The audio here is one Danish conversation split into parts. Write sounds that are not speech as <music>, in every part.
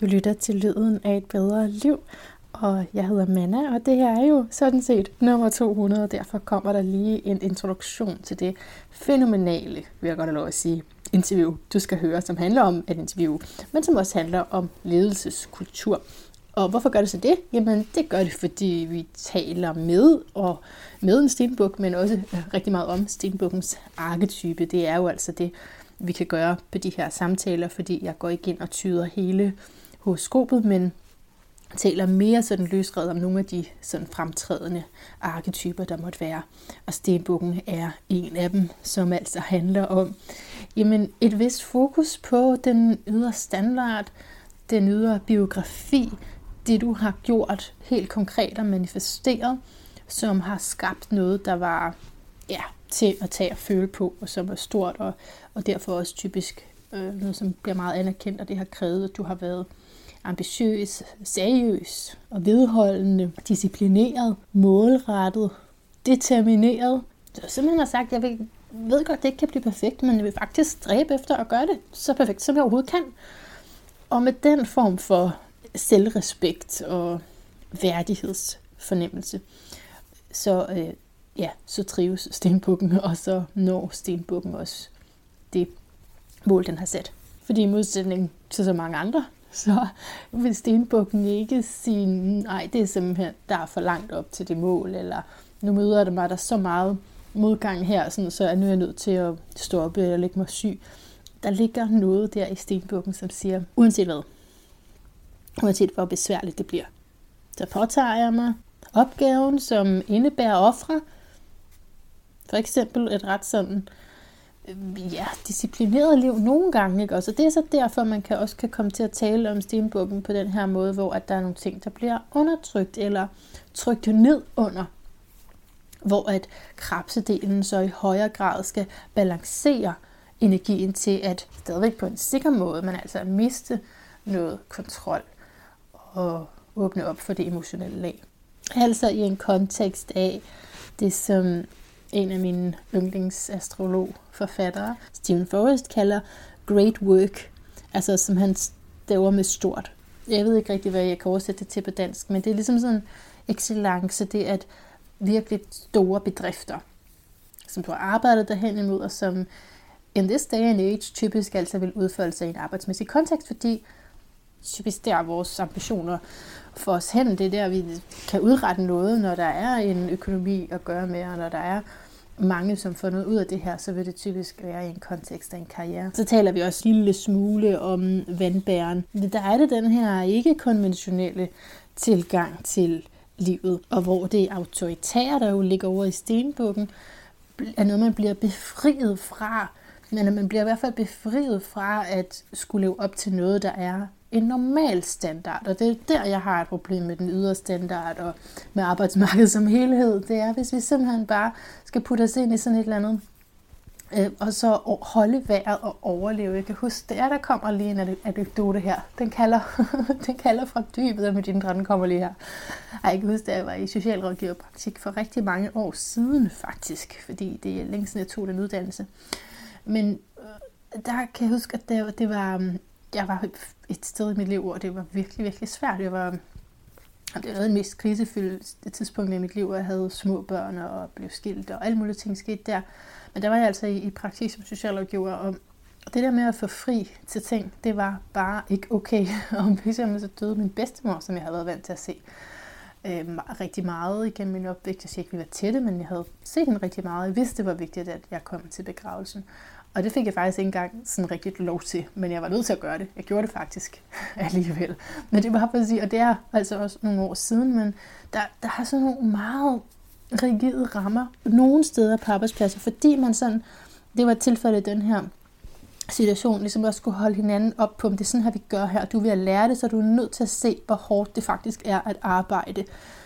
Du lytter til lyden af et bedre liv, og jeg hedder Manna, og det her er jo sådan set nummer 200, og derfor kommer der lige en introduktion til det fænomenale, vil jeg godt have lov at sige, interview, du skal høre, som handler om et interview, men som også handler om ledelseskultur. Og hvorfor gør det så det? Jamen, det gør det, fordi vi taler med og med en stenbuk, men også rigtig meget om stenbukkens arketype. Det er jo altså det, vi kan gøre på de her samtaler, fordi jeg går ikke ind og tyder hele horoskopet, men taler mere sådan løsredet om nogle af de sådan fremtrædende arketyper, der måtte være. Og stenbukken er en af dem, som altså handler om jamen, et vist fokus på den ydre standard, den ydre biografi, det du har gjort helt konkret og manifesteret, som har skabt noget, der var ja, til at tage og føle på, og som er stort, og, og derfor også typisk øh, noget, som bliver meget anerkendt, og det har krævet, at du har været ambitiøs, seriøs og vedholdende, disciplineret, målrettet, determineret. Så simpelthen har sagt, at jeg ved godt, at det ikke kan blive perfekt, men jeg vil faktisk stræbe efter at gøre det så perfekt, som jeg overhovedet kan. Og med den form for selvrespekt og værdighedsfornemmelse, så, øh, ja, så trives stenbukken, og så når stenbukken også det mål, den har sat. Fordi i modsætning til så mange andre, så vil stenbukken ikke sige, nej, det er simpelthen, der er for langt op til det mål, eller nu møder det mig, der er så meget modgang her, sådan, så er nu er jeg nødt til at stoppe eller lægge mig syg. Der ligger noget der i stenbukken, som siger, uanset hvad, uanset hvor besværligt det bliver, så påtager jeg mig opgaven, som indebærer ofre, for eksempel et ret sådan Øh, ja, disciplineret liv nogle gange. Ikke? Og det er så derfor, man kan også kan komme til at tale om stenbukken på den her måde, hvor at der er nogle ting, der bliver undertrykt eller trykt ned under. Hvor at krabsedelen så i højere grad skal balancere energien til at stadigvæk på en sikker måde, men altså at miste noget kontrol og åbne op for det emotionelle lag. Altså i en kontekst af det, som en af mine yndlingsastrologforfattere, Stephen Forrest, kalder great work, altså som han staver med stort. Jeg ved ikke rigtig, hvad jeg kan oversætte det til på dansk, men det er ligesom sådan excellence, det er at virkelig store bedrifter, som du har arbejdet derhen imod, og som in this day and age typisk altså vil udføre sig i en arbejdsmæssig kontekst, fordi typisk der vores ambitioner for os hen. Det er der, vi kan udrette noget, når der er en økonomi at gøre med, og når der er mange, som får noget ud af det her, så vil det typisk være i en kontekst af en karriere. Så taler vi også en lille smule om vandbæren. Der er det den her ikke-konventionelle tilgang til livet, og hvor det autoritære, der jo ligger over i stenbukken, er noget, man bliver befriet fra. Men man bliver i hvert fald befriet fra at skulle leve op til noget, der er en normal standard, og det er der, jeg har et problem med den ydre standard og med arbejdsmarkedet som helhed. Det er, hvis vi simpelthen bare skal putte os ind i sådan et eller andet, øh, og så holde vejret og overleve. Jeg kan huske, det er, der kommer lige en anekdote her. Den kalder, <laughs> den kalder fra dybet, og mit indre, den kommer lige her. Ej, jeg kan huske, at jeg var i socialrådgiverpraktik for rigtig mange år siden faktisk, fordi det er længe siden, jeg tog den uddannelse. Men øh, der kan jeg huske, at det, det var mm, jeg var et sted i mit liv, hvor det var virkelig, virkelig svært. Jeg var, det var det mest krisefyldte tidspunkt i mit liv, hvor jeg havde små børn og blev skilt, og alle mulige ting skete der. Men der var jeg altså i, i praktik som socialrådgiver, og det der med at få fri til ting, det var bare ikke okay. <laughs> Og eksempel så døde min bedstemor, som jeg havde været vant til at se øh, rigtig meget igennem min opvækst. Jeg siger ikke, vi var tætte, men jeg havde set hende rigtig meget. Jeg vidste, det var vigtigt, at jeg kom til begravelsen. Og det fik jeg faktisk ikke engang sådan rigtig lov til, men jeg var nødt til at gøre det. Jeg gjorde det faktisk <laughs> alligevel. Men det var for at sige, og det er altså også nogle år siden, men der, der har sådan nogle meget rigide rammer nogle steder på arbejdspladser, fordi man sådan, det var tilfældet i den her situation, ligesom også skulle holde hinanden op på, om det er sådan her, vi gør her, du vil lære det, så du er nødt til at se, hvor hårdt det faktisk er at arbejde.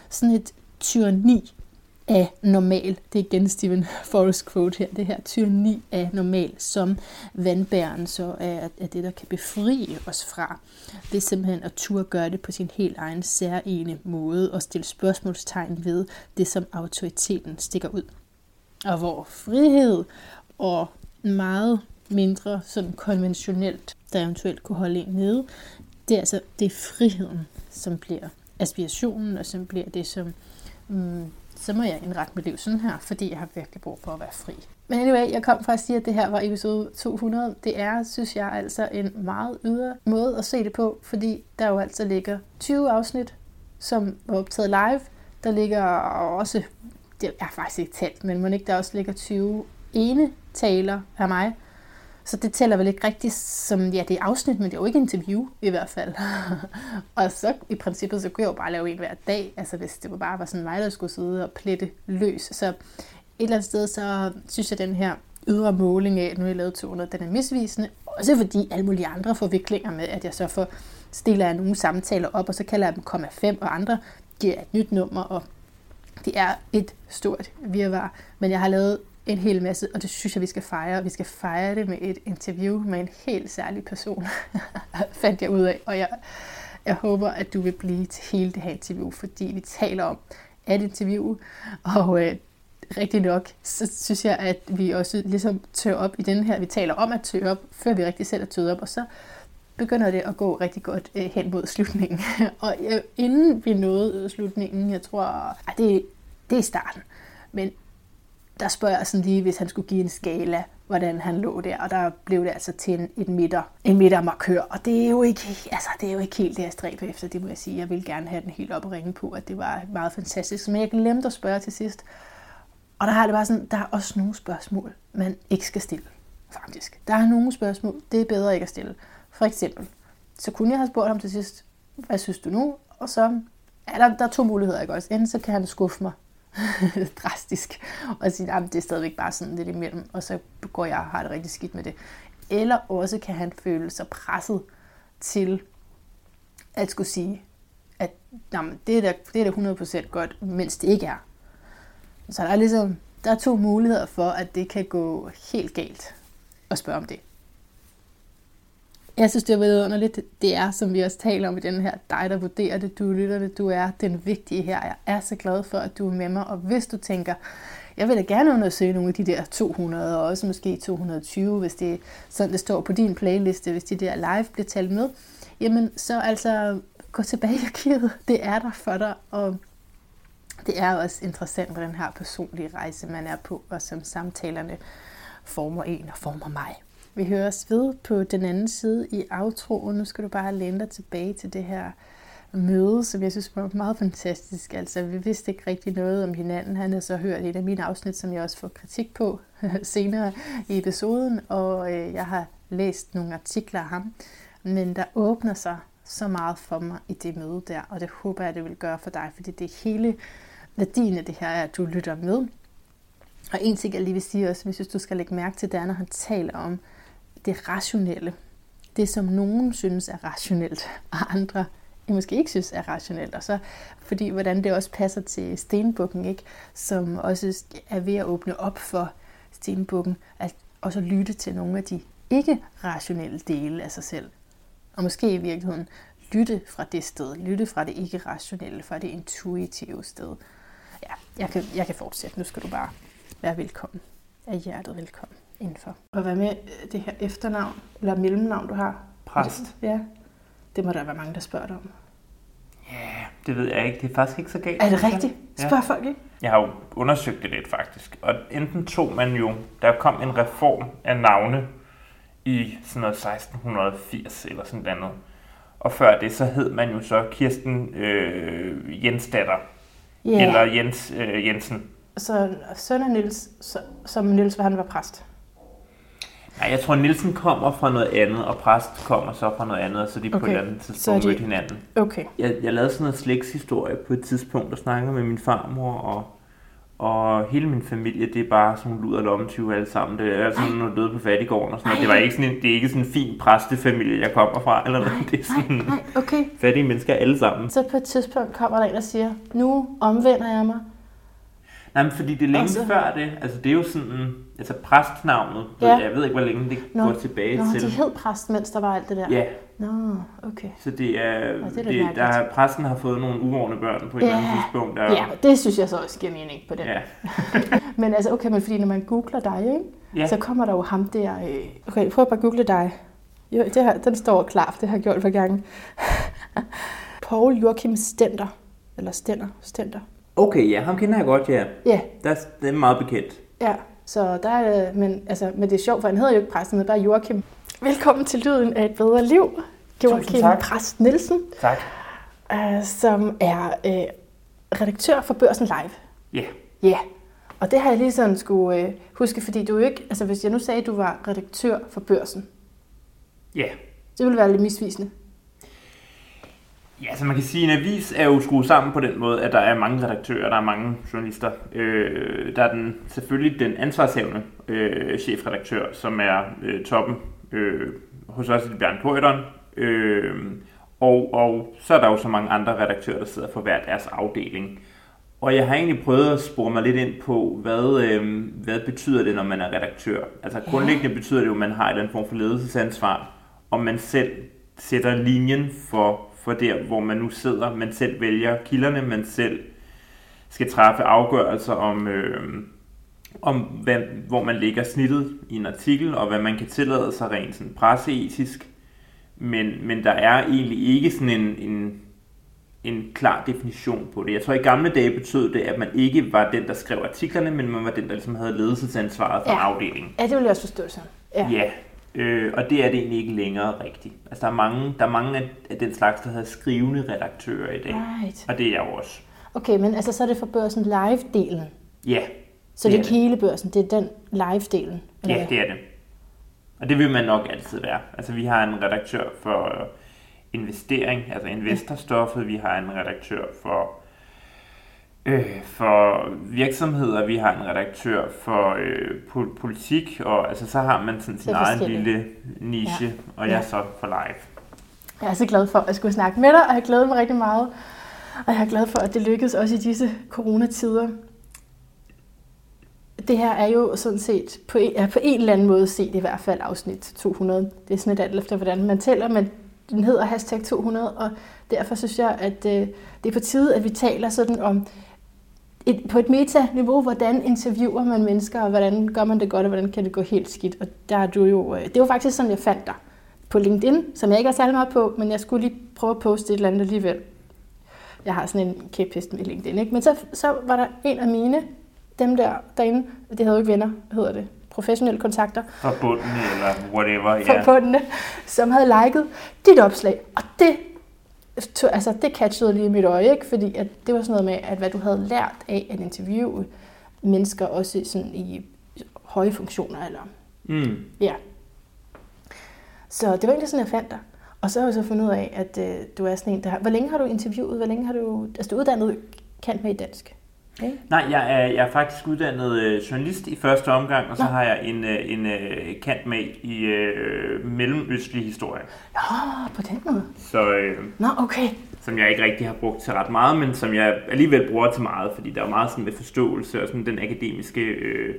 Sådan et tyranni af normal. Det er igen Stephen Forrest quote her, det her tyranni af normal, som vandbæren så er, er det, der kan befri os fra. Det er simpelthen at turde gøre det på sin helt egen særlige måde og stille spørgsmålstegn ved det, som autoriteten stikker ud. Og hvor frihed og meget mindre sådan konventionelt, der eventuelt kunne holde en nede, det er altså det er friheden, som bliver aspirationen, og som bliver det, som mm, så må jeg indrette mit liv sådan her, fordi jeg har virkelig brug for at være fri. Men anyway, jeg kom fra at sige, at det her var episode 200. Det er, synes jeg, altså en meget ydre måde at se det på, fordi der jo altså ligger 20 afsnit, som var optaget live. Der ligger også, det er faktisk ikke talt, men må ikke der også ligger 20 ene taler af mig. Så det tæller vel ikke rigtigt som, ja, det er afsnit, men det er jo ikke interview i hvert fald. <laughs> og så i princippet, så kunne jeg jo bare lave en hver dag, altså hvis det bare var sådan mig, der skulle sidde og plette løs. Så et eller andet sted, så synes jeg, at den her ydre måling af, at nu har jeg lavet 200, den er misvisende. Også fordi alle mulige andre forviklinger med, at jeg så får stiller jeg nogle samtaler op, og så kalder jeg dem 0,5, og andre giver et nyt nummer, og det er et stort virvar. Men jeg har lavet en hel masse, og det synes jeg, vi skal fejre. Vi skal fejre det med et interview med en helt særlig person, <laughs> fandt jeg ud af. Og jeg, jeg håber, at du vil blive til hele det her interview, fordi vi taler om at interview, og øh, rigtig nok, så synes jeg, at vi også ligesom tør op i den her, vi taler om at tør op, før vi rigtig selv er tøet op, og så begynder det at gå rigtig godt øh, hen mod slutningen. <laughs> og øh, inden vi nåede slutningen, jeg tror, at det, det er starten, men der spørger jeg sådan lige, hvis han skulle give en skala, hvordan han lå der, og der blev det altså til en, et midter, en midtermarkør, og det er jo ikke, altså, det er jo ikke helt det, jeg stræber efter, det må jeg sige. Jeg vil gerne have den helt op og ringe på, at det var meget fantastisk, men jeg glemte at spørge til sidst. Og der har det bare sådan, der er også nogle spørgsmål, man ikke skal stille, faktisk. Der er nogle spørgsmål, det er bedre ikke at stille. For eksempel, så kunne jeg have spurgt ham til sidst, hvad synes du nu? Og så er der, der er to muligheder, ikke også? Enten så kan han skuffe mig <laughs> drastisk, og sige, at det er stadigvæk bare sådan lidt imellem, og så går jeg og har det rigtig skidt med det. Eller også kan han føle sig presset til at skulle sige, at jamen, det, er da, det er da 100% godt, mens det ikke er. Så der er ligesom, der er to muligheder for, at det kan gå helt galt at spørge om det. Jeg synes, det er vidunderligt. Det er, som vi også taler om i den her, dig der vurderer det, du lytter det, du er den vigtige her. Jeg er så glad for, at du er med mig, og hvis du tænker, jeg vil da gerne undersøge nogle af de der 200, og også måske 220, hvis det er sådan, det står på din playliste, hvis de der live bliver talt med, jamen så altså gå tilbage i arkivet. Det er der for dig, og det er også interessant med den her personlige rejse, man er på, og som samtalerne former en og former mig. Vi høres ved på den anden side i outroen. Nu skal du bare læne dig tilbage til det her møde, som jeg synes var meget fantastisk. Altså, vi vidste ikke rigtig noget om hinanden. Han havde så hørt et af mine afsnit, som jeg også får kritik på <laughs> senere i episoden, og øh, jeg har læst nogle artikler af ham. Men der åbner sig så meget for mig i det møde der, og det håber jeg, det vil gøre for dig, fordi det er hele værdien af det her, at du lytter med. Og en ting, jeg lige vil sige også, hvis du skal lægge mærke til, det er, når han taler om det rationelle. Det, som nogen synes er rationelt, <laughs> og andre jeg måske ikke synes er rationelt. Og så fordi, hvordan det også passer til stenbukken, ikke? som også er ved at åbne op for stenbukken, at også lytte til nogle af de ikke-rationelle dele af sig selv. Og måske i virkeligheden lytte fra det sted, lytte fra det ikke-rationelle, fra det intuitive sted. Ja, jeg kan, jeg kan fortsætte. Nu skal du bare være velkommen. Af hjertet velkommen indenfor. Og hvad med øh, det her efternavn, eller mellemnavn, du har? Præst. Ja. Det må der være mange, der spørger dig om. Ja, det ved jeg ikke. Det er faktisk ikke så galt. Er det rigtigt? Spørg ja. folk ikke? Jeg har jo undersøgt det lidt faktisk. Og enten tog man jo, der kom en reform af navne i sådan noget 1680 eller sådan noget. Og før det, så hed man jo så Kirsten øh, Jensdatter. Yeah. Eller Jens øh, Jensen. Så søn af Nils, som Nils, han var præst? Nej, jeg tror, Nielsen kommer fra noget andet, og præst kommer så fra noget andet, og så de okay. på et eller andet tidspunkt de... hinanden. Okay. Jeg, jeg lavede sådan noget slægtshistorie på et tidspunkt, og snakkede med min farmor, og, og hele min familie, det er bare sådan nogle luder lommetyve alle sammen. Det er sådan noget døde på fattigården og sådan noget. Det, var ikke sådan en, det er ikke sådan en fin præstefamilie, jeg kommer fra, eller noget. Det er sådan nej, nej, okay. fattige mennesker alle sammen. Så på et tidspunkt kommer der en, der siger, nu omvender jeg mig, Nej, men fordi det er længe Også. før det. Altså, det er jo sådan... Altså, præstnavnet. Ja. Jeg ved ikke, hvor længe det Nå. går tilbage Nå, til. Nå, de hed præst, mens der var alt det der. Ja. Nå, okay. Så det er... Nå, det er det, der, er, præsten har fået nogle uvågne børn på et ja. eller andet tidspunkt. Der... Ja, det synes jeg så også giver mening på den. Ja. <laughs> men altså, okay, men fordi når man googler dig, ikke? Ja. så kommer der jo ham der... Øh... Okay, prøv bare at google dig. Jo, det her, den står klar, for det har jeg gjort for gange. <laughs> Paul Joachim Stender. Eller Stender. Stender. Okay, ja, ham kender jeg godt, ja. Ja, Der er, det er meget bekendt. ja. Så der men, altså, men det er sjovt, for han hedder jo ikke præsten, men bare Joachim. Velkommen til Lyden af et bedre liv. Joachim. Præst Nielsen, Tak. øh, som er øh, redaktør for Børsen Live. Ja. Ja, og det har jeg lige sådan skulle øh, huske, fordi du er jo ikke, altså hvis jeg nu sagde, at du var redaktør for Børsen, Ja. det ville være lidt misvisende. Ja, altså man kan sige, at en avis er jo skruet sammen på den måde, at der er mange redaktører, der er mange journalister. Øh, der er den, selvfølgelig den ansvarshavende øh, chefredaktør, som er øh, toppen øh, hos os i Bjørn Corridon. Øh, og, og så er der jo så mange andre redaktører, der sidder for hver deres afdeling. Og jeg har egentlig prøvet at spore mig lidt ind på, hvad, øh, hvad betyder det, når man er redaktør? Altså grundlæggende betyder det jo, at man har et eller andet form for ledelsesansvar, og man selv sætter linjen for, for der, hvor man nu sidder. Man selv vælger kilderne, man selv skal træffe afgørelser om, øh, om hvad, hvor man lægger snittet i en artikel, og hvad man kan tillade sig rent sådan presseetisk. Men, men der er egentlig ikke sådan en, en, en klar definition på det. Jeg tror, i gamle dage betød det, at man ikke var den, der skrev artiklerne, men man var den, der ligesom havde ledelsesansvaret for Ja. en afdeling. Ja, det vil jeg også forstå som. Ja. Ja, øh, og det er det egentlig ikke længere rigtigt. Altså, der er mange, der er mange af, af den slags, der hedder skrivende redaktører i dag. Right. Og det er jeg jo også. Okay, men altså så er det for børsen live-delen. Ja, Så det, Det er ikke hele børsen, det er den live-delen. ja, hvad? det er det. Og det vil man nok altid være. Altså, vi har en redaktør for øh, investering, altså investorstoffet. Vi har en redaktør for øh, for virksomheder, vi har en redaktør for øh, po- politik, og altså så har man sådan sin egen lille niche, ja. og jeg Ja. så for live. Jeg er så glad for at skulle snakke med dig, og jeg glæder mig rigtig meget. Og jeg er glad for, at det lykkedes også i disse coronatider. Det her er jo sådan set på en, er på en eller anden måde set i hvert fald afsnit 200. Det er sådan et alt efter, hvordan man tæller, men den hedder hashtag 200, og derfor synes jeg, at øh, det er på tide, at vi taler sådan om et, på et meta-niveau, hvordan interviewer man mennesker, og hvordan gør man det godt, og hvordan kan det gå helt skidt. Og der er du jo, øh, det var faktisk sådan, jeg fandt dig på LinkedIn, som jeg ikke har særlig meget på, men jeg skulle lige prøve at poste et eller andet alligevel. Jeg har sådan en kæphest med LinkedIn, ikke? Men så, så var der en af mine, dem der derinde, det hedder jo ikke venner, hedder det, professionelle kontakter, Fra bunden eller whatever. Ja. bundene, som havde liket dit opslag. Og det, tog- altså, det catchede lige mit øje, ikke? fordi at det var sådan noget med, at hvad du havde lært af at interviewe mennesker, også sådan i høje funktioner. Eller, Mm. ja. Så det var egentlig sådan, jeg fandt dig. Og så har jeg så fundet ud af, at øh, du er sådan en, der har... Hvor længe har du interviewet? Hvor længe har du... Altså, du er uddannet kant med i dansk. Okay? Nej, jeg er, jeg er faktisk uddannet øh, journalist i første omgang, og så Nå. har jeg en, øh, en øh, kant med i øh, mellemøstlig historie, Ja, på den måde. så, øh, Nå, okay. som jeg ikke rigtig har brugt til ret meget, men som jeg alligevel bruger til meget, fordi der er meget sådan med forståelse og sådan den akademiske, øh,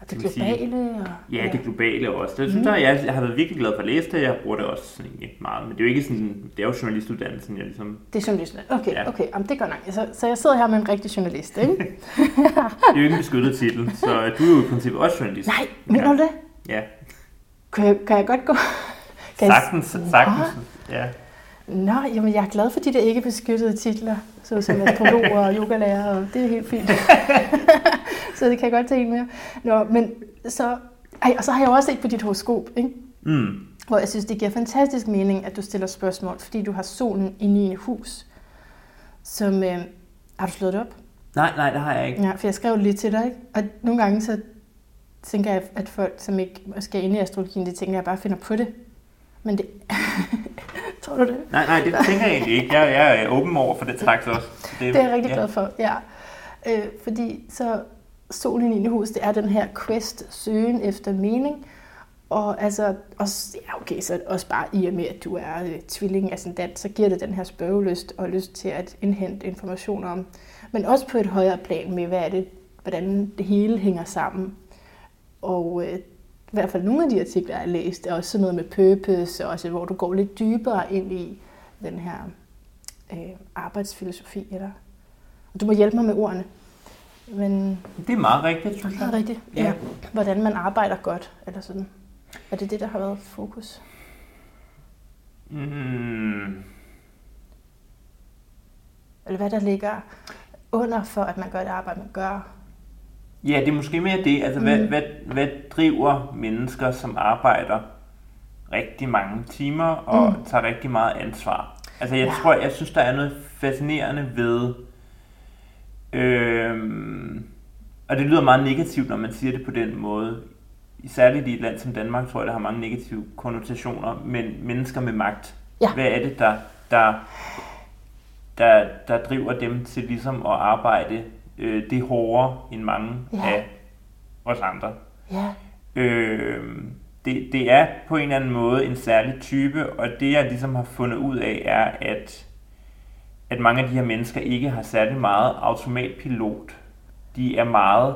Og det globale. Og, ja, det globale også. Det synes jeg, jeg, jeg har været virkelig glad for at læse det, jeg bruger det også egentlig meget, men det er jo ikke sådan, det er jo journalistuddannelsen, jeg ligesom, Det er journalist. Okay, Ja. okay. Jamen, det går nok. Så, så jeg sidder her med en rigtig journalist, ikke? <laughs> det er jo ikke en beskyttet titel, så du er jo i princippet også journalist. Nej, mener Ja. du det? Ja, Kan jeg, kan jeg godt gå? Kan jeg- sagtens, sagtens, ja. Nå, jamen jeg er glad for de der ikke beskyttede titler, såsom astrolog og yogalærer, og det er helt fint. <laughs> så det kan jeg godt tage en mere. Nå, men så... Ej, og så har jeg også set på dit horoskop, ikke? Mm. hvor jeg synes, det giver fantastisk mening, at du stiller spørgsmål, fordi du har solen i 9. hus. Som, øh, har du slået det op? Nej, nej, det har jeg ikke. Ja, for jeg skrev det lige til dig, ikke? Og nogle gange så tænker jeg, at folk, som ikke måske er inde i astrologien, de tænker, at jeg bare finder på det. Men det... <laughs> Tror du det? Nej, nej, det tænker jeg egentlig ikke. Jeg, jeg er åben over for den slags også. Det er jeg rigtig glad for, ja. Øh, fordi så solen i hus, det er den her quest, søgen efter mening. Og altså, også, ja okay, så også bare i og med, at du er øh, tvilling ascendant, så giver det den her spørgelyst og lyst til at indhente informationer om. Men også på et højere plan med, hvad er det, hvordan det hele hænger sammen. Og øh, i hvert fald nogle af de artikler, jeg har læst, er også sådan noget med purpose, også, altså, hvor du går lidt dybere ind i den her øh, arbejdsfilosofi. Eller? Og du må hjælpe mig med ordene. Men Det er meget rigtigt, synes det er jeg. rigtigt. Ja. Ja. Hvordan man arbejder godt, eller sådan. Er det det, der har været fokus? Mm. Eller hvad der ligger under for, at man gør det arbejde, man gør. Ja, det er måske mere det. Altså, mm. hvad, hvad, hvad driver mennesker, som arbejder rigtig mange timer og mm. tager rigtig meget ansvar? Altså, jeg ja. tror, jeg synes, der er noget fascinerende ved... Øhm, og det lyder meget negativt, når man siger det på den måde. Særligt i et land som Danmark, tror jeg, der har mange negative konnotationer, men mennesker med magt. Ja. Hvad er det, der, der, der, der driver dem til ligesom at arbejde øh, det hårdere end mange ja. af os andre? Ja. Øh, det, det er på en eller anden måde en særlig type, og det jeg ligesom har fundet ud af er, at, at mange af de her mennesker ikke har særlig meget automatpilot. De er meget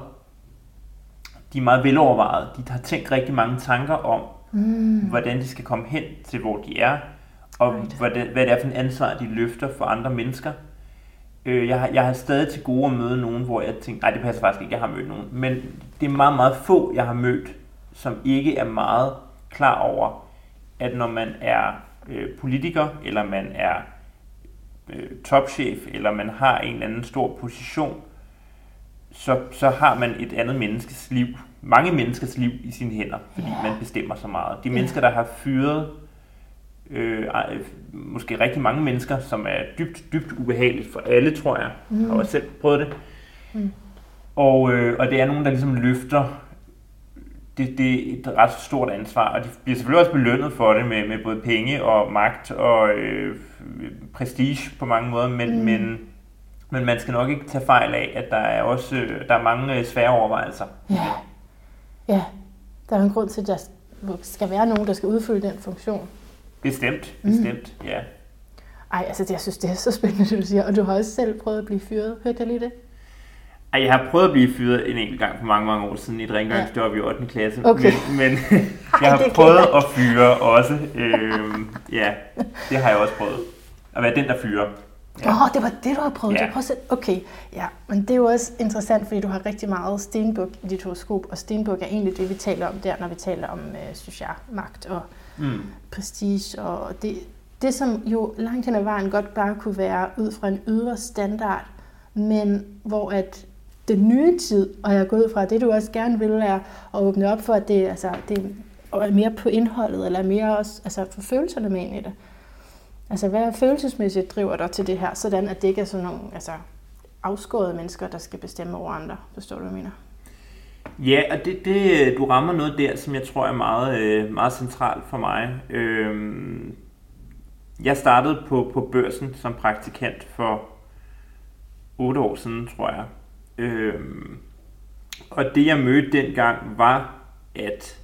de er meget velovervejet. De har tænkt rigtig mange tanker om, mm. hvordan de skal komme hen til, hvor de er, og right. hvad, det, hvad det er for en ansvar, de løfter for andre mennesker. Øh, jeg, har, jeg har stadig til gode at møde nogen, hvor jeg tænker, nej, det passer faktisk ikke, jeg har mødt nogen. Men det er meget, meget få, jeg har mødt, som ikke er meget klar over, at når man er øh, politiker, eller man er øh, topchef, eller man har en eller anden stor position, så, så har man et andet menneskes liv, mange menneskers liv i sine hænder, fordi yeah. man bestemmer så meget. De mennesker, der har fyret øh, måske rigtig mange mennesker, som er dybt, dybt ubehageligt for alle, tror jeg. Mm. Har også selv prøvet det. Mm. Og, øh, og det er nogen, der ligesom løfter det, det er et ret stort ansvar, og de bliver selvfølgelig også belønnet for det med, med både penge og magt og øh, prestige på mange måder, men, mm. men, men man skal nok ikke tage fejl af, at der er også øh, der er mange øh, svære overvejelser. Ja. ja, der er en grund til, at der skal være nogen, der skal udfylde den funktion. Bestemt, bestemt, mm. ja. Ej, altså det, jeg synes, det er så spændende, det du siger. Og du har også selv prøvet at blive fyret. Hørte jeg lige det? Ej, jeg har prøvet at blive fyret en enkelt gang for mange, mange år siden i et rengøringsjob ja. i 8. klasse. Okay. Men, men <laughs> <laughs> jeg har prøvet at fyre også. Øhm, ja, det har jeg også prøvet. At være den, der fyrer. Åh, ja. oh, det var det, du har prøvet. Ja. Du prøvet okay, ja, men det er jo også interessant, fordi du har rigtig meget stenbuk i dit horoskop, og stenbuk er egentlig det, vi taler om der, når vi taler om, øh, synes jeg, magt og mm. prestige. Og det, det, som jo langt hen ad vejen godt bare kunne være ud fra en ydre standard, men hvor at den nye tid, og jeg er gået fra, at det du også gerne vil, er at åbne op for, at det, altså, det er mere på indholdet, eller mere også altså, for følelserne med ind i det. Altså, hvad følelsesmæssigt driver dig til det her, sådan at det ikke er sådan nogle altså, afskårede mennesker, der skal bestemme over andre. Forstår du, hvad jeg mener? Ja, og det, det, du rammer noget der, som jeg tror er meget, øh, meget centralt for mig. Øhm, jeg startede på, på børsen som praktikant for otte år siden, tror jeg. Øhm, og det jeg mødte dengang var, at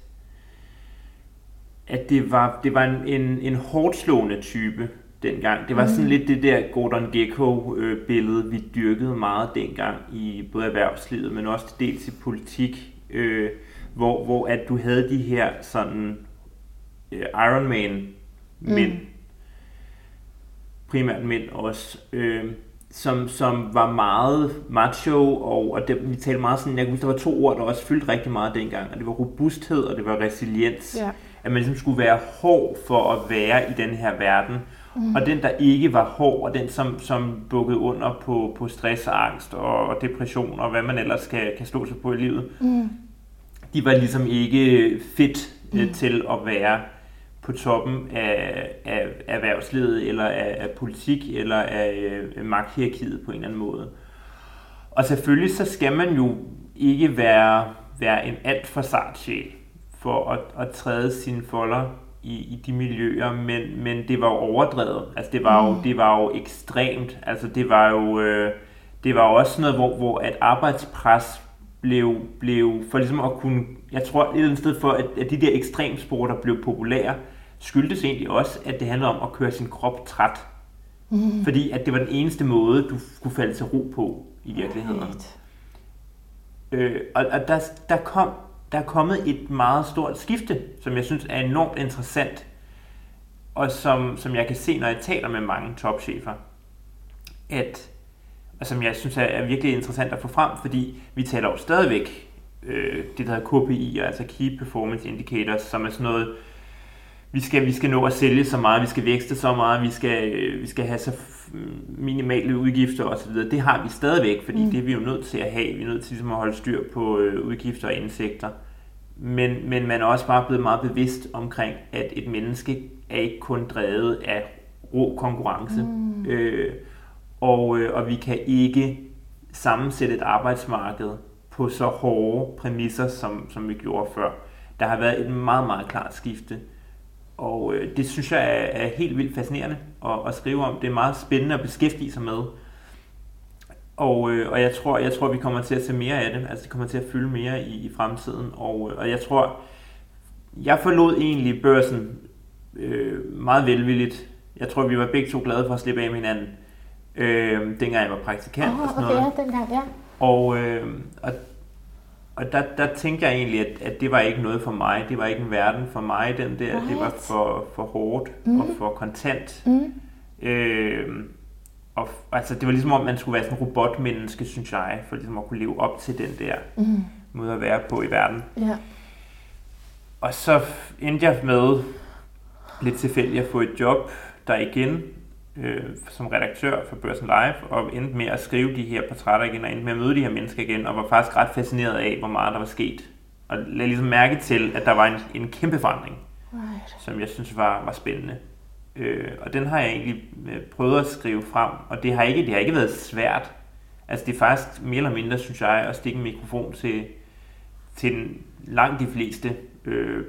at det var, det var en, en, en hårdt slående type dengang. Det var sådan mm. lidt det der Gordon Gekko-billede, vi dyrkede meget dengang i både erhvervslivet, men også dels i politik, øh, hvor, hvor at du havde de her sådan øh, Iron Man mænd, mm. primært mænd også, øh, som, som var meget macho, og, og det, vi talte meget sådan, jeg kan huske, der var to ord, der også fyldte rigtig meget dengang, og det var robusthed, og det var resiliens. Ja. At man ligesom skulle være hård for at være i den her verden. Mm. Og den, der ikke var hård, og den, som, som bukkede under på, på stress og angst og, og depression, og hvad man ellers kan, kan slå sig på i livet, mm. de var ligesom ikke fedt mm. øh, til at være på toppen af, af erhvervslivet, eller af, af politik, eller af, af magthierarkiet på en eller anden måde. Og selvfølgelig så skal man jo ikke være, være en alt for sart sjæl for at, at træde sine folder i, i de miljøer, men, men det var jo overdrevet. Altså det var jo, mm. det var jo ekstremt. Altså det var jo, øh, det var også noget, hvor, hvor at arbejdspres blev, blev for ligesom at kunne, jeg tror et eller andet sted for, at, at de der ekstremsporter blev populære, skyldtes egentlig også, at det handlede om at køre sin krop træt. Mm. Fordi at det var den eneste måde, du kunne falde til ro på i virkeligheden. Right. Øh, og og der, der, kom, der er kommet et meget stort skifte, som jeg synes er enormt interessant, og som, som jeg kan se, når jeg taler med mange topchefer, at, og som jeg synes er, er virkelig interessant at få frem, fordi vi taler jo stadigvæk øh, det, der hedder KPI, altså Key Performance Indicators, som er sådan noget, vi skal, vi skal nå at sælge så meget, vi skal vækste så meget, vi skal, vi skal have så minimale udgifter osv. Det har vi stadigvæk, fordi mm. det er vi jo nødt til at have. Vi er nødt til ligesom at holde styr på øh, udgifter og indsigter. Men, men man er også bare blevet meget bevidst omkring, at et menneske er ikke kun drevet af rå konkurrence. Mm. Øh, og, øh, og vi kan ikke sammensætte et arbejdsmarked på så hårde præmisser, som, som vi gjorde før. Der har været et meget, meget klart skifte. Og øh, det synes jeg er, er helt vildt fascinerende at, at skrive om. Det er meget spændende at beskæftige sig med. Og, øh, og jeg tror, jeg tror, vi kommer til at se mere af det. Altså, det kommer til at fylde mere i, i fremtiden. Og, øh, og jeg tror, jeg forlod egentlig børsen øh, meget velvilligt. Jeg tror, vi var begge to glade for at slippe af med hinanden, øh, dengang jeg var praktikant oh, og sådan okay, noget. Ja, dengang, ja. Og, øh, og, og der, der tænkte jeg egentlig, at, at det var ikke noget for mig. Det var ikke en verden for mig, den der. Right. Det var for, for hårdt mm. og for kontant. Mm. Øh, og, altså, det var ligesom om, man skulle være sådan en robotmenneske, synes jeg, for ligesom at kunne leve op til den der mm. måde at være på i verden. Ja. Og så endte jeg med lidt tilfældigt at få et job der igen øh, som redaktør for Børsen Live, og endte med at skrive de her portrætter igen, og endte med at møde de her mennesker igen, og var faktisk ret fascineret af, hvor meget der var sket. Og lagde ligesom mærke til, at der var en, en kæmpe forandring, right. som jeg synes var, var spændende. Øh, og den har jeg egentlig øh, prøvet at skrive frem, og det har ikke, det har ikke været svært. Altså det er faktisk mere eller mindre, synes jeg, at stikke en mikrofon til, til den, langt de fleste øh,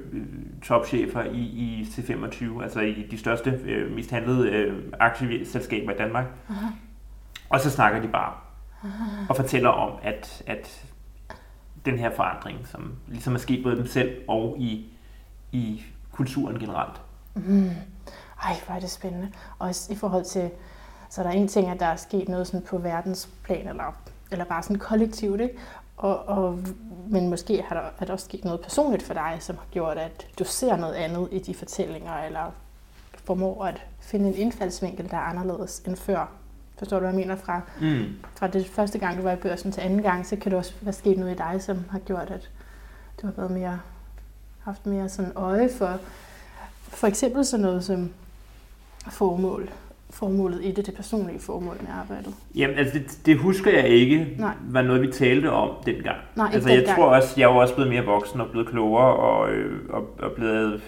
topchefer i, i C25, altså i de største, øh, mest handlede øh, aktieselskaber i Danmark. Aha. Og så snakker de bare Aha. og fortæller om, at, at den her forandring, som ligesom er sket både dem selv og i, i kulturen generelt. Mm. Ej, hvor er det spændende. Og i forhold til, så er der en ting, at der er sket noget sådan på verdensplan, eller, eller bare sådan kollektivt, ikke? Og, og, men måske har der, er der også sket noget personligt for dig, som har gjort, at du ser noget andet i de fortællinger, eller formår at finde en indfaldsvinkel, der er anderledes end før. Forstår du, hvad jeg mener? Fra, mm. fra det første gang, du var i børsen til anden gang, så kan det også være sket noget i dig, som har gjort, at du har været mere, haft mere sådan øje for, for eksempel sådan noget som formål, formålet i det, det personlige formål med arbejdet? Jamen, altså det, det husker jeg ikke, Nej. var noget, vi talte om dengang. Nej, ikke altså, jeg dengang. tror også, jeg er også blevet mere voksen og blevet klogere og, øh, og, og blevet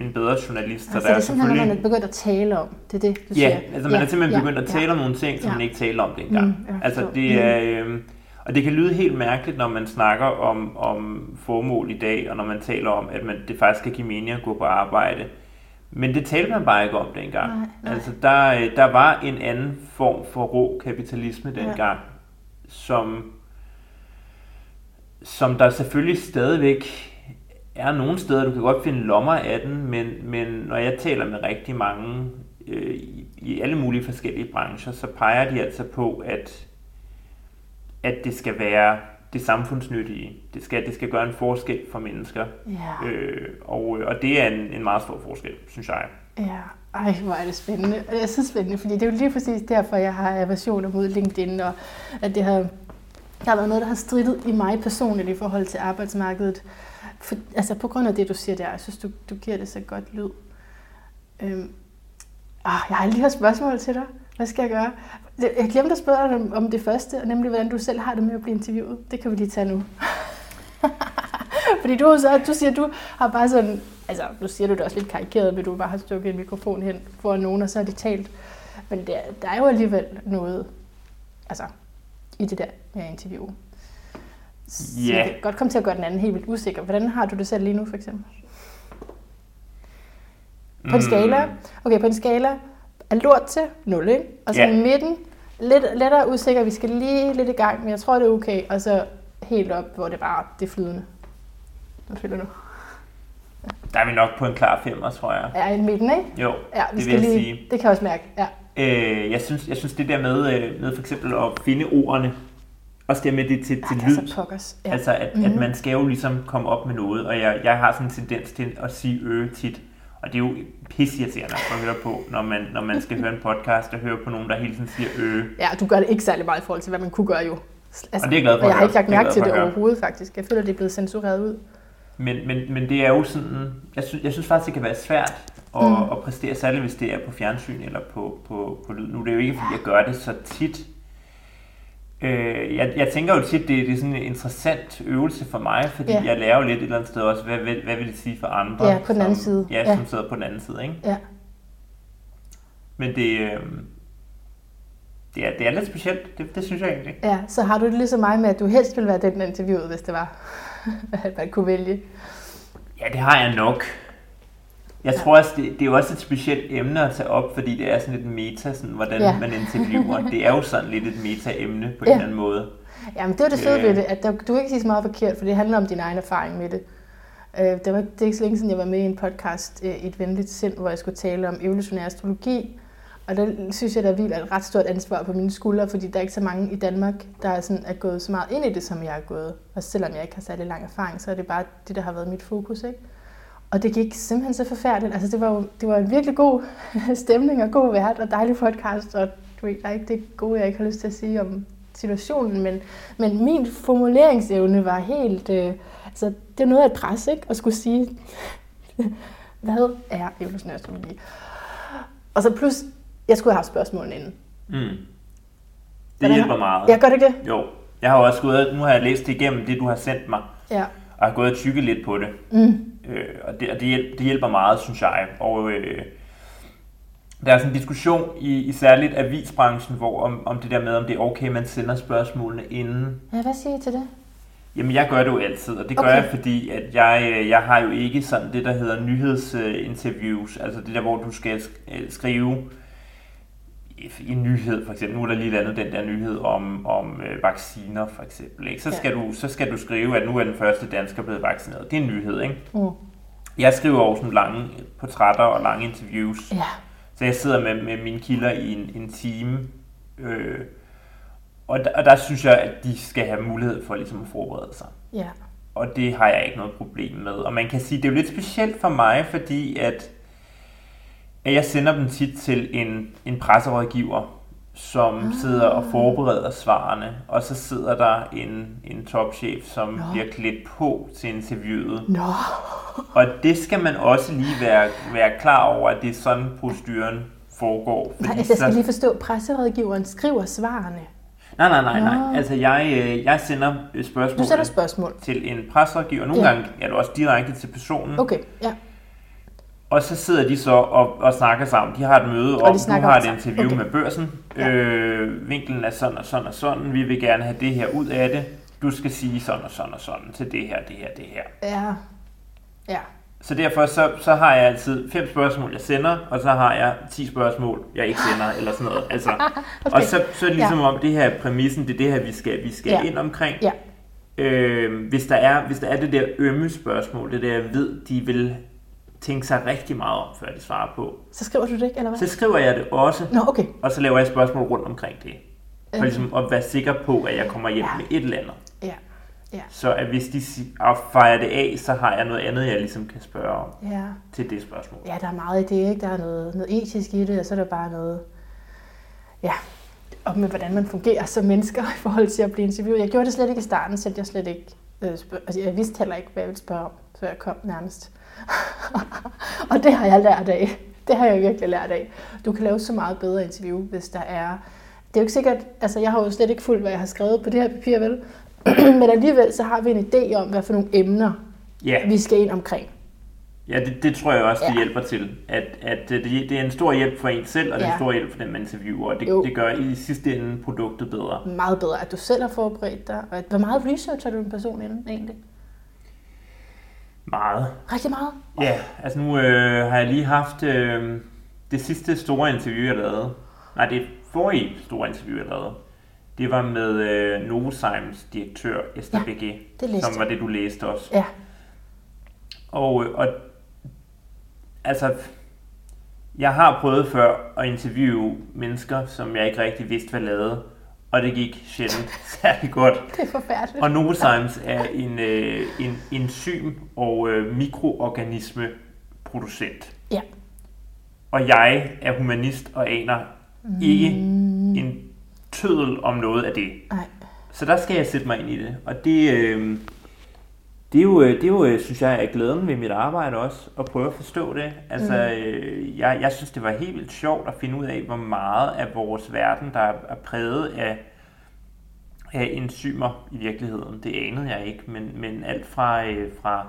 en bedre journalist. Altså, det er simpelthen noget, man er begyndt at tale om. Det er det, du ja, siger. altså man ja, er simpelthen begyndt ja, at tale ja. om nogle ting, som ja. man ikke talte om dengang. Mm, altså det er... Øh, og det kan lyde helt mærkeligt, når man snakker om, om formål i dag, og når man taler om, at man, det faktisk kan give mening at gå på arbejde. Men det talte man bare ikke om dengang. Nej, nej. Altså, der, øh, der var en anden form for rå kapitalisme dengang, ja. som, som der selvfølgelig stadigvæk er nogle steder, du kan godt finde lommer af den, men, men når jeg taler med rigtig mange øh, i, i alle mulige forskellige brancher, så peger de altså på, at, at det skal være det samfundsnyttige. Det skal, det skal gøre en forskel for mennesker. Ja. Øh, og, og det er en, en meget stor forskel, synes jeg. Ja, ej, hvor er det spændende. Det er så spændende, fordi det er jo lige præcis derfor, jeg har aversioner mod LinkedIn, og at det har, der har været noget, der har strittet i mig personligt i forhold til arbejdsmarkedet. For, altså på grund af det, du siger der, jeg synes, du, du giver det så godt lyd. Øhm, ah, jeg har lige har spørgsmål til dig. Hvad skal jeg gøre? Jeg glemte at spørge dig om det første, nemlig hvordan du selv har det med at blive interviewet. Det kan vi lige tage nu. <laughs> Fordi du, så, du siger, du har bare sådan, altså nu siger du det også lidt karikeret, men du bare har stukket en mikrofon hen for nogen, og så har de talt. Men der, der er jo alligevel noget, altså i det der med interview. Så yeah. jeg kan godt komme til at gøre den anden helt vildt usikker. Hvordan har du det selv lige nu, for eksempel? På en skala, okay, på en skala af lort til 0, ikke? Og så ja. midten, lidt lettere usikker, vi skal lige lidt i gang, men jeg tror, det er okay. Og så helt op, hvor det bare det er flydende. Hvad føler du? Der er vi nok på en klar femmer, tror jeg. Ja, i midten, ikke? Jo, ja, vi det skal vil jeg lige, sige. Det kan jeg også mærke, ja. Øh, jeg, synes, jeg synes, det der med, øh, med for eksempel at finde ordene, også det med det til, til ja, lyd. Så ja. Altså, at, mm-hmm. at mhm. man skal jo ligesom komme op med noget, og jeg, jeg har sådan en tendens til at sige ø tit. Og det er jo pissirriterende at høre på, når man, når man skal høre en podcast og høre på nogen, der hele tiden siger øh. Ja, du gør det ikke særlig meget i forhold til, hvad man kunne gøre jo. Altså, og det er glad for. Jeg har ikke lagt mærke til det overhovedet faktisk. Jeg føler, det er blevet censureret ud. Men, men, men det er jo sådan, jeg synes, jeg synes faktisk, det kan være svært at, mm. at præstere, særligt hvis det er på fjernsyn eller på, på, på lyd. Nu er det jo ikke, fordi jeg gør det så tit. Øh, jeg, jeg tænker jo tit, det, det er sådan en interessant øvelse for mig, fordi ja. jeg lærer jo lidt et eller andet sted også, hvad, hvad, hvad vil det sige for andre? Ja, på den anden som, side. Ja, Ja. som sidder på den anden side, ikke? Ja. Men det, øh, det, er, det er lidt specielt, det, det synes jeg egentlig. ja, så har du det ligesom mig med, at du helst ville være den interviewet, hvis det var, <laughs> at man kunne vælge. Ja, det har jeg nok. Jeg tror også, det, det er jo også et specielt emne at tage op, fordi det er sådan lidt meta, sådan, hvordan Ja. ja. man interviewer. Det er jo sådan lidt et meta-emne på Ja. en eller anden måde. Jamen, det var det fede Ja. ved det, at der, du kan ikke sige så meget forkert, for det handler om din egen erfaring med det. Øh, det, var, det er ikke så længe siden, jeg var med i en podcast, øh, Et venligt sind, hvor jeg skulle tale om evolutionær astrologi. Og der synes jeg, der hviler et ret stort ansvar på mine skuldre, fordi der er ikke så mange i Danmark, der er, sådan, er gået så meget ind i det, som jeg er gået. Og selvom jeg ikke har særlig lang erfaring, så er det bare det, der har været mit fokus. Ikke? Og det gik simpelthen så forfærdeligt. Altså, det var jo det var en virkelig god <laughs> stemning og god vært og dejlig podcast. Og du ved, der er ikke det gode, jeg ikke har lyst til at sige om situationen. Men, men min formuleringsevne var helt... Øh, altså, det er noget af et pres, ikke? At skulle sige, <laughs> hvad er evolutionær astrologi? Og så plus, jeg skulle have haft spørgsmålene inden. Mm. Det Hvordan- hjælper meget. Jeg gør det ikke det? Jo, jeg har også gået, nu har jeg læst igennem det, du har sendt mig, Ja. Og har gået og tykket lidt på det. Mm. Øh, og det, og det, hjælper, det hjælper meget, synes jeg. Og øh, der er sådan en diskussion i, i særligt avisbranchen, hvor om, om det der med, om det er okay, man sender spørgsmålene inden. ja, hvad siger I til det? Jamen, jeg gør det jo altid, og det gør Okay. jeg, fordi at jeg, øh, jeg har jo ikke sådan det, der hedder nyhedsinterviews, altså det der, hvor du skal sk- øh, skrive en nyhed, for eksempel. Nu er der lige landet den der nyhed om, om øh, vacciner, for eksempel. Ikke? Så, Ja. skal du, så skal du skrive, at nu er den første dansker blevet vaccineret. Det er en nyhed, ikke? Mm. Jeg skriver også sådan lange portrætter og lange interviews. Ja. Så jeg sidder med, med mine kilder i en, en time, øh, og, der, og der synes jeg, at de skal have mulighed for ligesom at forberede sig. Ja. Og det har jeg ikke noget problem med. Og man kan sige, det er jo lidt specielt for mig, fordi at, at jeg sender dem tit til en, en presserådgiver, som Ah. sidder og forbereder svarene, og så sidder der en, en topchef, som Nå. bliver klædt på til interviewet. Nå. Og det skal man også lige være, være klar over, at det er sådan, proceduren foregår. Nej, Fordi altså, jeg skal så- lige forstå, presserådgiveren skriver svarene. nej, nej, nej, nej. Nå. Altså, jeg, øh, jeg sender øh, spørgsmål Du spørgsmål. til en presserådgiver. Nogle Ja. gange er det også direkte til personen. Okay, ja. Og så sidder de så og, og snakker sammen. De har et møde, Og og du har et interview Okay. med børsen. Ja. Øh, vinklen er sådan og sådan og sådan. Vi vil gerne have det her ud af det. Du skal sige sådan og sådan og sådan til det her, det her, det her. Ja. Ja. Så derfor så, så har jeg altid fem spørgsmål, jeg sender, og så har jeg 10 spørgsmål, jeg ikke sender, eller sådan noget. Altså, <laughs> Okay. Og så, så er det ligesom om, det her er præmissen, det er det her, vi skal, vi skal Ja. ind omkring. Ja. Øh, hvis, der er, hvis der er det der ømme spørgsmål, det der, jeg ved, de vil tænke sig rigtig meget om, før de svarer på, Så skriver du det ikke, eller hvad? så skriver jeg det også, Nå, okay. og så laver jeg spørgsmål rundt omkring det. For Øh. ligesom at være sikker på, at jeg kommer hjem Ja. med et eller andet. Ja. Ja. Så at hvis de affejer det af, så har jeg noget andet, jeg ligesom kan spørge om Ja. til det spørgsmål. Ja, der er meget i det, ikke? Der er noget, noget etisk i det, og så er der bare noget, ja, og med hvordan man fungerer som mennesker <laughs> i forhold til at blive interviewet. Jeg gjorde det slet ikke i starten, så jeg slet ikke øh, altså jeg vidste heller ikke, hvad jeg ville spørge om, før jeg kom nærmest. <laughs> og det har jeg lært af. Det har jeg virkelig lært af. Du kan lave så meget bedre interview, hvis der er... Det er jo ikke sikkert, altså jeg har jo slet ikke fuldt, hvad jeg har skrevet på det her papir, vel? <clears throat> Men alligevel så har vi en idé om, hvad for nogle emner, Ja, vi skal ind omkring. ja det, det tror jeg også, det Ja. hjælper til. At, at det, det er en stor hjælp for en selv, og det er en stor hjælp for den, man interviewer. Og det, Jo. det gør i sidste ende produktet bedre. meget bedre, at du selv har forberedt dig. Og at, hvor meget researcher du en person inden, egentlig? Meget. Rigtig meget. Ja, altså nu øh, har jeg lige haft øh, det sidste store interview, jeg lavede. Nej, det forrige store interview, jeg lavede. Det var med øh, Novozymes direktør, Esther Ja, læste som var det, du læste også. Ja. Og, øh, og altså, jeg har prøvet før at interviewe mennesker, som jeg ikke rigtig vidste, hvad lavede. Og det gik sjældent <laughs> særlig godt. Det er forfærdeligt. Og Novozymes er en, øh, en enzym- og øh, mikroorganisme producent. Ja. Og jeg er humanist og aner ikke en tødel om noget af det. Nej. Så der skal jeg sætte mig ind i det. Og det, øh, Det er jo, øh, det er jo øh, synes jeg, er glæden ved mit arbejde også, at prøve at forstå det. Altså, mm. jeg, jeg synes, det var helt vildt sjovt at finde ud af, hvor meget af vores verden, der er præget af, af enzymer i virkeligheden. Det anede jeg ikke, men, men alt fra, fra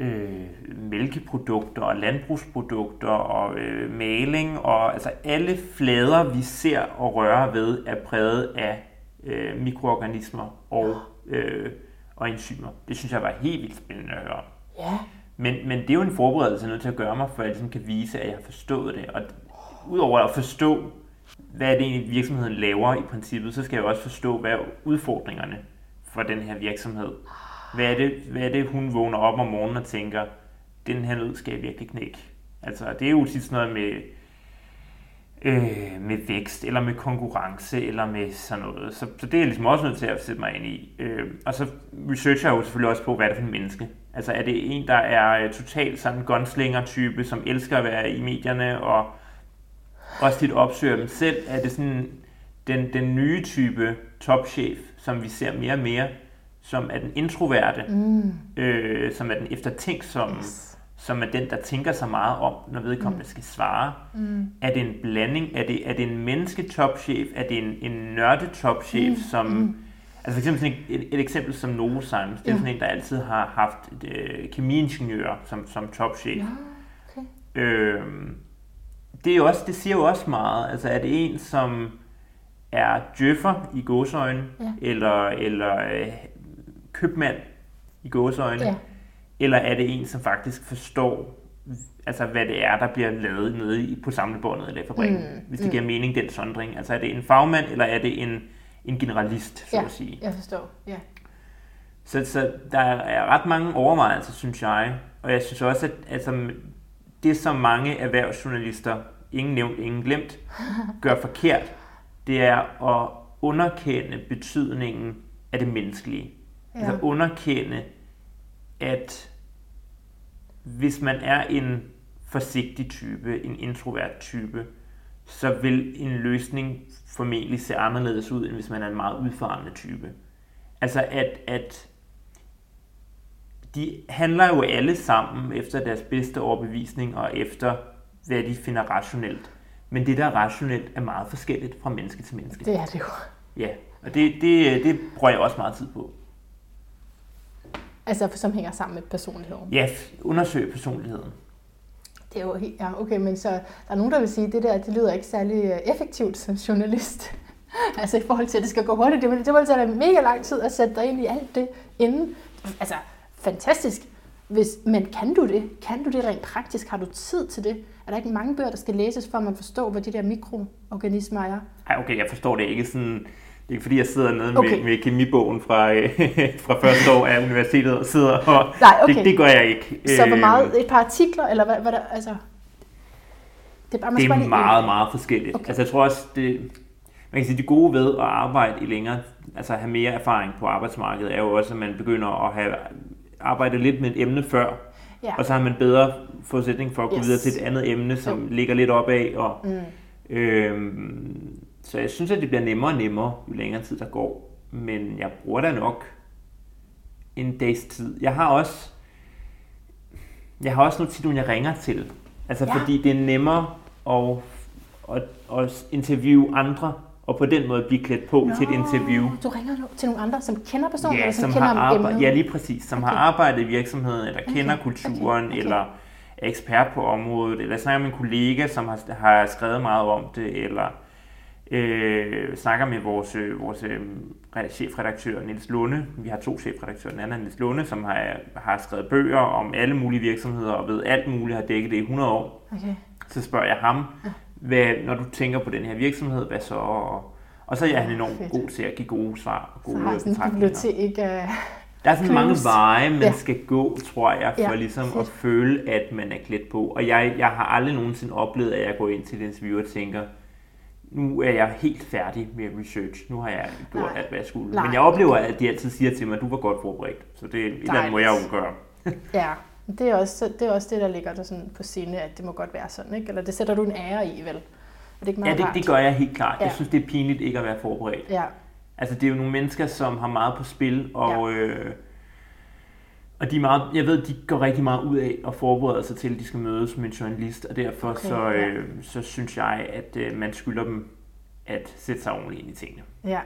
øh, mælkeprodukter og landbrugsprodukter og øh, maling og altså alle flader, vi ser og rører ved, er præget af øh, mikroorganismer og, øh, og enzymer. Det synes jeg var helt vildt spændende at høre. Ja. Men, men det er jo en forberedelse, jeg er nødt til at gøre mig, for at jeg ligesom kan vise, at jeg har forstået det. Og udover at forstå, hvad det egentlig virksomheden laver i princippet, så skal jeg også forstå, hvad er udfordringerne for den her virksomhed. Hvad er, det, hvad er det, hun vågner op om morgenen og tænker, den her nød skal jeg virkelig knække. Altså, det er jo tit sådan noget med, øh, med vækst, eller med konkurrence, eller med sådan noget. Så, så det er jeg ligesom også nødt til at sætte mig ind i. Øh, og så researcher jeg jo selvfølgelig også på, hvad er det for en menneske. Altså, er det en, der er øh, totalt sådan en gunslinger-type, som elsker at være i medierne, og også lidt opsøger dem selv? Er det sådan den, den nye type topchef, som vi ser mere og mere, som er den introverte, mm. øh, som er den eftertænksomme, yes. Som er den, der tænker så meget om, når vedkommende mm. skal svare. Mm. Er det en blanding? Er det, er det en mennesketopchef? Er det en, en nørde-topchef, mm. som... Mm. Altså for eksempel et, et eksempel som Novozymes, det er ja. sådan en, der altid har haft øh, kemiingeniører som, som topchef. Ja, okay. øh, det, er også, det siger jo også meget. Altså er det en, som er djøffer i godsøjne, ja. eller, eller øh, købmand i gåseøjne, ja. Eller er det en, som faktisk forstår, altså hvad det er, der bliver lavet nede i, på samlebåndet eller i fabrikken, mm. hvis det mm. giver mening, den sondring. Altså er det en fagmand, eller er det en, en generalist, så ja, at sige. jeg forstår, ja. Så, så der er ret mange overvejelser, synes jeg, og jeg synes også, at altså, det, som mange erhvervsjournalister, ingen nævnt, ingen glemt, <laughs> gør forkert, det er at underkende betydningen af det menneskelige. Ja. Altså underkende, at hvis man er en forsigtig type, en introvert type, så vil en løsning formentlig se anderledes ud, end hvis man er en meget udfarende type. Altså at, at de handler jo alle sammen efter deres bedste overbevisning og efter, hvad de finder rationelt. Men det, der er rationelt, er meget forskelligt fra menneske til menneske. Det er det jo. Ja, og det, det, det bruger jeg også meget tid på. Altså, som hænger sammen med personligheden. Ja, undersøge personligheden. Det er jo helt, ja, okay, men så der er nogen, der vil sige, at det der, det lyder ikke særlig øh, effektivt som journalist. <laughs> altså i forhold til, at det skal gå hurtigt. Det, det vil tage mega lang tid at sætte dig ind i alt det inden. Altså, fantastisk. Hvis, men kan du det? Kan du det rent praktisk? Har du tid til det? Er der ikke mange bøger, der skal læses, for at man forstår, hvad de der mikroorganismer er? Ej, okay, jeg forstår det ikke sådan det er ikke fordi, jeg sidder nede okay. med, med kemibogen fra, øh, <laughs> fra første år af universitetet og sidder og... Nej, okay. det, det gør jeg ikke. Så hvor meget? Øh, et par artikler, eller hvad, hvad der... Altså, det er, bare, det er meget, meget, meget forskelligt. Okay. Altså jeg tror også, det, man kan sige, det gode ved at arbejde i længere, altså have mere erfaring på arbejdsmarkedet, er jo også, at man begynder at have arbejdet lidt med et emne før, ja. og så har man bedre forudsætning for at gå yes. videre til et andet emne, som jo. ligger lidt opad, og mm. øhm, så jeg synes, at det bliver nemmere og nemmere, jo længere tid der går. Men jeg bruger da nok en dags tid. Jeg har også, jeg har også nogle tit, jeg ringer til. Altså ja. fordi det er nemmere at, at, at interviewe andre, og på den måde blive klædt på Nå, til et interview. Du ringer til nogle andre, som kender personen, ja, eller som, som kender har arbejdet, Ja, lige præcis. Som okay. har arbejdet i virksomheden, eller okay. kender kulturen, okay. Okay. eller er ekspert på området, eller snakker med en kollega, som har, har skrevet meget om det, eller øh, snakker med vores, øh, vores øh, chefredaktør Niels Lunde. Vi har to chefredaktører. Den anden er Niels Lunde, som har, har skrevet bøger om alle mulige virksomheder og ved alt muligt, har dækket det i 100 år. Okay. Så spørger jeg ham, hvad, når du tænker på den her virksomhed, hvad så? Og, og så er han enormt Fedt. god til at give gode svar. Og gode så har sådan en bibliotek af der er sådan mange veje, man ja. skal gå, tror jeg, for ja, ligesom fedt. at føle, at man er klædt på. Og jeg, jeg har aldrig nogensinde oplevet, at jeg går ind til et interview og tænker, nu er jeg helt færdig med research. Nu har jeg gjort Nej. alt, hvad jeg skulle. Nej. Men jeg oplever, at de altid siger til mig, at du var godt forberedt. Så det er et eller andet må jeg jo gøre. ja, det er, også, det er også det, der ligger der sådan på scene, at det må godt være sådan, ikke? Eller det sætter du en ære i, vel? Er det ikke meget ja, det, det gør jeg helt klart. Ja. Jeg synes, det er pinligt ikke at være forberedt. Ja. Altså, det er jo nogle mennesker, som har meget på spil, og... Ja. Øh, Og de er meget, jeg ved, de går rigtig meget ud af at forberede sig til, at de skal mødes med en journalist, og derfor okay, så, ja. øh, så synes jeg, at øh, man skylder dem at sætte sig ordentligt ind i tingene. Ja.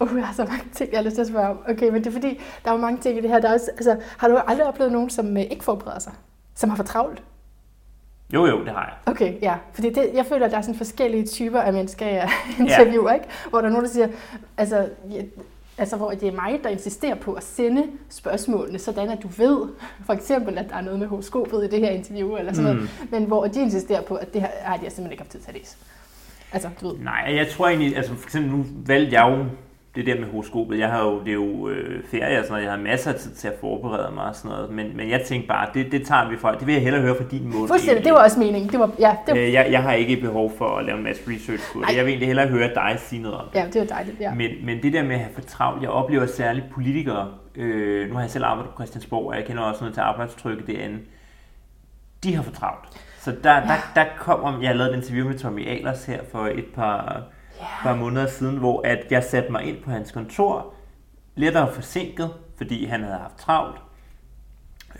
Uh, jeg har så mange ting, jeg har lyst til at spørge om. Okay, men det er fordi, der er jo mange ting i det her. Der er også, altså, har du aldrig oplevet nogen, som øh, ikke forbereder sig? Som har for travlt? Jo, jo, det har jeg. Okay, ja. Fordi det, jeg føler, at der er sådan forskellige typer af mennesker, jeg <laughs> interviewer, ja. ikke? Hvor der er nogen, der siger, altså, ja, altså, hvor det er mig, der insisterer på at sende spørgsmålene, sådan at du ved, for eksempel, at der er noget med horoskopet i det her interview, eller sådan mm. noget, men hvor de insisterer på, at det her har de simpelthen ikke haft tid til at læse. Altså, du ved. Nej, jeg tror egentlig, altså for eksempel nu valgte jeg jo det der med horoskopet. Jeg har jo, det er jo øh, ferie og sådan noget, jeg har masser af tid til at forberede mig og sådan noget, men, men jeg tænkte bare, det, det tager vi fra, det vil jeg hellere høre fra din måde. Fuldstændig, det var også meningen. Det var, ja, det var... Øh, jeg, jeg har ikke behov for at lave en masse research på det. Jeg vil egentlig hellere høre dig sige noget om det. Ja, det var dejligt, ja. Men, men det der med at have for travlt, jeg oplever særligt politikere, øh, nu har jeg selv arbejdet på Christiansborg, og jeg kender også noget til arbejdstrykket derinde, de har for travlt. Så der, ja. der, der kom, jeg lavet et interview med Tommy Ahlers her for et par. Par måneder siden, hvor at jeg satte mig ind på hans kontor, lettere forsinket, fordi han havde haft travlt.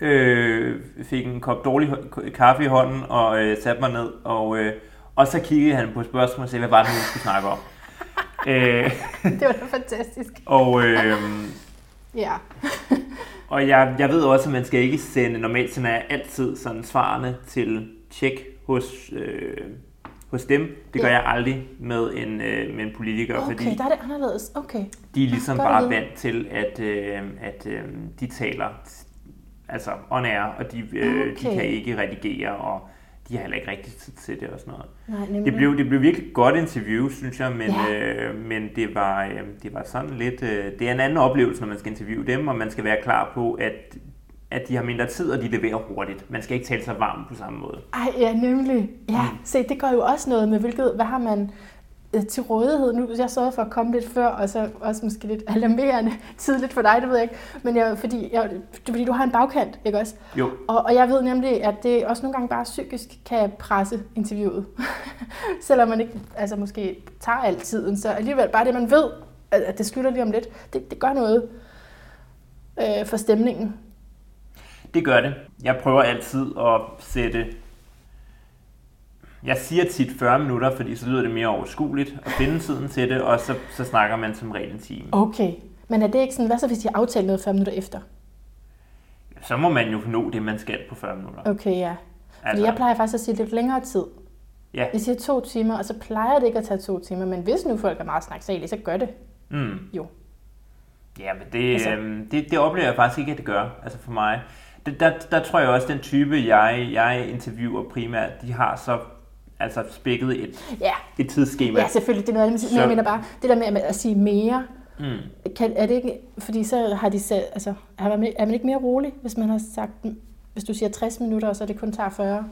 Øh, fik en kop dårlig kaffe i hånden og øh, satte mig ned, og, øh, og så kiggede han på spørgsmål og sagde, hvad var det, vi skulle snakke om? <laughs> øh, det var da fantastisk. og øh, ja. <laughs> og jeg, jeg ved også, at man skal ikke sende, normalt sender jeg altid sådan svarene til tjek hos, øh, hos dem. Det gør ja. jeg aldrig med en, øh, med en politiker, okay, fordi der er det anderledes. Okay. de er ligesom bare det. vant til, at, øh, at øh, de taler altså on air, og de, øh, okay. de kan ikke redigere, og de har heller ikke rigtig tid til det og sådan noget. Nej, det, blev, det blev virkelig godt interview, synes jeg, men, ja. øh, men det, var, øh, det var sådan lidt... Øh, det er en anden oplevelse, når man skal interviewe dem, og man skal være klar på, at at de har mindre tid, og de leverer hurtigt. Man skal ikke tale sig varm på samme måde. Ej, ja, nemlig. Ja, mm. se, det gør jo også noget med, hvilket, hvad har man øh, til rådighed nu. Jeg sørgede for at komme lidt før, og så også måske lidt alarmerende <laughs> tidligt for dig, det ved jeg ikke. Men jeg, fordi, jeg, fordi du har en bagkant, ikke også? Jo. Og, og jeg ved nemlig, at det også nogle gange bare psykisk kan presse interviewet. <laughs> Selvom man ikke altså måske tager al tiden, så alligevel bare det, man ved, at det slutter lige om lidt, det, det gør noget øh, for stemningen. Det gør det. Jeg prøver altid at sætte... Jeg siger tit 40 minutter, fordi så lyder det mere overskueligt at finde tiden til det, og så, så snakker man som regel en time. Okay. Men er det ikke sådan, hvad så hvis de har aftalt noget 40 minutter efter? Så må man jo nå det, man skal på 40 minutter. Okay, ja. Fordi altså, jeg plejer faktisk at sige lidt længere tid. Ja. Jeg siger to timer, og så plejer det ikke at tage to timer, men hvis nu folk er meget snaksalige, så gør det. Mm. Jo. Ja, men det, altså. øhm, det, det oplever jeg faktisk ikke, at det gør, altså for mig der, der tror jeg også, den type, jeg, jeg interviewer primært, de har så altså spækket et, ja. et tidsskema. Ja, selvfølgelig. Det er noget, men jeg mener bare, det der med at sige mere, mm. kan, er det ikke, fordi så har de selv, altså, er man, er man ikke mere rolig, hvis man har sagt, hvis du siger 60 minutter, og så det kun tager 40?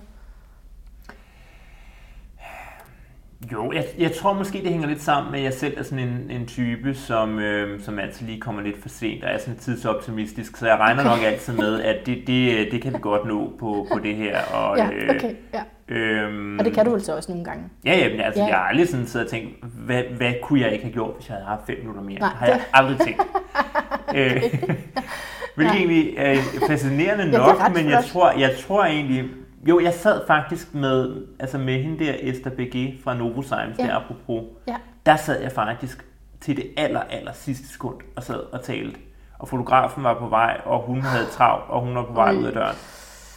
Jo, jeg, jeg tror måske, det hænger lidt sammen med, at jeg selv er sådan en, en type, som, øh, som altid lige kommer lidt for sent, og er sådan tidsoptimistisk, så jeg regner okay. nok altid med, at det, det, det kan vi godt nå på, på det her. Og, ja, øh, okay, ja. Øhm, og det kan du vel så også nogle gange? Ja, ja men altså, ja. jeg har aldrig sådan siddet og tænkt, hvad, hvad kunne jeg ikke have gjort, hvis jeg havde haft fem minutter mere? Nej, det har jeg aldrig tænkt. <laughs> øh, <laughs> hvilket ja. egentlig er fascinerende nok, ja, men jeg tror, jeg tror egentlig, jo, jeg sad faktisk med, altså med hende der, Esther BG fra Novozymes, ja. der apropos. Ja. Der sad jeg faktisk til det aller, aller sidste sekund og sad og talte. Og fotografen var på vej, og hun havde travlt, og hun var på vej ud af døren.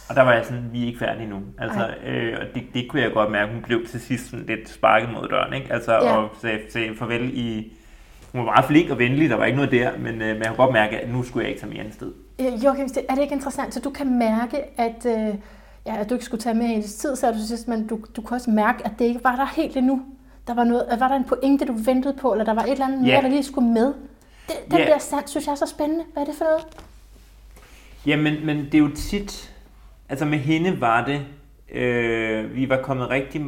Og der var jeg sådan, vi er ikke færdige nu. Altså, øh, og det, det kunne jeg godt mærke, hun blev til sidst sådan lidt sparket mod døren, ikke? Altså, ja. og sagde, sagde farvel i... Hun var meget flink og venlig, der var ikke noget der, men, øh, men jeg kunne godt mærke, at nu skulle jeg ikke tage mere end sted. Joachim, er det ikke interessant? Så du kan mærke, at... Øh ja, at du ikke skulle tage mere hendes tid, så du synes, men du, du kunne også mærke, at det ikke var der helt endnu. Der var, noget, var der en pointe, du ventede på, eller der var et eller andet yeah. mere, der lige skulle med. Det, den yeah. der sand, synes jeg er så spændende. Hvad er det for noget? Jamen, men det er jo tit, altså med hende var det, øh, vi var kommet rigtig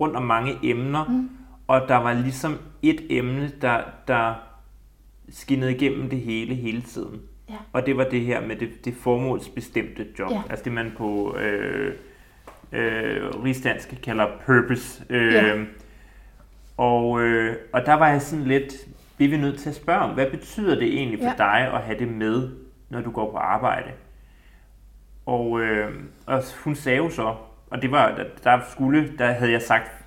rundt om mange emner, mm. og der var ligesom et emne, der, der skinnede igennem det hele hele tiden. Ja. Og det var det her med det, det formålsbestemte job. Ja. Altså det, man på øh, øh, rigsdansk kalder purpose. Øh, ja. og, øh, og der var jeg sådan lidt, vi er nødt til at spørge om, hvad betyder det egentlig for ja. dig at have det med når du går på arbejde. Og, øh, og hun sagde jo så, og det var, der skulle, der havde jeg sagt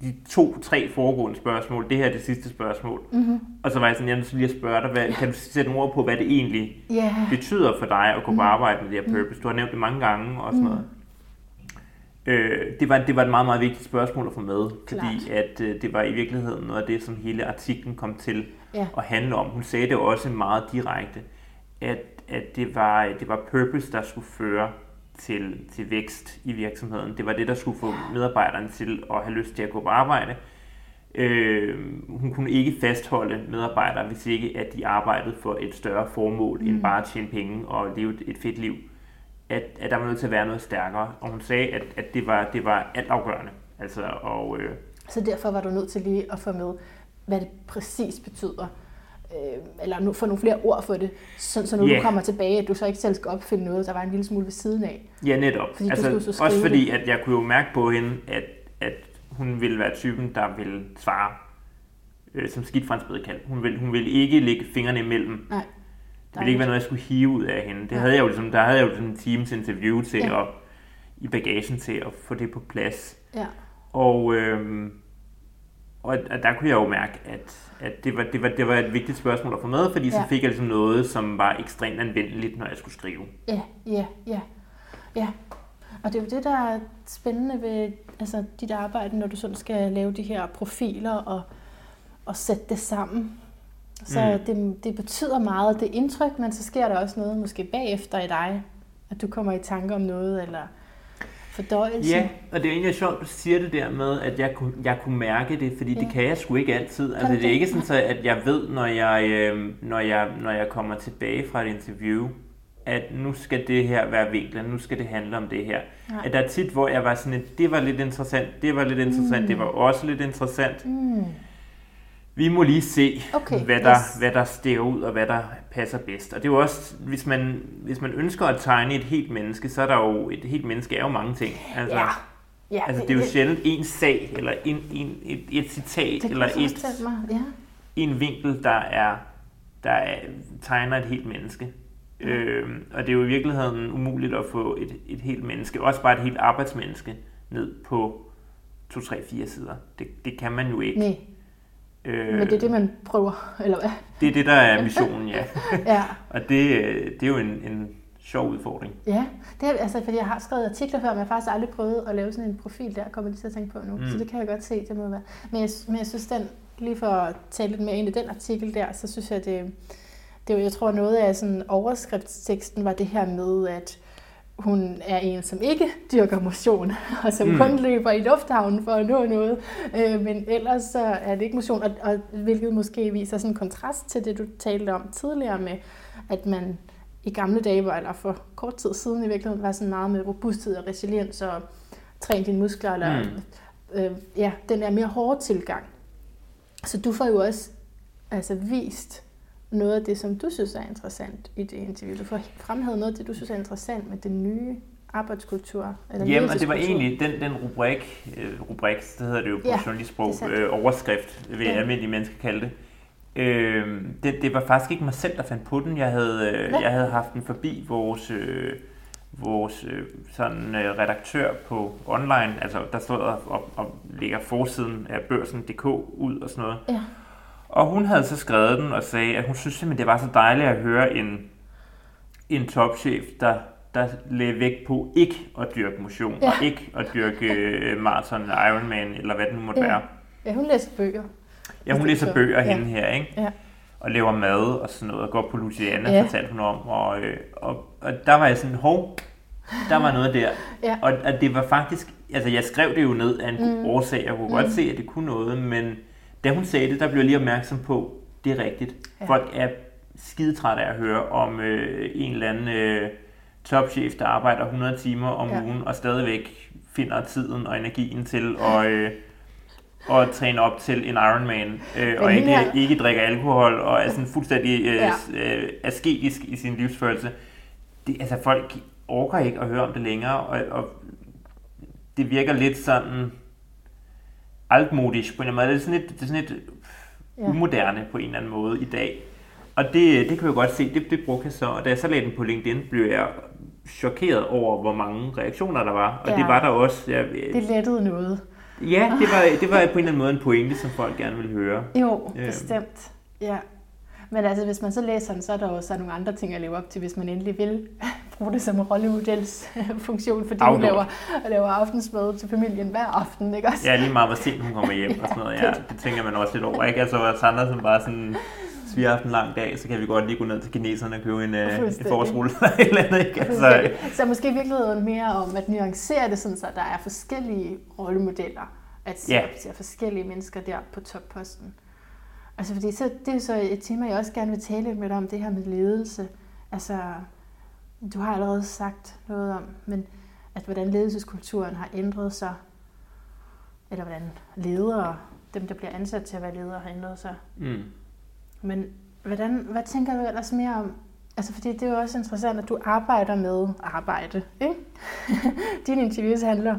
de to-tre foregående spørgsmål, det her er det sidste spørgsmål. Mm-hmm. Og så var jeg sådan, jeg lige at spørge dig, hvad, kan du sætte nogle ord på, hvad det egentlig yeah. betyder for dig at gå mm. på arbejde med det her purpose? Du har nævnt det mange gange og sådan mm. noget. Øh, det, var, det var et meget, meget vigtigt spørgsmål at få med, Klart. fordi at, øh, det var i virkeligheden noget af det, som hele artiklen kom til ja. at handle om. Hun sagde det også meget direkte, at, at det, var, det var purpose, der skulle føre til, til vækst i virksomheden. Det var det, der skulle få medarbejderne til at have lyst til at gå på arbejde. Øh, hun kunne ikke fastholde medarbejdere, hvis ikke at de arbejdede for et større formål mm. end bare at tjene penge og leve et fedt liv. At, at der var nødt til at være noget stærkere. Og hun sagde, at, at det, var, det var altafgørende. Altså, og, øh, Så derfor var du nødt til lige at få med, hvad det præcis betyder øh, eller nu, få nogle flere ord for det, så, så når yeah. du kommer tilbage, at du så ikke selv skal opfinde noget, der var en lille smule ved siden af. Ja, netop. Fordi altså, så også fordi, det. at jeg kunne jo mærke på hende, at, at hun ville være typen, der ville svare øh, som skidt fransk kald. Hun ville, hun ville ikke lægge fingrene imellem. Nej. Det ville ikke være noget, jeg skulle hive ud af hende. Det Nej. havde jeg jo ligesom, der havde jeg jo sådan en teams interview til ja. at, i bagagen til at få det på plads. Ja. Og, øh, og der kunne jeg jo mærke, at, at det, var, det, var, det var et vigtigt spørgsmål at få med, fordi ja. så fik jeg ligesom noget, som var ekstremt anvendeligt, når jeg skulle skrive. Ja, ja, ja. ja. Og det er jo det, der er spændende ved altså, dit arbejde, når du sådan skal lave de her profiler og, og sætte det sammen. Så mm. det, det betyder meget, det indtryk, men så sker der også noget måske bagefter i dig, at du kommer i tanke om noget, eller fordøjelse. Ja, og det er egentlig sjovt, du siger det der med, at jeg kunne, jeg kunne mærke det, fordi ja. det kan jeg sgu ikke altid. Altså, det er ikke sådan, så, at jeg ved, når jeg, øh, når, jeg, når jeg kommer tilbage fra et interview, at nu skal det her være vinklet, nu skal det handle om det her. Nej. At der er tit, hvor jeg var sådan, at det var lidt interessant, det var lidt interessant, mm. det var også lidt interessant. Mm. Vi må lige se, okay, hvad, der, yes. hvad der stikker ud, og hvad der passer bedst. Og det er jo også, hvis man, hvis man ønsker at tegne et helt menneske, så er der jo, et helt menneske er jo mange ting. Altså, ja. Ja, altså det er jo det, sjældent en sag, eller en, en, et, et citat, eller et, mig. Ja. en vinkel, der er, der er, tegner et helt menneske. Ja. Øhm, og det er jo i virkeligheden umuligt at få et, et helt menneske, også bare et helt arbejdsmenneske, ned på 2, 3, 4 sider. Det, det kan man jo ikke. Nej. Øh, Men det er det, man prøver, eller hvad? Det er det, der er <laughs> missionen, ja. <laughs> ja. og det, det er jo en, en sjov udfordring. Ja, det er, altså, fordi jeg har skrevet artikler før, men jeg har faktisk aldrig prøvet at lave sådan en profil der, kommer lige til at tænke på nu. Mm. Så det kan jeg godt se, det må være. Men jeg, men jeg synes, den, lige for at tale lidt mere ind i den artikel der, så synes jeg, det, det jeg tror noget af sådan overskriftsteksten var det her med, at hun er en, som ikke dyrker motion, <laughs> og som mm. kun løber i lufthavnen for at nå noget. Øh, men ellers så er det ikke motion, og, og hvilket måske viser sådan en kontrast til det, du talte om tidligere med, at man i gamle dage, var, eller for kort tid siden i virkeligheden, var sådan meget med robusthed og resiliens og træne dine muskler, eller mm. øh, ja, den er mere hårde tilgang. Så du får jo også altså, vist noget af det, som du synes er interessant i det interview. Du får fremhævet noget af det, du synes er interessant med den nye arbejdskultur? Eller Jamen, og det var egentlig den, den rubrik, øh, rubrik, det hedder det jo på ja, journalistsprog, øh, overskrift, vil ja. almindelige mennesker kalde det. Øh, det. Det var faktisk ikke mig selv, der fandt på den. Jeg havde, øh, jeg havde haft den forbi vores, øh, vores øh, sådan, øh, redaktør på online, altså der stod og, og, og lægger forsiden af børsen.dk ud og sådan noget. Ja. Og hun havde så skrevet den og sagde, at hun synes simpelthen, det var så dejligt at høre en, en topchef, der, der lagde vægt på ikke at dyrke motion, ja. og ikke at dyrke uh, marathon, Ironman, eller hvad det nu måtte ja. være. Ja, hun læser bøger. Ja, hun læser bøger ja. hende her, ikke? Ja. Og laver mad og sådan noget, og går på Luciana, ja. fortalte hun om. Og, øh, og, og der var jeg sådan, hov, der var noget der. ja. Og at det var faktisk, altså jeg skrev det jo ned af en mm. årsag, jeg kunne mm. godt se, at det kunne noget, men da hun sagde det, der blev jeg lige opmærksom på, det er rigtigt. Ja. Folk er skidetrætte af at høre om øh, en eller anden øh, topchef, der arbejder 100 timer om ja. ugen, og stadigvæk finder tiden og energien til at, øh, at træne op til en Ironman, øh, og ikke, her... ikke drikker alkohol, og er sådan fuldstændig øh, ja. øh, asketisk i sin livsførelse. Det, altså folk orker ikke at høre om det længere, og, og det virker lidt sådan altmodisk på en eller anden måde. Det er sådan lidt, det er sådan lidt ja. umoderne på en eller anden måde i dag. Og det, det kan vi godt se, det, det brugte jeg så. Og da jeg så lagde den på LinkedIn, blev jeg chokeret over, hvor mange reaktioner der var. Og ja. det var der også. Jeg, det lettede noget. Ja, det var, det var på en eller anden måde en pointe, som folk gerne ville høre. Jo, øhm. bestemt. Ja. Men altså, hvis man så læser den, så er der også nogle andre ting at leve op til, hvis man endelig vil bruge det som rollemodels funktion, fordi hun laver, laver aftensmad til familien hver aften, ikke også? Ja, lige meget, hvor sent hun kommer hjem og sådan noget. Ja, <laughs> det tænker man også lidt over, ikke? Altså, Sandra som bare sådan vi har haft en lang dag, så kan vi godt lige gå ned til kineserne og købe en, uh, en forårsrulle <laughs> eller et eller andet. Ikke? Altså. Så måske i virkeligheden mere om at nuancere det, sådan, så der er forskellige rollemodeller, at se ja. ser forskellige mennesker der på topposten. Altså fordi så, det er så et tema, jeg også gerne vil tale lidt med dig om, det her med ledelse. Altså, du har allerede sagt noget om, men at hvordan ledelseskulturen har ændret sig, eller hvordan ledere, dem der bliver ansat til at være ledere, har ændret sig. Mm. Men hvordan, hvad tænker du ellers mere om, altså fordi det er jo også interessant, at du arbejder med arbejde, ikke? <laughs> Dine interviews handler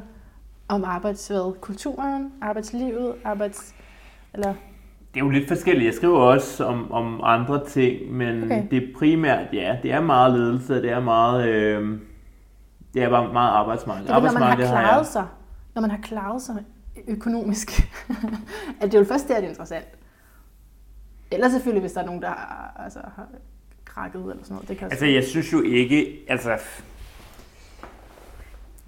om arbejdsværet, kulturen, arbejdslivet, arbejds... Eller det er jo lidt forskelligt. Jeg skriver også om, om andre ting, men okay. det er primært, ja, det er meget ledelse, det er meget, øh, det er bare meget arbejdsmarked. Det er, når man har klaret har sig, når man har klaret sig økonomisk, <laughs> at det er jo først der, det er interessant. Eller selvfølgelig, hvis der er nogen, der har, altså, har krakket eller sådan noget. Det kan altså, jeg synes jo ikke, altså,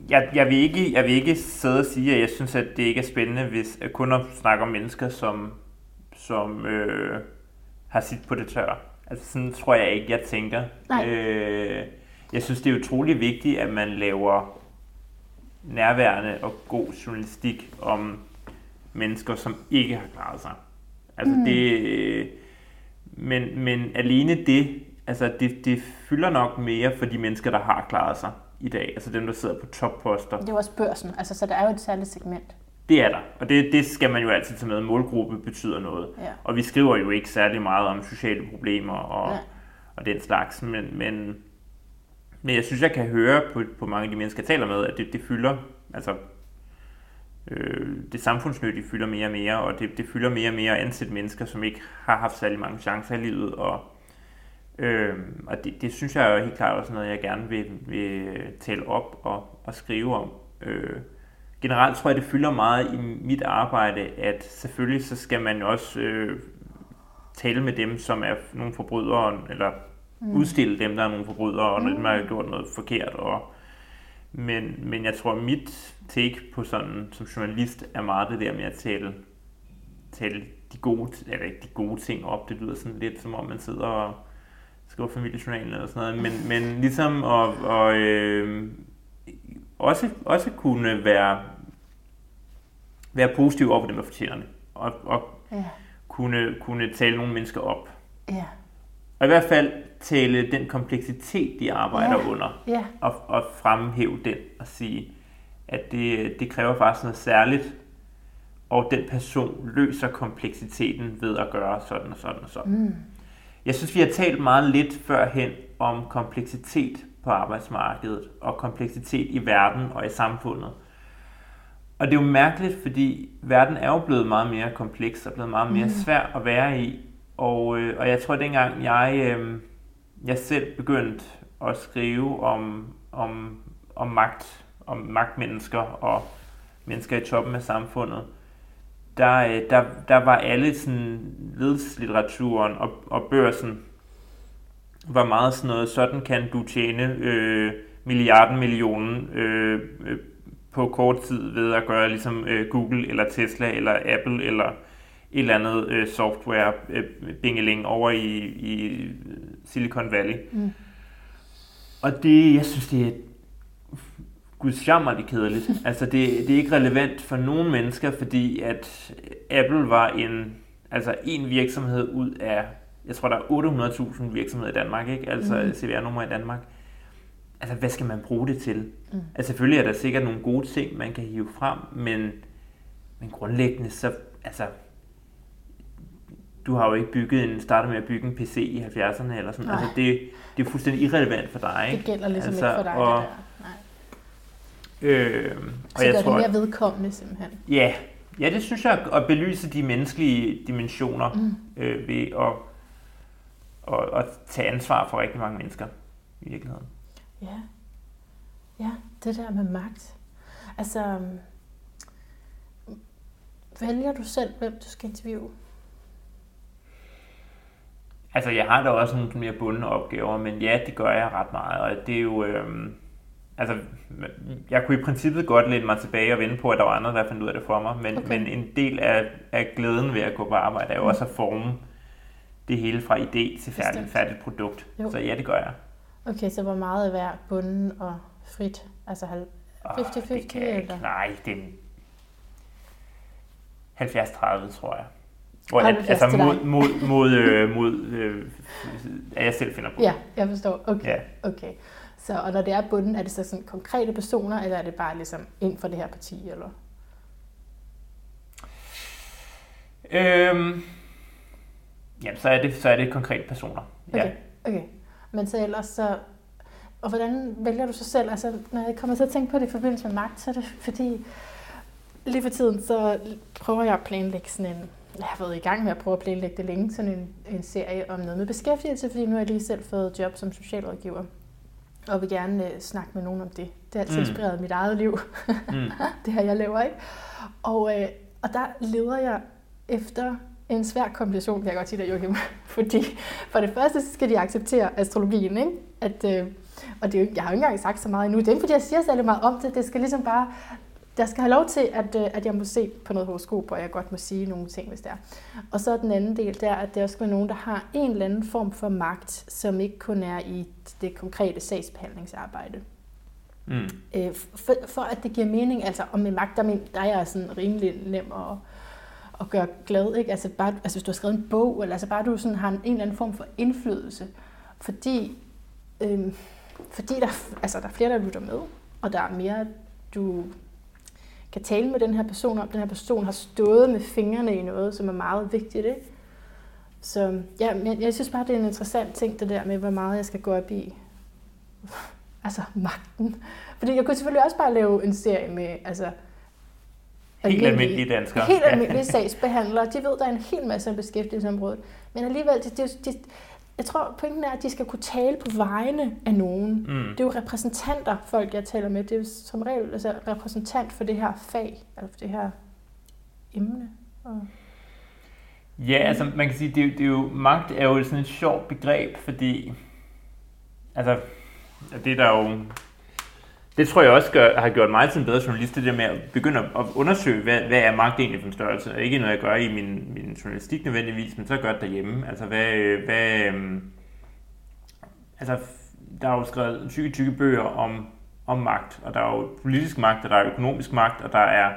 jeg, jeg, vil ikke, jeg vil ikke sidde og sige, at jeg synes, at det ikke er spændende, hvis kun at snakke om mennesker, som, som øh, har sit på det tør. Altså sådan tror jeg ikke, jeg tænker. Nej. Øh, jeg synes, det er utrolig vigtigt, at man laver nærværende og god journalistik om mennesker, som ikke har klaret sig. Altså mm. det, men, men alene det, altså det, det fylder nok mere for de mennesker, der har klaret sig i dag. Altså dem, der sidder på topposter. Det er også børsen, altså, så der er jo et særligt segment. Det er der, og det, det skal man jo altid tage med. Målgruppe betyder noget. Ja. Og vi skriver jo ikke særlig meget om sociale problemer og, ja. og den slags, men, men, men jeg synes, jeg kan høre på, på mange af de mennesker, jeg taler med, at det, det fylder, altså øh, det samfundsnyttige fylder mere og mere, og det, det fylder mere og mere at ansætte mennesker, som ikke har haft særlig mange chancer i livet, og, øh, og det, det synes jeg er helt klart også noget, jeg gerne vil, vil tale op og, og skrive om. Øh, generelt tror jeg, det fylder meget i mit arbejde, at selvfølgelig så skal man også øh, tale med dem, som er nogle forbrydere, eller mm. udstille dem, der er nogle forbrydere, og mm. dem, der har gjort noget forkert. Og, men, men jeg tror, mit take på sådan, som journalist er meget det der med at tale, tale de gode, eller ikke de gode ting op. Det lyder sådan lidt som om man sidder og skriver familiejournalen eller sådan noget. Men, men ligesom at, og, øh, også, også kunne være, være positiv over for dem, der fortjener det. Og, og ja. kunne, kunne tale nogle mennesker op. Ja. Og i hvert fald tale den kompleksitet, de arbejder ja. under, ja. Og, og fremhæve den og sige, at det, det kræver faktisk noget særligt, og den person løser kompleksiteten ved at gøre sådan og sådan og sådan. Mm. Jeg synes, vi har talt meget lidt førhen om kompleksitet på arbejdsmarkedet og kompleksitet i verden og i samfundet. Og det er jo mærkeligt, fordi verden er jo blevet meget mere kompleks og blevet meget mere mm. svær at være i. Og, øh, og jeg tror, at dengang jeg, øh, jeg selv begyndte at skrive om, om, om magt, om magtmennesker og mennesker i toppen af samfundet, der, øh, der, der var alle sådan ledelseslitteraturen og, og børsen var meget sådan noget, sådan kan du tjene øh, milliarden millionen øh, øh, på kort tid ved at gøre ligesom øh, Google eller Tesla eller Apple eller et eller andet øh, software øh, bingeling over i, i Silicon Valley. Mm. Og det, jeg synes, det er guds jammer, det kedeligt. <laughs> Altså, det, det er ikke relevant for nogen mennesker, fordi at Apple var en, altså en virksomhed ud af jeg tror, der er 800.000 virksomheder i Danmark, ikke? altså mm. CVR-nummer i Danmark. Altså, hvad skal man bruge det til? Mm. Altså, selvfølgelig er der sikkert nogle gode ting, man kan hive frem, men, men grundlæggende, så, altså, du har jo ikke bygget en, startet med at bygge en PC i 70'erne eller sådan. Nej. Altså, det, det er fuldstændig irrelevant for dig. Ikke? Det gælder ligesom altså, ikke for dig, og, det der. Nej. Øh, og så jeg gør tror, det mere vedkommende simpelthen. Ja, ja, det synes jeg, at belyse de menneskelige dimensioner mm. øh, ved at og, og tage ansvar for rigtig mange mennesker i virkeligheden. Ja. Ja, det der med magt. Altså, vælger du selv, hvem du skal interviewe? Altså, jeg har da også nogle mere bundne opgaver, men ja, det gør jeg ret meget, og det er jo... Øh, altså, jeg kunne i princippet godt læne mig tilbage og vente på, at der var andre, der fandt ud af det for mig, men, okay. men en del af, af glæden ved at gå på arbejde er jo mm. også at forme det hele fra idé til færdigt, færdigt produkt. Jo. Så ja, det gør jeg. Okay, så hvor meget er hver bunden og frit? Altså 50-50? eller? Nej, det er 70-30, tror jeg. Hvor jeg, altså mod, mod, mod, øh, <laughs> mod øh, at jeg selv finder på Ja, jeg forstår. Okay. Ja. okay. Så, og når det er bunden, er det så sådan konkrete personer, eller er det bare ligesom ind for det her parti, eller? Øhm, jamen, så er det, så er det konkrete personer. Okay. Ja. okay. Men så ellers så... Og hvordan vælger du så selv? Altså, når jeg kommer til at tænke på det i forbindelse med magt, så er det fordi, lige for tiden, så prøver jeg at planlægge sådan en jeg har været i gang med at prøve at planlægge det længe, sådan en, en serie om noget med beskæftigelse, fordi nu har jeg lige selv fået job som socialrådgiver, og vil gerne uh, snakke med nogen om det. Det har altid mm. inspireret mit eget liv, mm. <laughs> det her jeg laver, ikke? Og, uh, og der leder jeg efter en svær kombination, kan jeg godt sige der, Joachim. <laughs> Fordi for det første så skal de acceptere astrologien, ikke? At, uh, og det er jo, jeg har jo ikke engang sagt så meget endnu. Det er ikke, fordi jeg siger særlig meget om det. Det skal ligesom bare der skal have lov til, at, øh, at jeg må se på noget horoskop, og jeg godt må sige nogle ting, hvis det er. Og så den anden del der, at det også skal være nogen, der har en eller anden form for magt, som ikke kun er i det konkrete sagsbehandlingsarbejde. Mm. Øh, for, for at det giver mening, altså og med magt, der, men, der er jeg sådan rimelig nem at, at gøre glad. Ikke? Altså, bare, altså hvis du har skrevet en bog, eller altså bare du sådan har en, en eller anden form for indflydelse. Fordi, øh, fordi der, altså, der er flere, der lytter med, og der er mere, du kan tale med den her person om, den her person har stået med fingrene i noget, som er meget vigtigt. Ikke? Så ja, men jeg synes bare, det er en interessant ting, det der med, hvor meget jeg skal gå op i altså magten. Fordi jeg kunne selvfølgelig også bare lave en serie med altså, Helt almindelige danskere. Helt almindelige sagsbehandlere. De ved, der er en hel masse om beskæftigelsesområdet. Men alligevel, de, de, de, jeg tror, pointen er, at de skal kunne tale på vegne af nogen. Mm. Det er jo repræsentanter, folk jeg taler med. Det er jo som regel altså, repræsentant for det her fag, eller for det her emne. Og... Ja, altså man kan sige, det er, det er jo, magt er jo sådan et sjovt begreb, fordi altså, det er der jo det tror jeg også gør, har gjort mig til en bedre journalist, det der med at begynde at undersøge, hvad, hvad er magt egentlig for en størrelse. Og ikke noget, jeg gør i min, min journalistik nødvendigvis, men så gør det derhjemme. Altså, hvad, hvad, øhm, altså, der er jo skrevet tykke, tykke bøger om, om magt, og der er jo politisk magt, og der er økonomisk magt, og der er,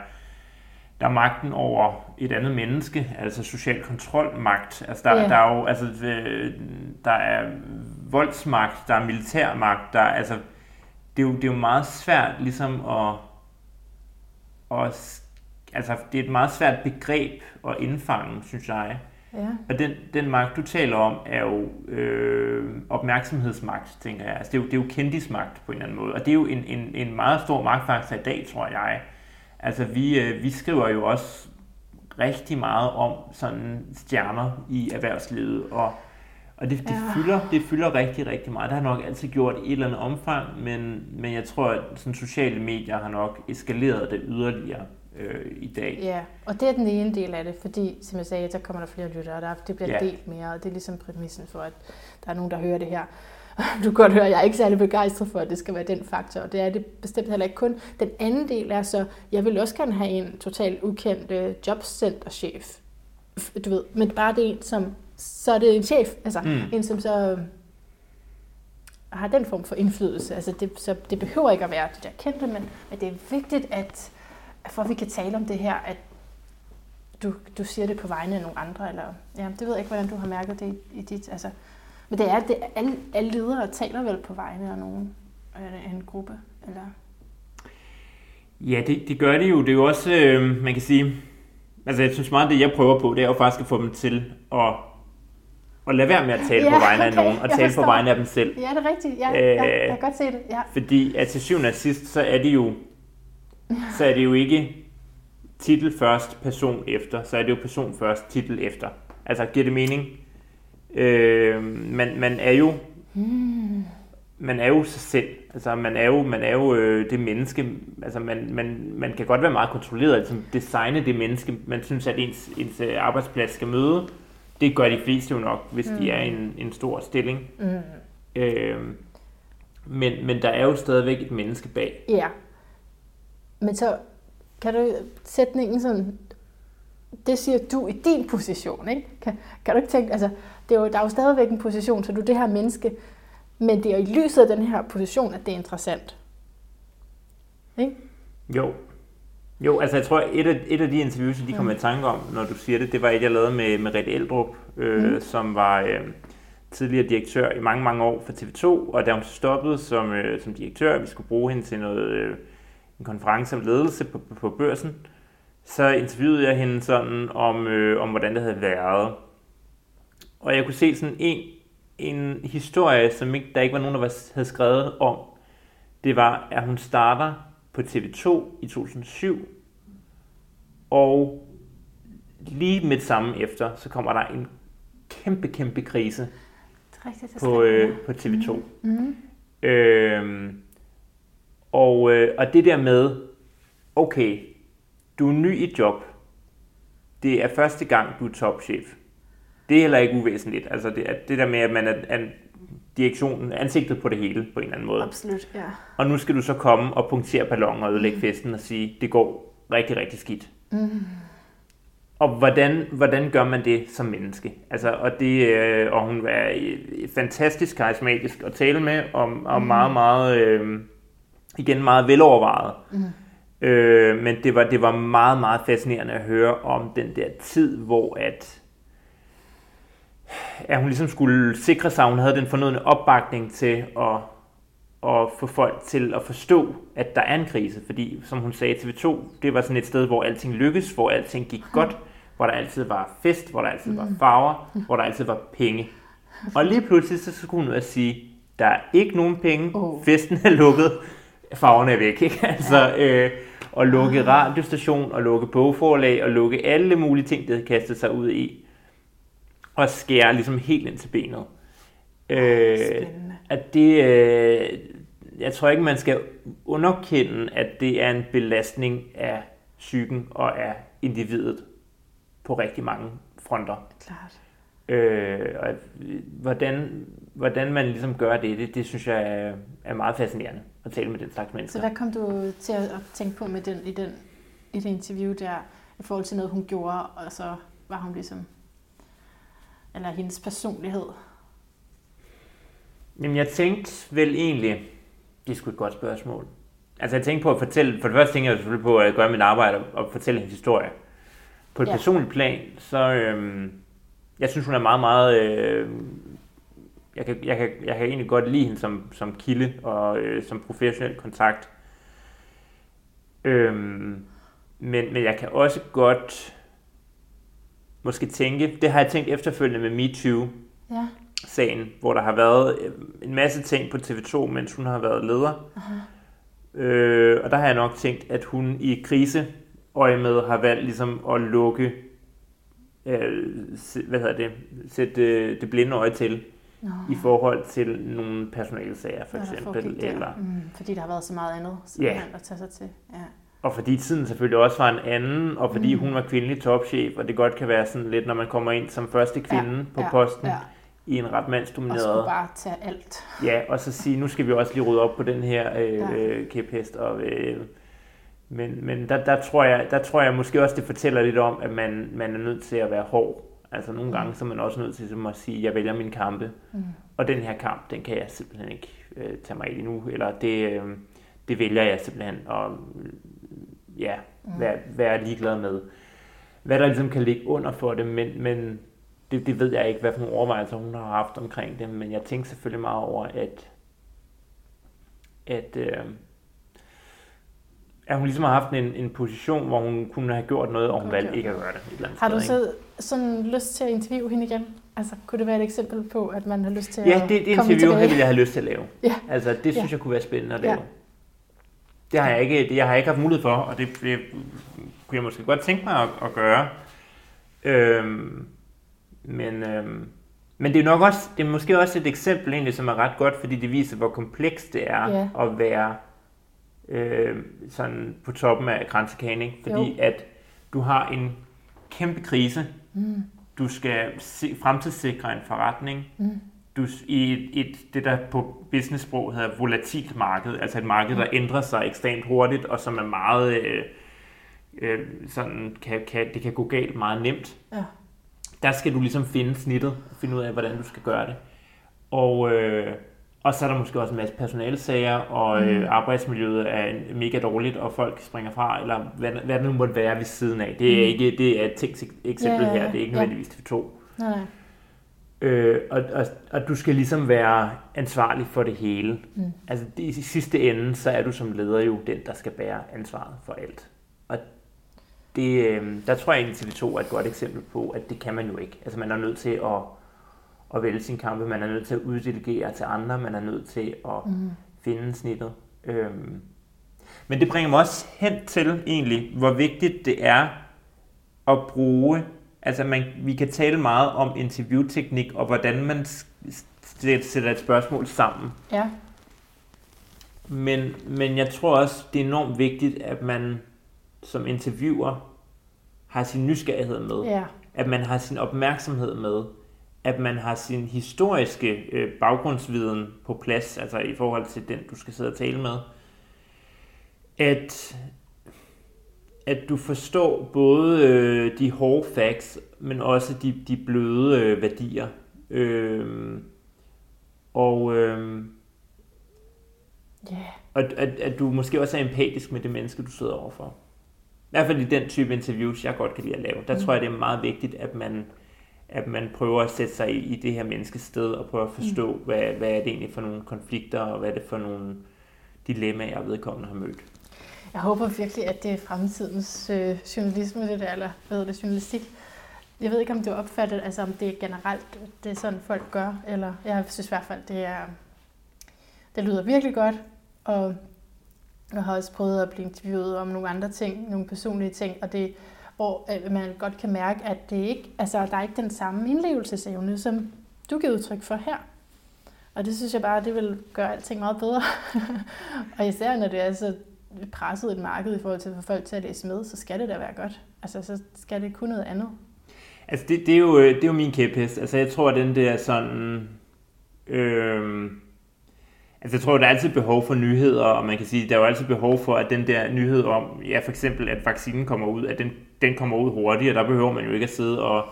der er magten over et andet menneske, altså social kontrolmagt. Altså, der, yeah. der er jo, altså, der er voldsmagt, der er militærmagt, der er, altså, det er jo, det er jo meget svært ligesom at, at altså det er et meget svært begreb at indfange, synes jeg. Ja. Og den, den magt, du taler om, er jo øh, opmærksomhedsmagt, tænker jeg. Altså, det, er jo, det er jo kendismagt på en eller anden måde. Og det er jo en, en, en meget stor magtfaktor i dag, tror jeg. Altså, vi, øh, vi skriver jo også rigtig meget om sådan stjerner i erhvervslivet, og og det, det, ja. fylder, det fylder rigtig, rigtig meget. Det har nok altid gjort i et eller andet omfang, men, men jeg tror, at sådan sociale medier har nok eskaleret det yderligere øh, i dag. Ja, og det er den ene del af det, fordi som jeg sagde, så kommer der flere lyttere, og der, det bliver ja. delt mere, og det er ligesom præmissen for, at der er nogen, der hører det her. <laughs> Du kan godt høre, at jeg er ikke særlig begejstret for, at det skal være den faktor, og det er det bestemt heller ikke kun. Den anden del er så, jeg vil også gerne have en totalt ukendt øh, jobcenterchef, du ved, men bare det en, som så er det en chef, altså mm. en, som så har den form for indflydelse. Altså det, så det behøver ikke at være det der kendte, men, men det er vigtigt, at for at vi kan tale om det her, at du, du siger det på vegne af nogle andre, eller ja, det ved jeg ikke, hvordan du har mærket det i, i dit, altså, men det er, det, alle, alle ledere taler vel på vegne af nogen, af en gruppe, eller? Ja, det, det gør det jo. Det er jo også, øh, man kan sige, altså jeg synes meget, det jeg prøver på, det er jo faktisk at få dem til at og lad være med at tale ja, på vegne af okay, nogen, og tale på vegne af dem selv. Ja, det er rigtigt. Ja, ja, jeg kan godt se det. Ja. Fordi at til syvende og sidst, så er det jo, så er det jo ikke titel først, person efter. Så er det jo person først, titel efter. Altså, giver det mening? Øh, man, man er jo mm. man er jo sig selv. Altså man er jo, man er jo øh, det menneske. Altså man, man, man kan godt være meget kontrolleret, altså designe det menneske, man synes, at ens, ens øh, arbejdsplads skal møde. Det gør de fleste jo nok, hvis mm. de er i en, en stor stilling. Mm. Øh, men, men der er jo stadigvæk et menneske bag. Ja. Men så kan du sætningen sådan, det siger du i din position, ikke? Kan, kan du ikke tænke, altså, det er jo, der er jo stadigvæk en position, så du er det her menneske, men det er i lyset af den her position, at det er interessant. Ikke? Jo. Jo, altså jeg tror, et af, et af de interviews, de kommer mm. i tanke om, når du siger det, det var et, jeg lavede med, med Rette Eldrup, øh, mm. som var øh, tidligere direktør i mange, mange år for TV2, og da hun stoppede som, øh, som direktør, vi skulle bruge hende til noget, øh, en konference om ledelse på, på, på børsen, så interviewede jeg hende sådan om, øh, om hvordan det havde været. Og jeg kunne se sådan en, en historie, som ikke, der ikke var nogen, der var, havde skrevet om. Det var, at hun starter på TV2 i 2007, og lige med samme efter, så kommer der en kæmpe, kæmpe krise rigtigt, på, øh, på TV2. Mm. Mm. Øhm, og, øh, og det der med, okay, du er ny i job. Det er første gang, du er topchef. Det er heller ikke uvæsentligt. Altså det, det der med, at man er, er direktionen, ansigtet på det hele på en eller anden måde. Absolut, ja. Og nu skal du så komme og punktere ballonen og ødelægge mm. festen og sige, det går rigtig, rigtig skidt. Mm. Og hvordan, hvordan gør man det som menneske? Altså, og, det, øh, og hun er fantastisk karismatisk at tale med, og, og mm. meget, meget, øh, igen meget velovervejet. Mm. Øh, men det var, det var meget, meget fascinerende at høre om den der tid, hvor at, at hun ligesom skulle sikre sig, at hun havde den fornødne opbakning til at, at få folk til at forstå, at der er en krise. Fordi, som hun sagde, TV2, det var sådan et sted, hvor alting lykkedes, hvor alting gik godt, hvor der altid var fest, hvor der altid var farver, hvor der altid var penge. Og lige pludselig så skulle hun ud og sige, der er ikke nogen penge, festen er lukket, farverne er væk. Ikke? Altså, øh, og lukke radiostation, og lukke bogforlag, og lukke alle mulige ting, det havde kastet sig ud i. Og skære ligesom helt ind til benet. Øh, at det, øh, jeg tror ikke, man skal underkende, at det er en belastning af psyken og af individet på rigtig mange fronter. Klart. Øh, og hvordan, hvordan man ligesom gør det, det, det synes jeg er, er meget fascinerende at tale med den slags mennesker. Så hvad kom du til at tænke på med den, i, den, i det interview der, i forhold til noget, hun gjorde, og så var hun ligesom, eller hendes personlighed? Jamen, jeg tænkte vel egentlig, det skulle et godt spørgsmål. Altså, jeg tænkte på at fortælle, for det første tænker jeg selvfølgelig på at gøre mit arbejde og fortælle hendes historie. På et ja. personligt plan, så øhm, jeg synes, hun er meget, meget øh, jeg kan, jeg, kan, jeg kan egentlig godt lide hende som, som kilde og øh, som professionel kontakt. Øhm, men, men jeg kan også godt måske tænke, det har jeg tænkt efterfølgende med MeToo, ja. sagen, hvor der har været øh, en masse ting på TV2, mens hun har været leder. Uh-huh. Øh, og der har jeg nok tænkt, at hun i krise med har valgt ligesom at lukke, øh, hvad hedder det, sætte øh, det blinde øje til Nå. i forhold til nogle personalsager for eksempel. Eller, mm, fordi der har været så meget andet, som ja. at tage sig til. Ja. Og fordi tiden selvfølgelig også var en anden, og fordi mm. hun var kvindelig topchef, og det godt kan være sådan lidt, når man kommer ind som første kvinde ja, på ja, posten ja. i en ret mandsdomineret... Og skulle bare tage alt. Ja, og så sige, nu skal vi også lige rydde op på den her øh, ja. øh, kæphest. Og, øh, men men der, der, tror jeg, der tror jeg måske også, det fortæller lidt om, at man, man er nødt til at være hård Altså nogle gange så er man også nødt til at sige, at jeg vælger min kampe, mm. og den her kamp, den kan jeg simpelthen ikke øh, tage mig ind i nu, eller det, øh, det vælger jeg simpelthen at ja, mm. være, være ligeglad med. Hvad der ligesom kan ligge under for det, men, men det, det ved jeg ikke, hvad for nogle overvejelser hun har haft omkring det, men jeg tænker selvfølgelig meget over, at, at øh, at hun ligesom har haft en, en position, hvor hun kunne have gjort noget, og hun valgte ikke at gøre det. Et eller andet har du så sådan lyst til at interviewe hende igen? Altså, kunne det være et eksempel på, at man har lyst til ja, at det, det interview her vil jeg have lyst til at lave. Ja. Altså, det synes ja. jeg kunne være spændende at lave. Ja. Det har jeg ikke, det, jeg har ikke haft mulighed for, og det, det kunne jeg måske godt tænke mig at, at gøre. Øhm, men, øhm, Men det er nok også, det er måske også et eksempel egentlig, som er ret godt, fordi det viser, hvor komplekst det er Ja. at være øh, sådan på toppen af kransekagen, ikke? Fordi Jo. at du har en kæmpe krise, Mm. du skal se, fremtidssikre en forretning, Mm. Du, i et, et, det, der på business-sprog hedder volatilt marked, altså et marked, der ændrer sig ekstremt hurtigt, og som er meget, øh, øh, sådan, kan, kan, det kan gå galt meget nemt. Ja. Der skal du ligesom finde snittet, og finde ud af, hvordan du skal gøre det. Og, øh, og så er der måske også en masse personalsager, og øh, Mm. arbejdsmiljøet er mega dårligt, og folk springer fra, eller hvad, hvad det nu måtte være ved siden af. Det er, Mm. ikke, det er et eksempel ja. her, det er ikke nødvendigvis TV2. Nej, nej. Øh, og, og, og du skal ligesom være ansvarlig for det hele. Mm. Altså det, i sidste ende, så er du som leder jo den, der skal bære ansvaret for alt. Og det, øh, der tror jeg egentlig, TV2 er et godt eksempel på, at det kan man jo ikke. Altså man er nødt til at, at vælge sin kampe, man er nødt til at uddelegere til andre, man er nødt til at Mm. finde snittet. Øhm. Men det bringer mig også hen til egentlig, hvor vigtigt det er at bruge, altså man, vi kan tale meget om interviewteknik, og hvordan man sætter et spørgsmål sammen. Ja. Men, men jeg tror også, det er enormt vigtigt, at man som interviewer har sin nysgerrighed med. Ja. At man har sin opmærksomhed med. At man har sin historiske øh, baggrundsviden på plads, altså i forhold til den, du skal sidde og tale med. At, at du forstår både øh, de hårde facts, men også de, de bløde øh, værdier. Øh, og øh, Ja. og at, at du måske også er empatisk med det menneske, du sidder overfor. I hvert fald i den type interviews, jeg godt kan lide at lave. Der Mm. tror jeg, det er meget vigtigt, at man, at man prøver at sætte sig i, i det her menneskes sted, og prøver at forstå, mm. hvad, hvad er det egentlig for nogle konflikter, og hvad er det for nogle dilemmaer, vedkommende har mødt. Jeg håber virkelig, at det er fremtidens øh, journalisme, det der, eller hvad hedder det, journalistik. Jeg ved ikke, om det er opfattet, altså om det er generelt, det er sådan, folk gør, eller jeg synes i hvert fald, det er, det lyder virkelig godt, og jeg har også prøvet at blive interviewet om nogle andre ting, nogle personlige ting, og det, hvor øh, man godt kan mærke, at det ikke, altså, der er ikke den samme indlevelsesevne, som du giver udtryk for her. Og det synes jeg bare, det vil gøre alting meget bedre. <laughs> og især når det er så presset et marked i forhold til at få folk til at læse med, så skal det da være godt. Altså, så skal det kun noget andet. Altså, det, det, er, jo, øh, det er jo min kæphest. Altså, jeg tror, at den der sådan... Øh, altså, jeg tror, der er altid behov for nyheder, og man kan sige, der er jo altid behov for, at den der nyhed om, ja, for eksempel, at vaccinen kommer ud, at den, den kommer ud hurtigt, og der behøver man jo ikke at sidde og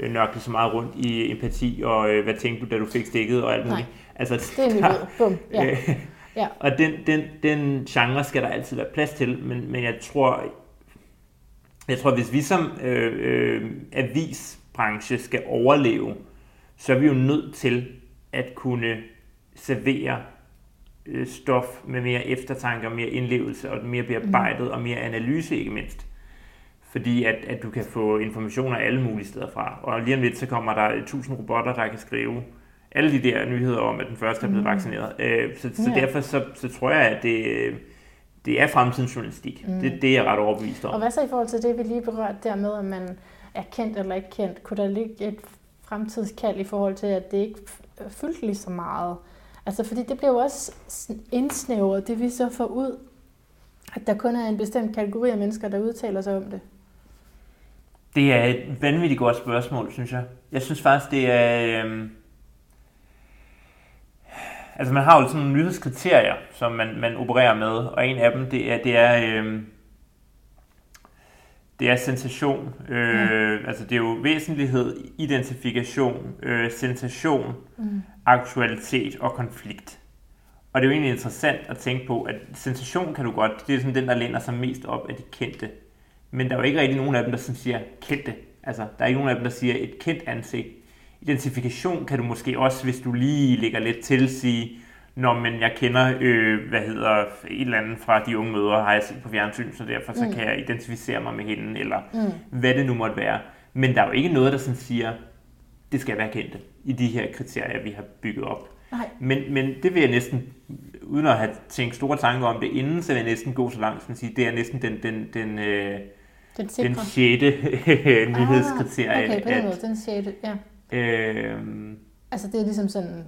øh, nørkle så meget rundt i empati, og øh, hvad tænkte du, da du fik stikket, og alt Nej. muligt. Altså, Det er en nyhed. Bum. Ja. <laughs> Ja. Og den, den, den genre skal der altid være plads til, men, men jeg tror, jeg tror, hvis vi som øh, øh, avisbranche skal overleve, så er vi jo nødt til at kunne servere øh, stof med mere eftertanke og mere indlevelse og mere bearbejdet og mere analyse ikke mindst. Fordi at, at du kan få informationer alle mulige steder fra. Og lige om lidt, så kommer der tusind robotter, der kan skrive alle de der nyheder om, at den første er blevet Mm. vaccineret. Øh, så, så Ja. derfor så, så tror jeg, at det, det er fremtidens journalistik. Mm. Det, det er jeg ret overbevist Og om. hvad så i forhold til det, vi lige berørte der med, at man er kendt eller ikke kendt? Kunne der ligge et fremtidskald i forhold til, at det ikke fyldte lige så meget? Altså, fordi det bliver jo også indsnævret, det vi så får ud, at der kun er en bestemt kategori af mennesker, der udtaler sig om det. Det er et vanvittigt godt spørgsmål, synes jeg. Jeg synes faktisk, det er... Øh, altså, man har jo sådan nogle nyhedskriterier, som man, man opererer med, og en af dem, det er, det er, øh, det er sensation. Øh, Altså, det er jo væsentlighed, identifikation, øh, sensation, Mm. aktualitet og konflikt. Og det er jo egentlig interessant at tænke på, at sensation kan du godt, det er sådan den, der læner sig mest op af de kendte. Men der er jo ikke rigtig nogen af dem, der sådan siger kendte. Altså, der er ikke nogen af dem, der siger et kendt ansigt. Identifikation kan du måske også, hvis du lige lægger lidt til, sige, Nå, men jeg kender, øh, hvad hedder, et eller andet fra de unge møder, har jeg set på fjernsyn, så derfor så Mm. kan jeg identificere mig med hende, eller Mm. hvad det nu måtte være. Men der er jo ikke noget, der sådan siger, det skal være kendte i de her kriterier, vi har bygget op. Nej. Men, men det vil jeg næsten, uden at have tænkt store tanker om det inden, så vil jeg næsten gå så langt som at sige, det er næsten den, den, den, øh, Den den sjette <laughs> nyhedskriterie. Ah, okay, på den at, måde, den sjette, ja. Øh, Altså det er ligesom sådan,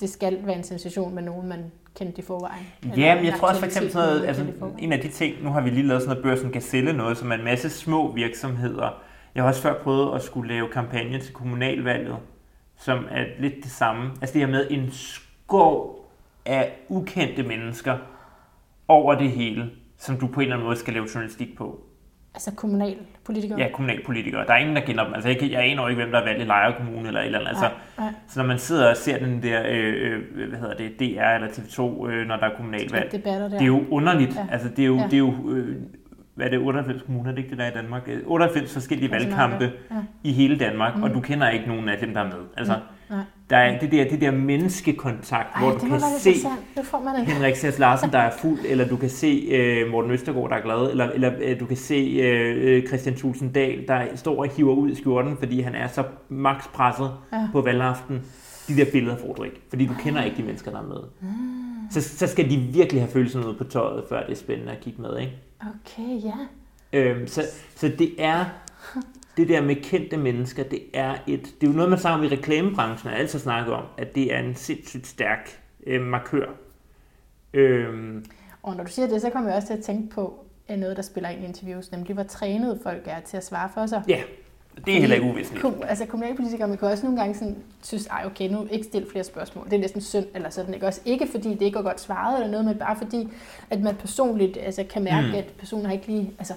det skal være en sensation med nogen, man kendte i forvejen. Ja, men jeg tror også for eksempel sådan noget, altså, en af de ting, nu har vi lige lavet sådan noget børsen Gazelle noget, som er en masse små virksomheder. Jeg har også før prøvet at skulle lave kampagne til kommunalvalget, som er lidt det samme. Altså det her med en skov af ukendte mennesker over det hele, som du på en eller anden måde skal lave journalistik på. Altså kommunalpolitikere? Ja, kommunalpolitikere. Der er ingen, der kender dem. Altså, jeg, jeg aner jo ikke, hvem der er valgt i Lejre Kommune eller et eller andet. Altså, nej, nej. Så når man sidder og ser den der, øh, øh hvad hedder det, DR eller TV2, øh, når der er kommunalvalg, det, der. det er jo underligt. Ja. Altså, det er jo, ja. det er jo øh, hvad er det, 98 kommuner, det er ikke det, der er i Danmark? 98 forskellige valgkampe ja. i hele Danmark, mm. og du kender ikke nogen af dem, der er med. Altså, mm. Der er det der, det der menneskekontakt, Ej, hvor du kan se man Henrik Sæs Larsen, der er fuld, eller du kan se uh, Morten Østergaard, der er glad, eller, eller uh, du kan se uh, Christian Tulsendal, der står og hiver ud i skjorten, fordi han er så max presset ja. på valgaften. De der billeder får du ikke, fordi du kender ikke de mennesker, der er med. Mm. Så, så skal de virkelig have følelsen ud på tøjet, før det er spændende at kigge med, ikke? Okay, ja. Øhm, så, så det er <laughs> det der med kendte mennesker, det er et, det er jo noget, man snakker om i reklamebranchen, og altid snakket om, at det er en sindssygt stærk øh, markør. Øhm. Og når du siger det, så kommer jeg også til at tænke på noget, der spiller ind i interviews, nemlig hvor trænet folk er til at svare for sig. Ja, det er heller ikke uvæsentligt. Kom, altså kommunalpolitikere, man kan også nogle gange sådan, synes, ej okay, nu ikke stille flere spørgsmål. Det er næsten synd, eller sådan, ikke? Også ikke fordi det ikke er godt svaret eller noget, men bare fordi, at man personligt altså, kan mærke, mm. at personen er ikke lige, altså,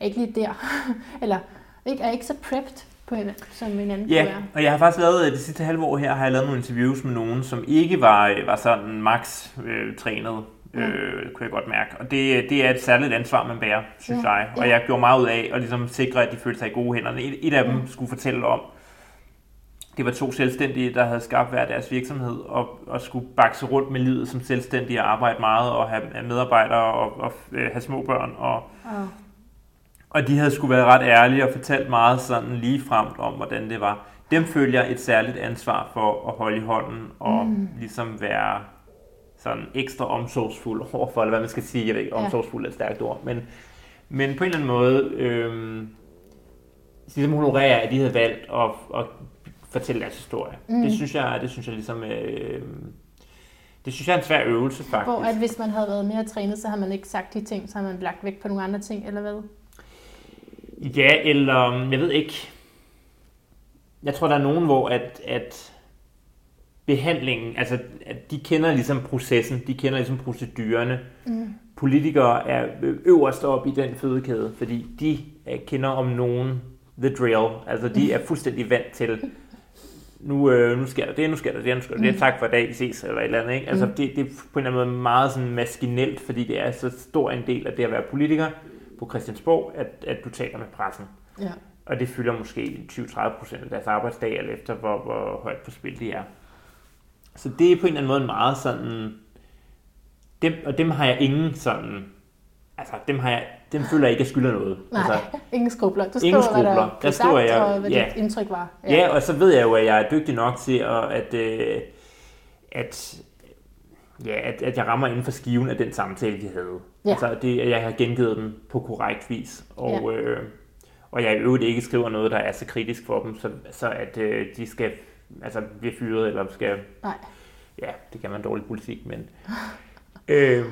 er ikke lige der. <laughs> eller ikke, er ikke så prepped på en, som en anden Ja, og jeg har faktisk lavet, det sidste halve år her, har jeg lavet nogle interviews med nogen, som ikke var, var sådan max øh, trænet, øh, kunne jeg godt mærke. Og det, det er et særligt ansvar, man bærer, synes ja. jeg. Og ja. jeg gjorde meget ud af at ligesom sikre, at de følte sig i gode hænder. Et, et af dem ja. skulle fortælle om, det var to selvstændige, der havde skabt hver deres virksomhed og, og skulle bakse rundt med livet som selvstændige og arbejde meget og have medarbejdere og, og øh, have små børn og, ja. Og de havde skulle være ret ærlige og fortalt meget sådan lige fremt om, hvordan det var. Dem følger et særligt ansvar for at holde i hånden og mm. ligesom være sådan ekstra omsorgsfuld <laughs> overfor, eller hvad man skal sige, jeg ved ikke, omsorgsfuld er et stærkt ord, men, men på en eller anden måde, øh, ligesom honorere, at de havde valgt at, at fortælle deres historie. Mm. Det synes jeg, det synes jeg ligesom, øh, det synes jeg er en svær øvelse faktisk. Hvor at hvis man havde været mere trænet, så har man ikke sagt de ting, så har man lagt væk på nogle andre ting, eller hvad? Ja, eller jeg ved ikke. Jeg tror, der er nogen, hvor at, at behandlingen, altså at de kender ligesom processen, de kender ligesom procedurerne. Mm. Politikere er øverst op i den fødekæde, fordi de kender om nogen the drill. Altså de er fuldstændig vant til, nu, øh, nu sker der det, nu sker der det, nu sker der det, mm. tak for i dag, vi ses, eller et eller andet. Ikke? Altså mm. det, det er på en eller anden måde meget sådan maskinelt, fordi det er så stor en del af det at være politiker på Christiansborg, at, at du taler med pressen. Ja. Og det fylder måske 20-30 procent af deres arbejdsdag, eller efter hvor, hvor højt på spil de er. Så det er på en eller anden måde meget sådan... Dem, og dem har jeg ingen sådan... Altså, dem, har jeg, dem føler jeg ikke, at jeg skylder noget. Nej, altså, <laughs> ingen skrubler. Du ingen skriver, hvad der, der står jeg, og hvad ja. dit indtryk var. Ja. ja, og så ved jeg jo, at jeg er dygtig nok til, at, at, øh, at ja, at, at jeg rammer inden for skiven af den samtale, vi havde. Ja. Altså, det, at jeg har gengivet den på korrekt vis. Og, ja. øh, og jeg i øvrigt ikke skriver noget, der er så kritisk for dem, så, så at øh, de skal altså, blive fyret, eller skal... Nej. Ja, det kan man dårlig politik, men... <laughs> øh,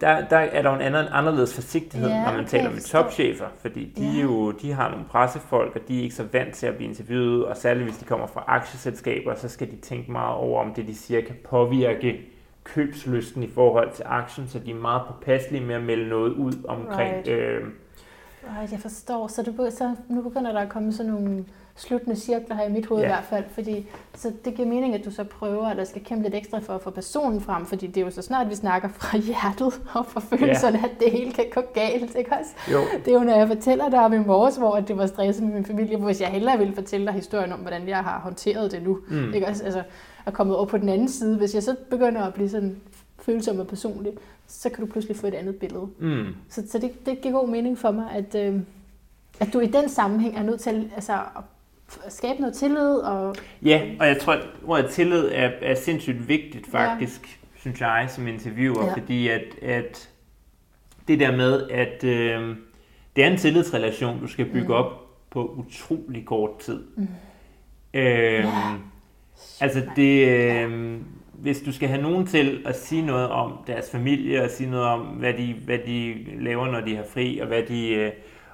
der, der er der en anden, anderledes forsigtighed, ja, når man taler med topchefer, fordi de, ja. jo, de har nogle pressefolk, og de er ikke så vant til at blive interviewet, og særligt hvis de kommer fra aktieselskaber, så skal de tænke meget over, om det de siger kan påvirke købslysten i forhold til aktien, så de er meget påpasselige med at melde noget ud omkring... Right. Øh, right, jeg forstår. Så, det, så nu begynder der at komme sådan nogle sluttende cirkler her i mit hoved ja. i hvert fald, fordi så det giver mening, at du så prøver, at der skal kæmpe lidt ekstra for at få personen frem, fordi det er jo så snart, vi snakker fra <laughs> hjertet og fra følelserne, ja. at det hele kan gå galt, ikke også? Jo. Det er jo, når jeg fortæller dig om i morges, hvor det var stresset med min familie, hvis jeg hellere ville fortælle dig historien om, hvordan jeg har håndteret det nu, mm. ikke også? Altså, er kommet over på den anden side. Hvis jeg så begynder at blive sådan følsom og personlig, så kan du pludselig få et andet billede. Mm. Så, så det, det giver god mening for mig, at, øh, at du i den sammenhæng er nødt til altså, at skabe noget tillid. Og... Ja, og jeg tror, at ordet tillid er, er sindssygt vigtigt faktisk, ja. synes jeg, som interviewer, ja. fordi at, at det der med, at øh, det er en tillidsrelation, du skal bygge mm. op på utrolig kort tid. Mm. Øh, ja Altså det, øh, hvis du skal have nogen til at sige noget om deres familie, og sige noget om, hvad de, hvad de laver, når de har fri, og hvad de... Øh,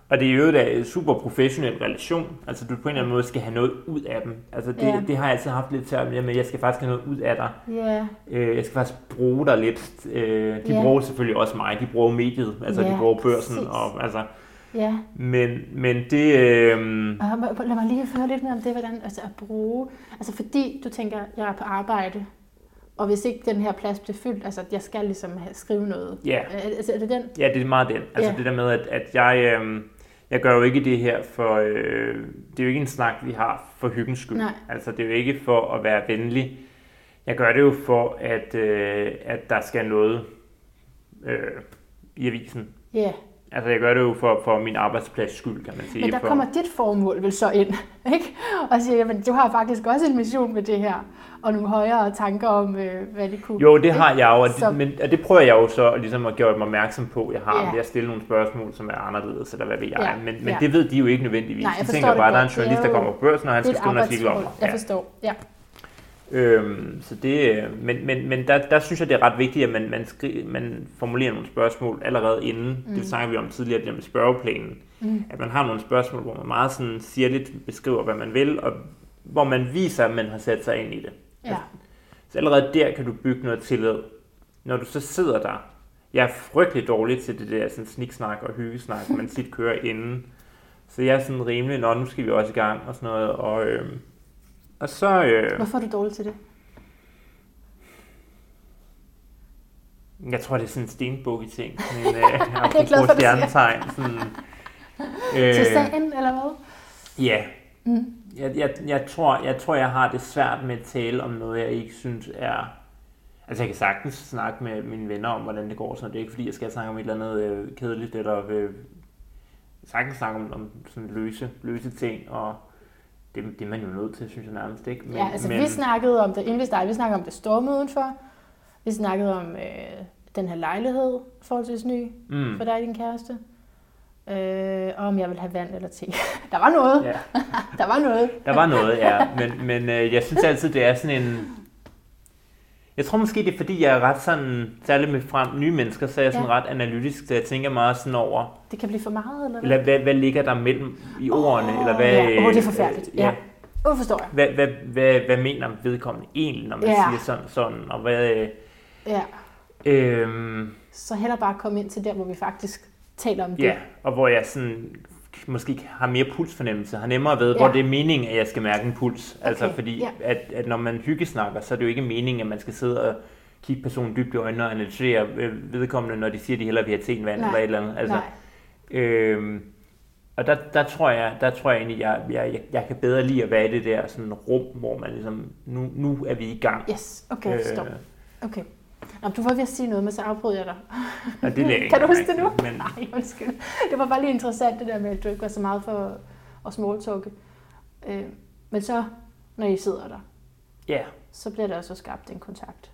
og det er jo en super professionel relation. Altså du på en eller anden måde skal have noget ud af dem. Altså det, Ja. det har jeg altid haft lidt til, at jeg skal faktisk have noget ud af dig. Ja, Øh, jeg skal faktisk bruge dig lidt. Øh, de Ja. bruger selvfølgelig også mig. De bruger mediet. Altså Ja, de bruger børsen. Og, altså, ja. men, men det... Øh, lad mig lige høre lidt mere om det, hvordan altså at bruge, altså fordi du tænker, jeg er på arbejde, og hvis ikke den her plads bliver fyldt, altså jeg skal ligesom have, skrive noget. Ja. Altså er det den? Ja, det er meget den. Altså Ja. det der med, at, at jeg, øh, jeg gør jo ikke det her for... Øh, det er jo ikke en snak, vi har for hyggens skyld. Nej. Altså det er jo ikke for at være venlig. Jeg gør det jo for, at, øh, at der skal noget øh, i avisen. Ja, Altså jeg gør det jo for, for min arbejdsplads skyld, kan man sige. men der for, kommer dit formål vel så ind, <laughs> ikke? Og siger, jamen du har faktisk også en mission med det her, og nogle højere tanker om, øh, hvad det kunne. Jo, det har jeg jo, og Så- det, men, og det prøver jeg jo så ligesom at gøre mig opmærksom på, jeg har Ja. ved at stille nogle spørgsmål, som er anderledes, eller hvad ved jeg. Ja, Men, men ja. det ved de jo ikke nødvendigvis. Nej, jeg de tænker bare, at der er en journalist, der kommer på børsen, og han skal skrive en artikel om. Jeg forstår, ja. Øhm, så det, men men, men der, der synes jeg, det er ret vigtigt, at man, man, skri, man formulerer nogle spørgsmål allerede inden. Mm. Det snakker vi om tidligere, det der med spørgeplanen. Mm. At man har nogle spørgsmål, hvor man meget sådan sirligt beskriver, hvad man vil, og hvor man viser, at man har sat sig ind i det. Ja. Så allerede der kan du bygge noget tillid. Når du så sidder der, jeg er frygtelig dårlig til det der sådan sniksnak og hyggesnak, man <laughs> tit kører inden. Så jeg er sådan rimelig, nå nu skal vi også i gang og sådan noget. Og, øh, og så, øh, Hvorfor er du dårlig til det? jeg tror det er sådan en stenbuk i ting. <laughs> Men, øh, jeg glad for, stjernetegn. Sådan, Til sagen, eller hvad? Ja, Mm. jeg, jeg, jeg, tror, jeg tror, jeg har det svært med at tale om noget, jeg ikke synes er... Altså, jeg kan sagtens snakke med mine venner om, hvordan det går, så det er ikke, fordi jeg skal snakke om et eller andet øh, kedeligt, eller øh, sagtens snakke om, om sådan løse, løse ting, og det, det er man jo nødt til, synes jeg nærmest, ikke? Men, ja, altså men... vi snakkede om det, inden vi startede, vi snakkede om det storm udenfor. Vi snakkede om øh, den her lejlighed, forholdsvis ny, mm, for dig og din kæreste. Øh, og om jeg vil have vand eller te. <laughs> der var noget. ja, <laughs> Der var noget. der var noget, ja. Men, men øh, jeg synes altid, det er sådan en... Jeg tror måske, det er fordi, jeg er ret sådan, særligt med frem, nye mennesker, så er jeg sådan Ja. ret analytisk, så jeg tænker meget sådan over, Det kan blive for meget, eller hvad? Eller hvad, hvad ligger der mellem i ordene? Åh, eller hvad, ja. Åh, det er forfærdeligt. øh, Ja. Åh, forstår jeg. Hvad, hvad, hvad, hvad mener vedkommende egentlig, når man Ja. siger sådan, sådan, og hvad... Øh, Ja. øh, Så heller bare komme ind til der, hvor vi faktisk taler om det. ja, og hvor jeg sådan måske har mere pulsfornemmelse, har nemmere ved, Ja. hvor det er meningen, at jeg skal mærke en puls. Okay. Altså fordi, ja. at, at når man hyggesnakker, så er det jo ikke meningen, at man skal sidde og kigge personen dybt i øjnene og analysere øh, vedkommende, når de siger, at de hellere vil have te vand Nej. eller et eller andet. Altså, Nej. Øhm, og der, der, tror jeg, der tror jeg egentlig, jeg, jeg, jeg, jeg kan bedre lide at være i det der sådan rum, hvor man ligesom, nu, nu er vi i gang. Yes, okay. Øh, Okay. Nå, du var ved at sige noget, men så afbrød jeg dig. og det jeg <laughs> Kan du huske det nu? Men, Nej, undskyld. Det var bare lige interessant, det der med, at du ikke var så meget for at smalltalke. Øh, men så, når I sidder der, ja. så bliver der også skabt en kontakt.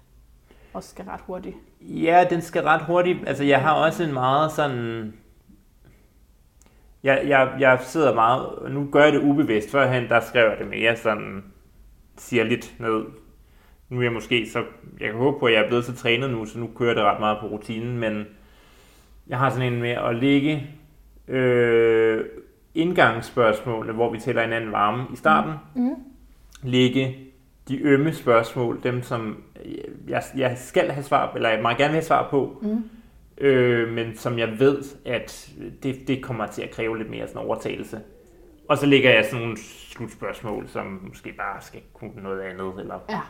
Og skal ret hurtigt. ja, den skal ret hurtigt. Altså, jeg har også en meget sådan... Jeg, jeg, jeg sidder meget... Nu gør jeg det ubevidst. Førhen, der skrev jeg det mere sådan... Siger lidt ned. Nu er jeg måske så... Jeg kan håbe på, at jeg er blevet så trænet nu, så nu kører det ret meget på rutinen, men... Jeg har sådan en med at lægge øh, indgangsspørgsmålene, hvor vi tæller hinanden varme i starten. Mm. Lægge de ømme spørgsmål, dem som jeg, jeg skal have svar, eller jeg meget gerne vil have svar på, Mm. øh, men som jeg ved, at det, det kommer til at kræve lidt mere sådan overtagelse. Og så lægger jeg sådan nogle slutspørgsmål, som måske bare skal kunne noget andet. Eller, Ja,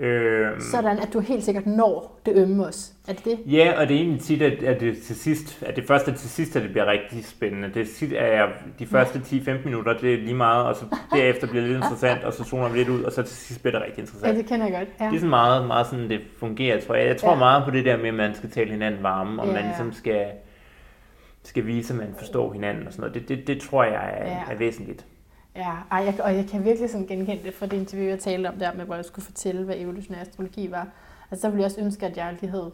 øh, sådan at du helt sikkert når det ømme også. Er det det? Ja, og det er egentlig tit, at, at det til sidst, at det første til sidst, at det bliver rigtig spændende. Det er tit, jeg, de første 10-15 minutter, det er lige meget, og så derefter bliver det lidt interessant, og så zoner vi lidt ud, og så til sidst bliver det rigtig Ja, interessant. det kender jeg godt. Ja. Det er sådan meget, meget sådan, det fungerer, tror jeg. Jeg tror Ja. ja. meget på det der med, at man skal tale hinanden varme, og Ja, man ja. ligesom skal, skal vise, at man forstår hinanden og sådan noget. Det, det, det tror jeg er, Ja. er væsentligt. Ja, ej, jeg, og jeg kan virkelig sådan genkende det fra det interview, jeg talte om der med, hvor jeg skulle fortælle, hvad evolutionær astrologi var. Altså, der ville jeg også ønske, at jeg lige havde,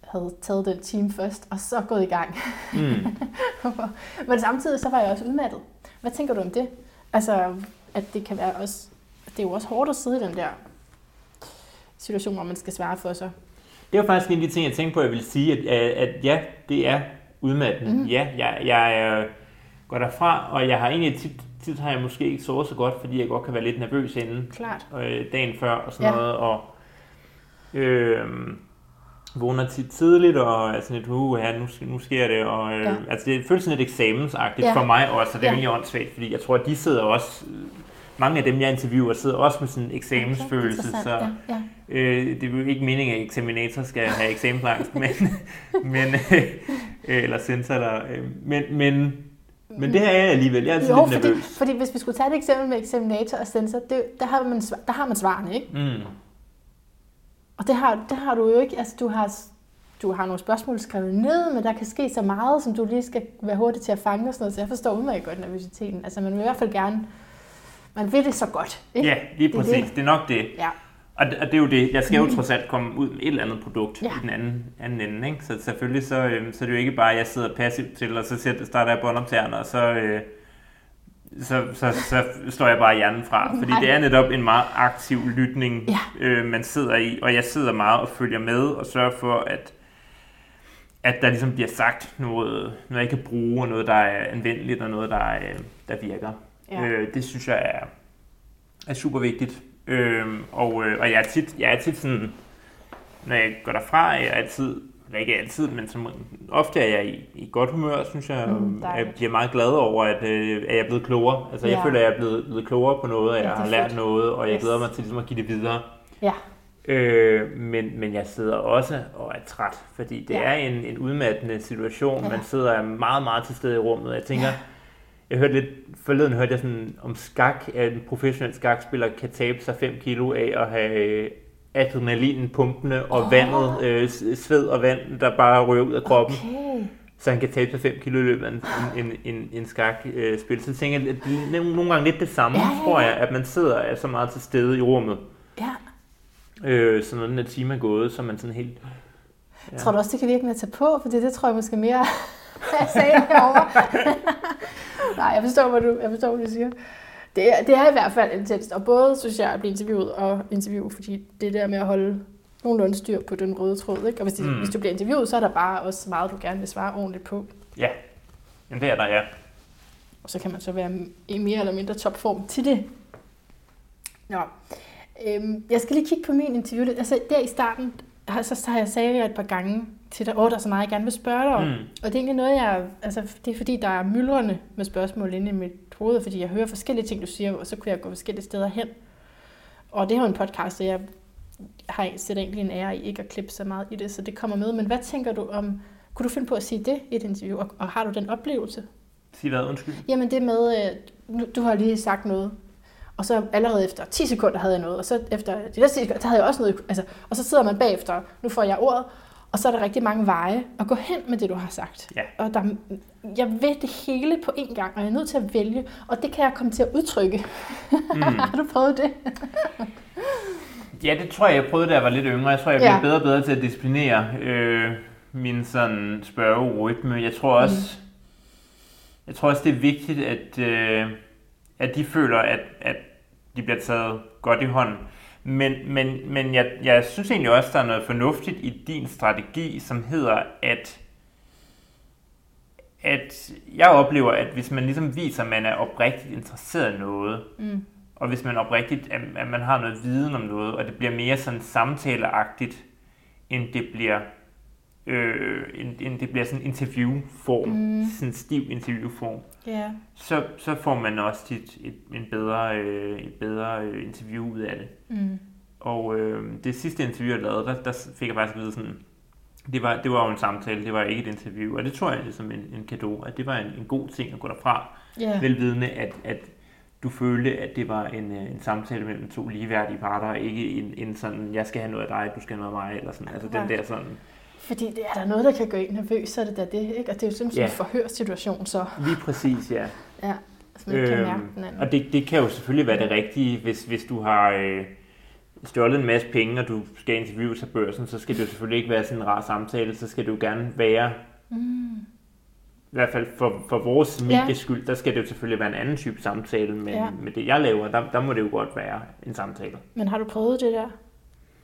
havde taget den time først, og så gået i gang. Mm. <laughs> Men samtidig så var jeg også udmattet. Hvad tænker du om det? Altså, at det kan være også, det er jo også hårdt at sidde i den der situation, hvor man skal svare for sig. Det var faktisk en af de ting, jeg tænkte på, at jeg ville sige, at, at, at ja, det er udmattende. Mm. Ja, jeg, jeg øh, går derfra, og jeg har egentlig tit, tit har jeg måske ikke sovet så godt, fordi jeg godt kan være lidt nervøs inden Klart. øh, dagen før og sådan Ja. noget, og øh, vågner tit tidligt, og er sådan lidt, uh, ja, nu, nu sker det, og øh, Ja. altså det føles sådan lidt eksamensagtigt Ja. for mig også, og det er Ja. egentlig åndssvagt, fordi jeg tror, at de sidder også, mange af dem, jeg interviewer, sidder også med sådan en eksamensfølelse, Interessant, så Ja, ja. Øh, det er jo ikke meningen, at eksaminator skal have eksamensangst, <laughs> men, men øh, eller sensor, øh, men, men, men det her er jeg alligevel. Jeg er altid Jo, lidt fordi, nervøs. fordi hvis vi skulle tage et eksempel med eksaminator og sensor, det, der, har man, der har man svarene, ikke? Mm. Og det har, det har du jo ikke. Altså, du har, du har nogle spørgsmål skrevet ned, men der kan ske så meget, som du lige skal være hurtig til at fange og sådan noget. Så jeg forstår udmærket godt nervøsiteten. Altså, man vil i hvert fald gerne... Man vil det så godt, ikke? Ja, lige Det er præcis. Det, det. det er nok det. Ja. Og, det- og det er jo det. Jeg skal jo trods alt komme ud med et eller andet produkt Ja. i den anden, anden ende. Ikke? Så selvfølgelig så, øh, så er det jo ikke bare, at jeg sidder passivt til, og så starter jeg båndoptageren, og så, øh, så, så, så slår jeg bare hjernen fra. Fordi det er netop en meget aktiv lytning, Ja. øh, man sidder i. Og jeg sidder meget og følger med og sørger for, at at der ligesom bliver sagt noget, noget jeg kan bruge, og noget, der er anvendeligt, og noget, der, er, øh, der virker. Ja. Øh, det synes jeg er, er super vigtigt. Øh, og, øh, og jeg er tit, jeg er tit sådan, når jeg går derfra, er jeg altid, eller ikke altid, men som, ofte er jeg i, i godt humør, synes jeg. Mm, jeg bliver meget glad over, at, øh, at jeg er blevet klogere. Altså, jeg Ja. føler, at jeg er blevet, blevet klogere på noget, og Ja, jeg er har lært fedt. noget, og jeg Yes. glæder mig til ligesom, at give det videre. Ja. Øh, men, men jeg sidder også og er træt, fordi det Ja. ja. er en, en udmattende situation. Ja. Ja. Man sidder meget, meget til stede i rummet. Jeg tænker, jeg hørte lidt, forleden hørte jeg sådan om skak, at en professionel skakspiller kan tabe sig 5 kilo af at have øh, adrenalinen pumpende og oh. vandet, øh, sved og vand, der bare ryger ud af kroppen. Okay. Så han kan tabe sig 5 kilo i løbet af en, en, en, en skakspil. Så tænker jeg, at det er nogle gange lidt det samme, Ja, ja, ja. tror jeg, at man sidder er så meget til stede i rummet. Ja. Øh, så når den her time er gået, så er man sådan helt... Ja. Tror du også, det kan virke med at tage på? For det tror jeg måske mere, jeg <laughs> sagde herovre. <laughs> Nej, jeg forstår, hvad du, jeg forstår, hvad du siger. Det er, det er i hvert fald intenst, og både synes jeg at blive interviewet og interview, fordi det der med at holde nogenlunde styr på den røde tråd, ikke? Og hvis, de, mm. Hvis du bliver interviewet, så er der bare også meget, du gerne vil svare ordentligt på. Ja, Jamen, det er der, ja. Og så kan man så være i mere eller mindre topform til det. Nå. Øhm, jeg skal lige kigge på min interview. Altså, der i starten, så har jeg sagt et par gange til dig, åh, der er så meget, jeg gerne vil spørge dig om. Mm. Og det er egentlig noget, jeg... Altså, det er fordi, der er myldrende med spørgsmål inde i mit hoved, fordi jeg hører forskellige ting, du siger, og så kunne jeg gå forskellige steder hen. Og det er jo en podcast, så jeg har sætter egentlig en ære i ikke at klippe så meget i det, så det kommer med. Men hvad tænker du om... Kunne du finde på at sige det i et interview, og, og har du den oplevelse? Sig hvad, undskyld. Jamen det med, øh, du har lige sagt noget, og så allerede efter 10 sekunder havde jeg noget, og så efter de næste 10 sekunder, der havde jeg også noget, altså, og så sidder man bagefter, nu får jeg ordet, og så er der rigtig mange veje at gå hen med det, du har sagt. Ja. Og der, jeg ved det hele på én gang, og jeg er nødt til at vælge, og det kan jeg komme til at udtrykke. Mm. <laughs> har du prøvet det? Ja, det tror jeg, jeg prøvede, da jeg var lidt yngre. Jeg tror, jeg blev Ja. bedre og bedre til at disciplinere øh, min sådan spørgerytme. Jeg tror også, mm. jeg tror også det er vigtigt, at, øh, at de føler, at, at de bliver taget godt i hånden. Men, men, men jeg, jeg synes egentlig også, der er noget fornuftigt i din strategi, som hedder, at at jeg oplever, at hvis man ligesom viser, at man er oprigtigt interesseret i noget, Mm. og hvis man oprigtigt, at, at man har noget viden om noget, og det bliver mere sådan samtaleagtigt, end det bliver, øh, end, end det bliver sådan en interviewform, Mm. sådan stiv interviewform, Ja. så, så får man også tit et, en bedre, øh, et bedre øh, interview ud af det. Mm. Og øh, det sidste interview, jeg lavede, der, der fik jeg faktisk at vide sådan, det var, det var jo en samtale, det var ikke et interview, og det tror jeg som en, en gave, at det var en, en god ting at gå derfra, Ja. velvidende, at, at du følte, at det var en, øh, en samtale mellem to ligeværdige parter, og ikke en, en sådan, jeg skal have noget af dig, du skal have noget af mig, eller sådan, altså den der sådan, Fordi det er der noget, der kan gøre en nervøs, så er det da det, ikke? Og det er jo simpelthen Ja. en forhørsituation, så lige præcis, ja. ja, altså man ikke kan Øhm, mærke den anden. Og det, det kan jo selvfølgelig være det rigtige, hvis, hvis du har øh, stjålet en masse penge, og du skal interviewe af børsen, så skal det jo selvfølgelig ikke være sådan en rar samtale, så skal det jo gerne være Mm. i hvert fald for, for vores medies skyld, der skal det jo selvfølgelig være en anden type samtale, men Ja. med det jeg laver, der, der må det jo godt være en samtale. Men har du prøvet det der?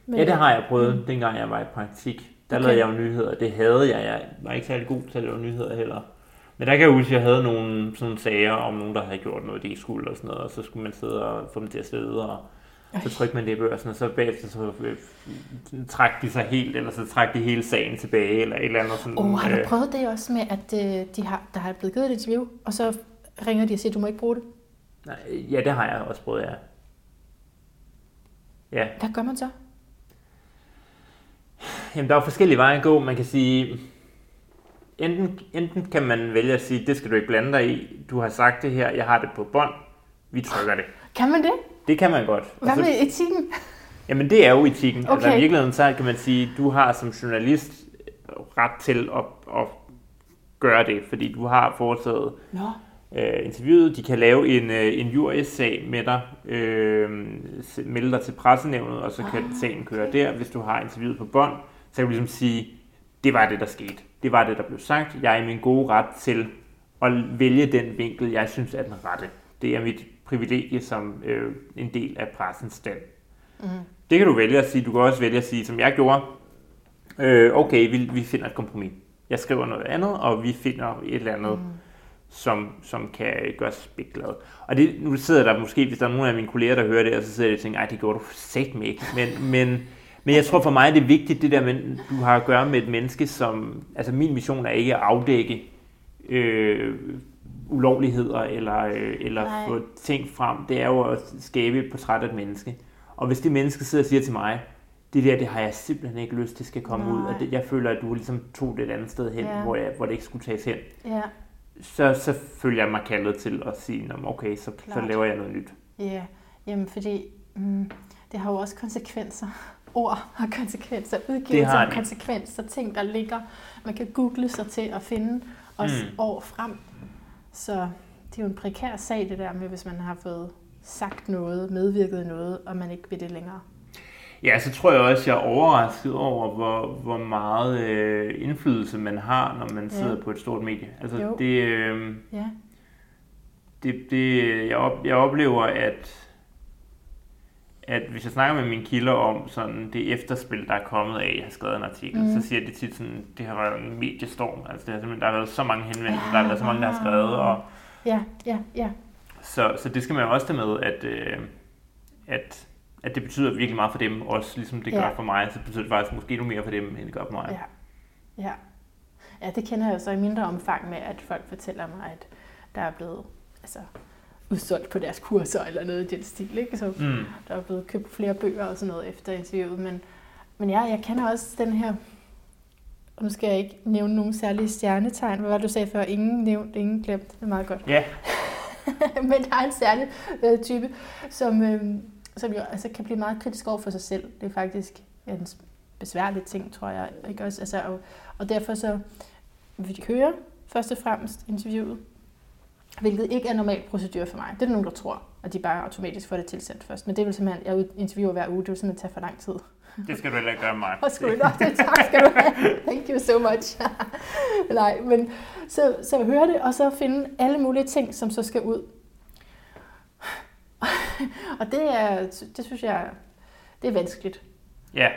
Med Ja, det har jeg prøvet, mm. dengang jeg var i praktik. Der Okay. lavede jeg jo nyheder. Det havde jeg. Jeg var ikke særlig god til at lave nyheder heller. Men der kan jeg huske, at jeg havde nogle sådan sager om nogen, der havde gjort noget, de ikke skulle og sådan noget, og så skulle man sidde og få dem til at svede, og så trykte man det i børsen, og så bagefter så øh, trak de sig helt, eller så trak de hele sagen tilbage, eller et eller andet sådan. Oh, har du øh, prøvet det også med, at øh, de har, der har blevet givet et interview, og så ringer de og siger, du må ikke bruge det? nej, ja, det har jeg også prøvet, ja. Ja, Hvad gør man så? Jamen, der er jo forskellige veje at gå. Man kan sige, enten, enten kan man vælge at sige, det skal du ikke blande dig i. Du har sagt det her, jeg har det på bånd. Vi trykker det. Kan man det? Det kan man godt. Hvad så- med etikken? Jamen, det er jo etikken. Okay. Altså, i virkeligheden, så kan man sige, du har som journalist ret til at, at gøre det, fordi du har foretaget Nå, øh, interviewet. De kan lave en, øh, en jury-sag med dig, øh, melde dig til pressenævnet, og så kan Ah, sagen køre der. Hvis du har interviewet på bånd, så kan du ligesom sige, det var det, der skete. Det var det, der blev sagt. Jeg er i min gode ret til at vælge den vinkel, jeg synes er den rette. Det er mit privilegie som øh, en del af pressens stand. mm. Det kan du vælge at sige. Du kan også vælge at sige, som jeg gjorde, øh, okay, vi, vi finder et kompromis. Jeg skriver noget andet, og vi finder et eller andet, mm. Som, som kan gøre os glade. Og det, nu sidder der måske, hvis der er nogen af mine kolleger, der hører det, og så sidder de og tænker, ej, det gjorde du sat med ikke. Men, men, men jeg tror for mig, det er vigtigt, det der med, du har at gøre med et menneske, som, altså min mission er ikke at afdække øh, ulovligheder, eller, øh, eller Nej. få ting frem. Det er jo at skabe et portræt af et menneske. Og hvis det menneske sidder og siger til mig, det der, det har jeg simpelthen ikke lyst til skal komme ud, Nej. og det, jeg føler, at du ligesom tog det et andet sted hen, Ja. hvor, jeg, hvor det ikke skulle tages hen, Ja, så, så følger jeg mig kaldet til at sige, "Nå, men okay, så, så Klart. laver jeg noget nyt. ja. Jamen, fordi mm, det har jo også konsekvenser. Ord har konsekvenser, udgivelser har har konsekvenser, ting, der ligger, man kan google sig til at finde, også Mm. år frem. Så det er jo en prekær sag, det der med, hvis man har fået sagt noget, medvirket noget, og man ikke vil det længere. Ja, så tror jeg også, jeg er overrasket over, hvor, hvor meget øh, indflydelse man har, når man sidder Ja. på et stort medie. Altså Jo. det, øh, Ja, det, det jeg, op, jeg oplever, at, at hvis jeg snakker med mine kilder om sådan det efterspil, der er kommet af, at jeg har skrevet en artikel, mm. så siger de tit sådan, det har været en mediestorm. Altså det har simpelthen, der har været så mange henvendelser, Ja. der har været så mange, der har skrevet, og ja, ja, ja. så, så det skal man jo også tage med, at, øh, at, at det betyder virkelig meget for dem, også ligesom det gør Ja. for mig, så betyder det faktisk måske endnu mere for dem, end det gør for mig. Ja. Ja. ja, det kender jeg jo så i mindre omfang med, at folk fortæller mig, at der er blevet altså, udsolgt på deres kurser eller noget i den stil. Ikke? Så Mm. der er blevet købt flere bøger og sådan noget efter interviewet. Men, men ja, jeg kender også den her, og nu skal jeg ikke nævne nogen særlige stjernetegn. Hvad var det, du sagde før? Ingen nævnt, ingen glemt. Det er meget godt. Ja, <laughs> men der er en særlig øh, type, som, øh, som jo altså, kan blive meget kritisk over for sig selv. Det er faktisk en besværlig ting, tror jeg. Ikke også? Altså, og, og derfor så vil de høre først og fremmest interviewet, hvilket ikke er normal procedure for mig. Det er der nogen, der tror, at de bare automatisk får det tilsendt først. Men det vil simpelthen, jeg interviewer hver uge, det vil simpelthen tage for lang tid. det skal du heller ikke gøre med mig. Og skulle nok, det tak skal du have. Thank you so much. <laughs> Nej, men så, så høre det, og så finde alle mulige ting, som så skal ud. <laughs> og det er, det synes jeg, det er vanskeligt. Ja,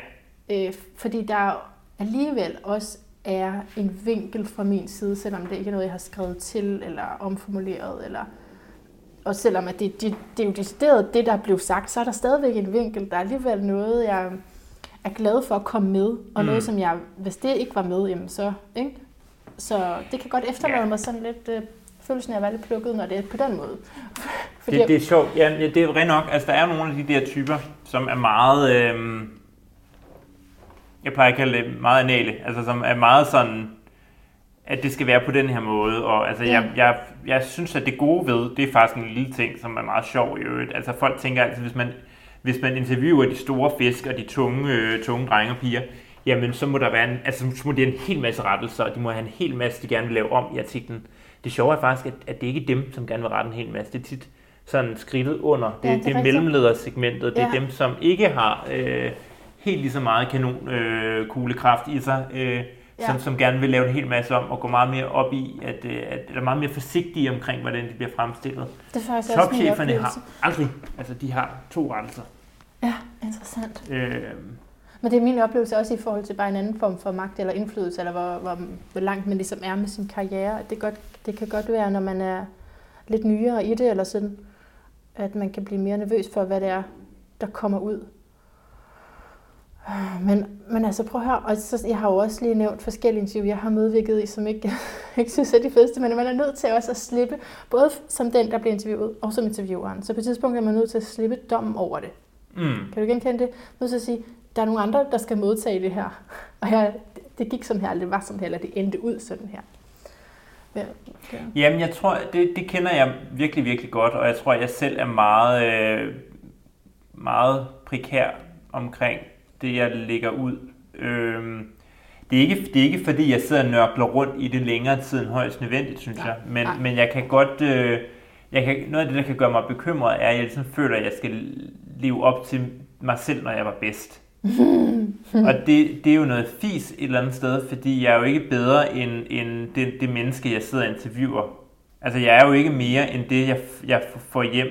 Øh, fordi der alligevel også er en vinkel fra min side, selvom det ikke er noget, jeg har skrevet til eller omformuleret. Eller, og selvom at det, det, det er jo decideret det, der blev sagt, så er der stadigvæk en vinkel. Der er alligevel noget, jeg er glad for at komme med, og Mm. noget, som jeg, hvis det ikke var med, jamen så, ikke? Så det kan godt efterlade Ja. mig sådan lidt øh, følelsen af at være lidt plukket, når det er på den måde. <laughs> Fordi det, det er sjovt. Ja, det er rent nok. Altså, der er nogle af de der typer, som er meget... Øh, jeg plejer at kalde det meget anale. Altså, som er meget sådan at det skal være på den her måde. Og altså, Ja. jeg, jeg, jeg synes, at det gode ved, det er faktisk en lille ting, som er meget sjov i øvrigt. Altså folk tænker altid, hvis man, hvis man interviewer de store fisk og de tunge, øh, tunge drenge og piger, jamen så må der være en, altså, så må det en hel masse rettelser, og de må have en hel masse, de gerne vil lave om i artiklen. Det sjove er faktisk, at, at det ikke er dem, som gerne vil rette en hel masse. Det er tit sådan skridtet under. Det, Ja, ja, det det, er det er mellemledersegmentet. Det er Ja. dem, som ikke har øh, helt lige så meget kanon øh, i sig, øh, ja. som, som gerne vil lave en hel masse om, og gå meget mere op i, at, øh, at, at er meget mere forsigtige omkring, hvordan de bliver fremstillet. Det er faktisk Topcheferne har aldrig, altså de har to rettelser. Ja, interessant. Øh, men det er min oplevelse også i forhold til bare en anden form for magt eller indflydelse, eller hvor, hvor, hvor langt man ligesom er med sin karriere. Det, godt, det kan godt være, når man er lidt nyere i det, eller sådan, at man kan blive mere nervøs for, hvad det er, der kommer ud. Men, men altså prøv at høre, og så, jeg har jo også lige nævnt forskellige interviews, jeg har medvirket i, som ikke, <laughs> ikke synes er de fedeste, men man er nødt til også at slippe, både som den, der bliver interviewet, og som intervieweren. Så på et tidspunkt er man nødt til at slippe dommen over det. Mm. Kan du genkende det? Nødt til at sige, der er nogle andre, der skal modtage det her. Og her, det gik sådan her, det var sådan her, eller det endte ud sådan her. Ja, ja. Jamen, jeg tror, det, det kender jeg virkelig, virkelig godt, og jeg tror, jeg selv er meget, øh, meget prekær omkring det, jeg lægger ud. Øh, det er, ikke, det er ikke fordi, jeg sidder og nørkler rundt i det længere tid end højst nødvendigt, synes ja. jeg. Men, ja. men jeg kan godt... Øh, jeg kan, noget af det, der kan gøre mig bekymret, er, at jeg ligesom føler, at jeg skal leve op til mig selv, når jeg var bedst. <laughs> og det, det er jo noget fis et eller andet sted, fordi jeg er jo ikke bedre end, end det, det menneske, jeg sidder og interviewer. Altså, jeg er jo ikke mere end det, jeg, jeg får hjem.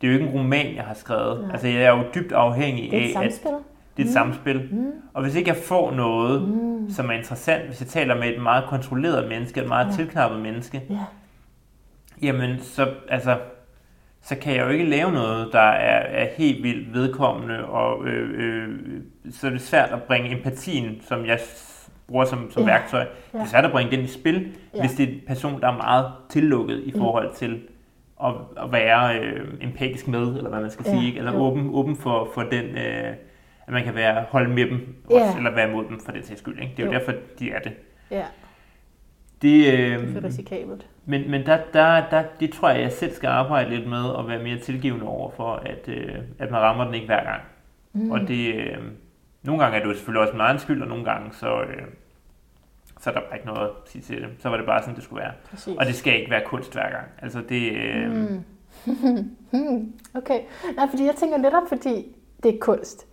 Det er jo ikke en roman, jeg har skrevet. Nej. Altså, jeg er jo dybt afhængig af, at det er et mm. samspil. Mm. Og hvis ikke jeg får noget, mm. som er interessant, hvis jeg taler med et meget kontrolleret menneske, et meget ja. tilknappet menneske, ja. jamen så, altså, så kan jeg jo ikke lave noget, der er, er helt vildt vedkommende, og øh, øh, så er det svært at bringe empatien, som jeg bruger som, som ja. værktøj, ja. det er svært at bringe den i spil, ja. hvis det er en person, der er meget tillukket i mm. forhold mm. til at, at være øh, empatisk med, eller hvad man skal ja. sige, ikke? eller åben, åben for, for den, øh, at man kan være holde med dem, også, ja. eller være mod dem for den sags skyld. Ikke? Det er jo, jo derfor, de er det. Ja. Det, øh, det er risikabelt. Men, men der, der, der, det tror jeg, jeg selv skal arbejde lidt med at være mere tilgivende over for, at, øh, at man rammer den ikke hver gang. Mm. Og det, øh, nogle gange er det jo selvfølgelig også min egen skyld, og nogle gange så, øh, så er der bare ikke noget at sige til det. Så var det bare sådan, det skulle være. Præcis. Og det skal ikke være kunst hver gang. Altså det... Øh, mm. <laughs> okay. Nej, fordi jeg tænker netop, fordi det er kunst,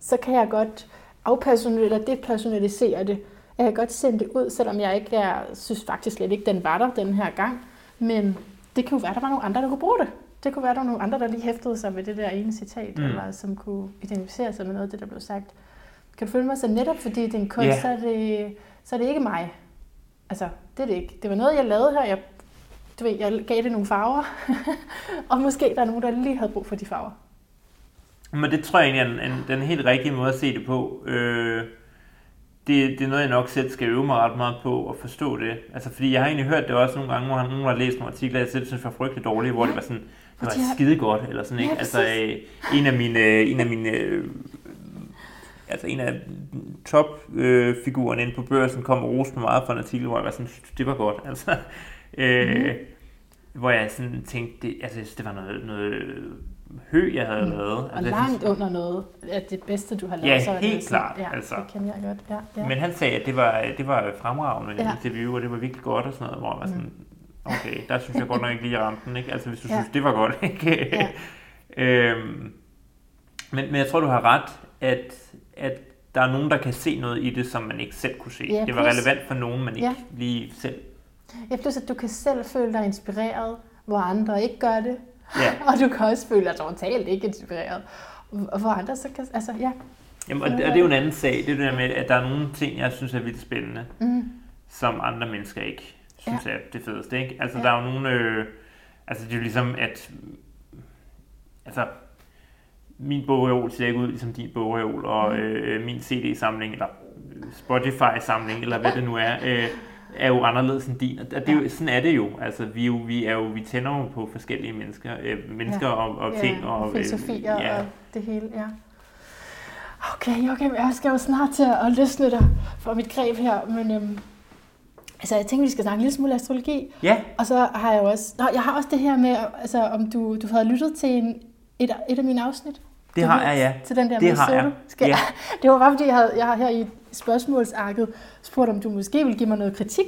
så kan jeg godt afpersonalisere eller depersonalisere det jeg kan godt sende det ud, selvom jeg ikke er, synes faktisk slet ikke, den var der den her gang. Men det kan jo være, der var nogle andre, der kunne bruge det. Det kunne være, der var nogle andre, der lige hæftede sig ved det der ene citat, mm. eller som kunne identificere sig med noget af det, der blev sagt. Kan du følge mig så netop, fordi det er en kunst, yeah. så, er det, så er det ikke mig. Altså, det er det ikke. Det var noget, jeg lavede her. Jeg, du ved, jeg gav det nogle farver. <laughs> og måske der er nogen, der lige havde brug for de farver. Men det tror jeg egentlig er en, en, den helt rigtige måde at se det på. Øh det, det er noget, jeg nok selv skal øve mig ret meget på at forstå det. Altså, fordi jeg har egentlig hørt det også nogle gange, hvor nogen har læst nogle artikler, jeg selv synes var frygtelig dårlige, hvor det var sådan, det var skide godt, eller sådan, ikke? Altså, øh, en af mine, en af mine øh, altså en af topfigurerne øh, inde på børsen kom og roste mig meget for en artikel, hvor jeg var sådan, det var godt, altså. Øh, mm. Hvor jeg sådan tænkte, det, altså, det var noget, noget hø, jeg havde mm. lavet. Og altså, langt under noget af det bedste, du har lavet. Ja, så helt det klart. Ja, altså. det kan jeg godt. Ja, ja. Men han sagde, at det var, det var fremragende ja. interview, og det var virkelig godt og sådan noget, hvor jeg var sådan, mm. okay, der synes jeg godt nok ikke lige, ramte den. Ikke? Altså, hvis du ja. synes, det var godt. <laughs> Ikke? Ja. øhm, men, men jeg tror, du har ret, at, at der er nogen, der kan se noget i det, som man ikke selv kunne se. Ja, det var plus, relevant for nogen, man ikke ja. lige selv... Ja, plus at du kan selv føle dig inspireret, hvor andre ikke gør det. Ja. <laughs> og du kan også føle dig totalt ikke inspireret. Og for andre, så kan... Altså, ja. Jamen, og, det, og det er jo en anden sag. Det er det der med, at der er nogle ting, jeg synes er vildt spændende, mm. som andre mennesker ikke synes ja. er det fedeste. Ikke? Altså, ja. der er jo nogle... Øh, altså, det er jo ligesom, at... Altså, min bogreol ser ikke ud ligesom din bogreol, og mm. øh, min CD-samling, eller Spotify-samling, eller hvad det nu er, øh, er jo anderledes end din. Og det er jo, sådan er det jo. Altså, vi, jo, vi, er jo, vi tænder jo på forskellige mennesker, øh, mennesker ja. og, og ting. Ja, og, filosofier øh, ja. og det hele, ja. Okay, okay, jeg skal jo snart til at løsne dig for mit greb her, men øhm, altså, jeg tænker, vi skal snakke en lille smule astrologi. Ja. Og så har jeg jo også, nå, jeg har også det her med, altså, om du, du havde lyttet til en, et, et af mine afsnit. Det har jeg, ja. Til den der det har jeg. Skal ja. <laughs> Det var bare fordi, jeg, havde, jeg har her i spørgsmålsarket spurgt, om du måske vil give mig noget kritik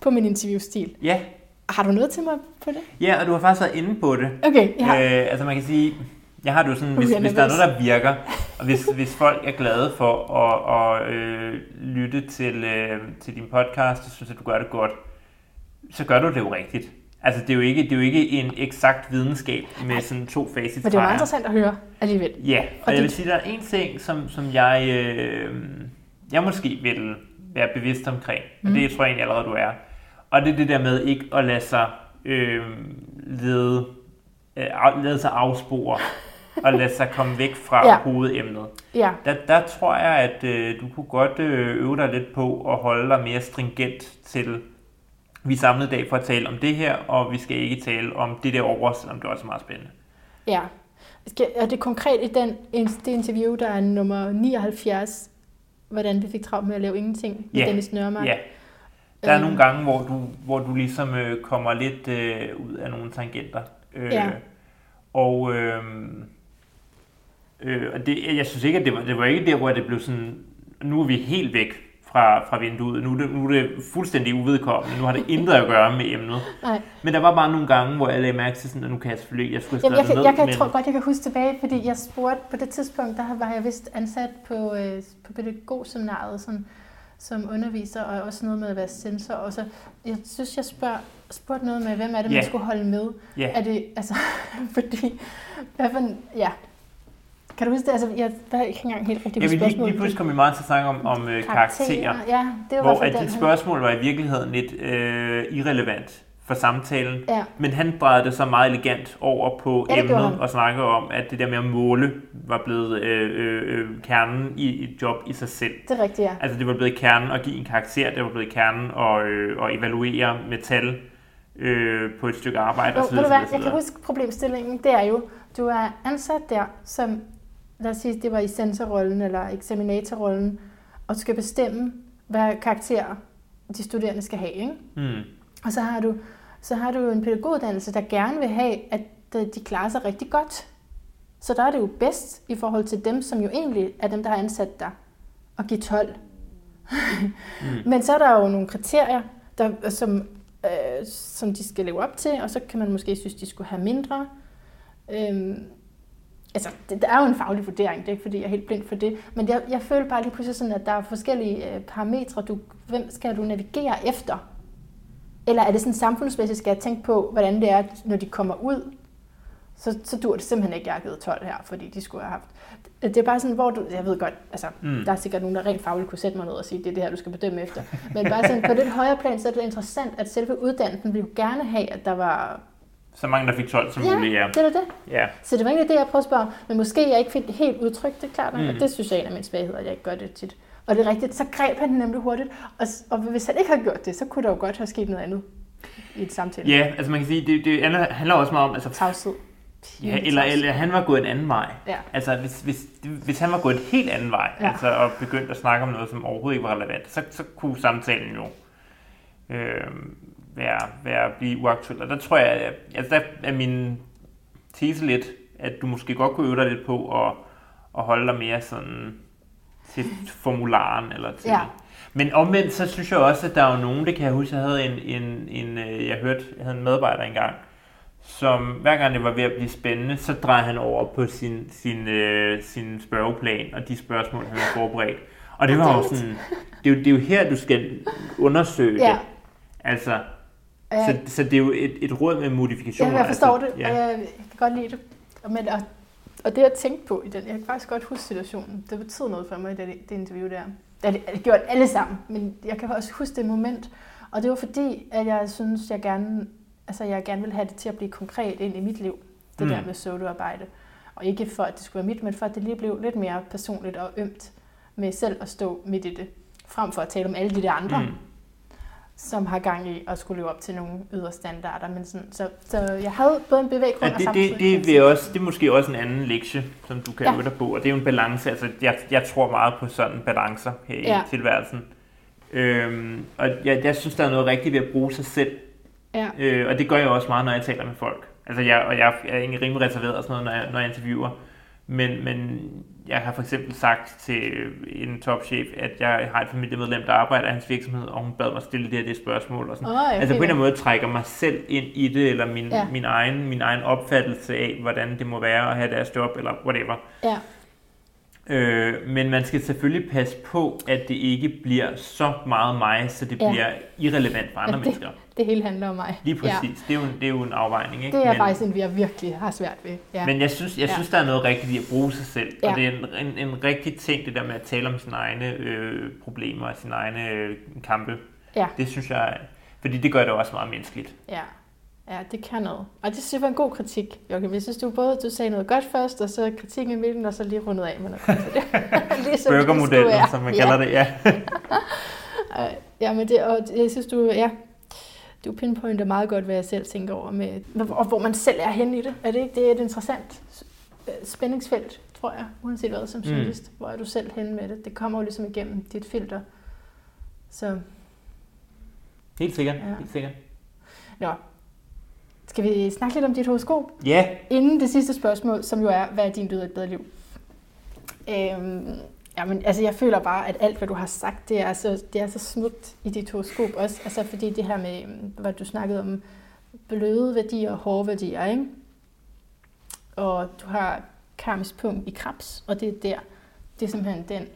på min interviewstil. Ja. Har du noget til mig på det? Ja, og du har faktisk været inde på det. Okay, ja. Øh, altså man kan sige, Jeg har det jo sådan, hvis, jeg er hvis der er noget, der virker, og hvis, hvis folk er glade for at, at øh, lytte til, øh, til din podcast, og synes, at du gør det godt, så gør du det jo rigtigt. Altså, det er jo ikke, det er jo ikke en eksakt videnskab med sådan to Men det er jo meget interessant at høre alligevel. Ja, og Og jeg vil sige, der er en ting, som, som jeg, øh, jeg måske vil være bevidst omkring, og Mm. det tror jeg egentlig allerede, du er. Og det er det der med ikke at lade sig øh, lede, øh, lade sig afspore, og lade sig komme væk fra <laughs> Ja. hovedemnet. Ja, Der, der tror jeg, at øh, du kunne godt øh, øve dig lidt på at holde dig mere stringent til, vi er samlet i dag for at tale om det her, og vi skal ikke tale om det der over, selvom det også er meget spændende. ja. Er det konkret i den, det interview, der er nummer 79, hvordan vi fik travlt med at lave ingenting med Ja, Dennis Nørmark? Ja, Der er Øhm, nogle gange, hvor du, hvor du ligesom øh, kommer lidt øh, ud af nogle tangenter. Øh, Ja. Og, øh, øh, og det, jeg synes ikke, at det var, det var ikke der, hvor det blev sådan, nu er vi helt væk fra, fra vinduet. Nu er, det, nu er det fuldstændig uvedkommende. Nu har det intet at gøre med emnet. Nej. Men der var bare nogle gange, hvor jeg lagde mærke til sådan, at nu kan jeg selvfølgelig, jeg skulle Jamen, jeg, kan, det jeg ned, kan, tror godt, jeg kan huske tilbage, fordi jeg spurgte på det tidspunkt, der var jeg vist ansat på, øh, på pædagogseminariet som, som underviser, og også noget med at være sensor. Og så, jeg synes, jeg spørg, spurgte noget med, hvem er det, man Ja. skulle holde med? Ja. Er det, altså, <laughs> fordi, hvad for, ja. Kan du huske det? Altså, jeg, der er ikke engang helt rigtigt Jeg vil lige, lige pludselig komme meget til at snakke om, om øh, karakterer. Ja, det var Hvor at dit spørgsmål var i virkeligheden lidt øh, irrelevant for samtalen. Ja, Men han drejede det så meget elegant over på Ja, emnet og snakkede om, at det der med at måle var blevet øh, øh, øh, kernen i et job i sig selv. det er rigtigt, ja. Altså det var blevet kernen at give en karakter, det var blevet kernen at, øh, at evaluere med tal øh, på et stykke arbejde Jo, osv. ved du hvad, jeg kan huske problemstillingen, det er jo, du er ansat der, som, lad os sige, det var i sensorrollen eller eksaminatorrollen, og du skal bestemme, hvad karakterer de studerende skal have, ikke? Hmm. Og så har du, så har du en pædagoguddannelse, der gerne vil have, at de klarer sig rigtig godt. Så der er det jo bedst i forhold til dem, som jo egentlig er dem, der har ansat dig, at give 12. Mm. <laughs> Men så er der jo nogle kriterier, der, som, øh, som de skal leve op til, og så kan man måske synes, de skulle have mindre. Øhm, altså, det, der er jo en faglig vurdering, det er ikke fordi, jeg er helt blind for det, men jeg, jeg føler bare lige pludselig sådan, at der er forskellige øh, parametre, du, hvem skal du navigere efter? Eller er det sådan samfundsmæssigt, skal jeg tænke på, hvordan det er, når de kommer ud? Så, så dur det simpelthen ikke, jeg har givet 12 her, fordi de skulle have haft. Det er bare sådan, hvor du, jeg ved godt, altså, Mm. der er sikkert nogen, der rent fagligt kunne sætte mig ned og sige, det er det her, du skal bedømme efter. Men bare sådan, på det højere plan, så er det interessant, at selve uddannelsen vil jo gerne have, at der var... Så mange, der fik 12 som Ja, muligt, ja. det er da det. ja. Så det var egentlig det, jeg prøvede at spørge om. Men måske jeg ikke fik det helt udtrykt, det er klart Mm. og det synes jeg er en af mine svagheder, at jeg ikke gør det tit. Og det er rigtigt, så greb han nemlig hurtigt, og, og hvis han ikke havde gjort det, så kunne der jo godt have sket noget andet i et samtale. Ja, altså man kan sige, det, det handler også meget om, altså, Tavshed. ja, eller, eller han var gået en anden vej. Ja. Altså, hvis, hvis, hvis han var gået en helt anden vej. Ja. altså, og begyndt at snakke om noget, som overhovedet ikke var relevant, så, så kunne samtalen jo øh, være, være blive uaktuel. Og der tror jeg, at, altså, der er min tese lidt, at du måske godt kunne øve dig lidt på at, at holde dig mere sådan til formularen. Eller til, Ja. Men omvendt, så synes jeg også, at der er jo nogen, det kan jeg huske, jeg havde en, en, en øh, jeg hørte, jeg havde en medarbejder engang, som hver gang det var ved at blive spændende, så drejede han over på sin, sin, øh, sin spørgeplan og de spørgsmål, han havde forberedt. Og det var jo sådan, det er jo, det er jo her, du skal undersøge Ja. det. Altså, Ja, så, så det er jo et, et råd med modifikationer. ja, jeg forstår altså, det, Ja. og jeg, jeg kan godt lide det. Men, og, og det jeg tænkte på i den, jeg kan faktisk godt huske situationen, det betød noget for mig i det, det interview der. Det det, gjort alle sammen, men jeg kan også huske det moment. Og det var fordi, at jeg synes, jeg gerne, altså jeg gerne ville have det til at blive konkret ind i mit liv. Det Mm. der med soloarbejde. Og ikke for, at det skulle være mit, men for, at det lige blev lidt mere personligt og ømt med selv at stå midt i det. Frem for at tale om alle de der andre. Mm. Som har gang i at skulle leve op til nogle ydre standarder. Men sådan, så, så jeg havde både en bevæggrund Ja, og det, det, samtidig... det, vil jeg også, det er måske også en anden lektie, som du kan Ja. øve dig på, og det er jo en balance. Altså, jeg, jeg tror meget på sådan balancer her i Ja. tilværelsen. Øhm, og jeg, jeg synes, der er noget rigtigt ved at bruge sig selv, Ja, øh, og det gør jeg også meget, når jeg taler med folk. Altså, jeg, og jeg er egentlig rimelig reserveret og sådan noget, når jeg, når jeg interviewer. Men, men jeg har for eksempel sagt til en topchef, at jeg har et familiemedlem, der arbejder i hans virksomhed, og hun bad mig stille det her det spørgsmål. Og sådan. Ja, altså på en eller anden måde trækker mig selv ind i det, eller min, ja. min, egen, min egen opfattelse af, hvordan det må være at have deres job, eller whatever. Ja, Øh, men man skal selvfølgelig passe på, at det ikke bliver så meget mig, så det Ja. ja. bliver irrelevant for andre Ja, ja, det- mennesker. det hele handler om mig. Lige præcis. Ja. Det, er jo, en- det er jo en afvejning. Ikke? Det er men, faktisk en, vi jeg virkelig har svært ved. Ja. Men jeg synes, jeg Ja. synes der er noget rigtigt i at bruge sig selv. Ja. Og det er en, en, en rigtig ting, det der med at tale om sine egne øh, problemer og sine egne øh, kampe. Ja. Det synes jeg, fordi det gør det også meget menneskeligt. Ja. Ja, det kan noget. Og det synes jeg var en god kritik, Joachim. Jeg synes, du både du sagde noget godt først, og så kritik i midten, og så lige rundet af med noget godt. <laughs> Ligesom Burgermodellen, som man ja. kalder det. Ja. <laughs> Ja, men det, og jeg synes, du, ja, du pinpointer meget godt, hvad jeg selv tænker over, med, og hvor man selv er henne i det. Er det ikke? Det er et interessant øh, spændingsfelt, tror jeg, uanset hvad som Mm. journalist. Hvor er du selv henne med det? Det kommer jo ligesom igennem dit filter. Så, Helt sikkert. Ja. Helt sikkert. nå. Skal vi snakke lidt om dit horoskop? Ja, Inden det sidste spørgsmål, som jo er, hvad er din død et bedre liv? Øhm, jamen, altså jeg føler bare, at alt, hvad du har sagt, det er så, det er så smukt i dit horoskop også. Altså fordi det her med, hvad du snakkede om, bløde værdier og hårde værdier, ikke? Og du har karmisk punkt i krebs, og det er der, det er simpelthen den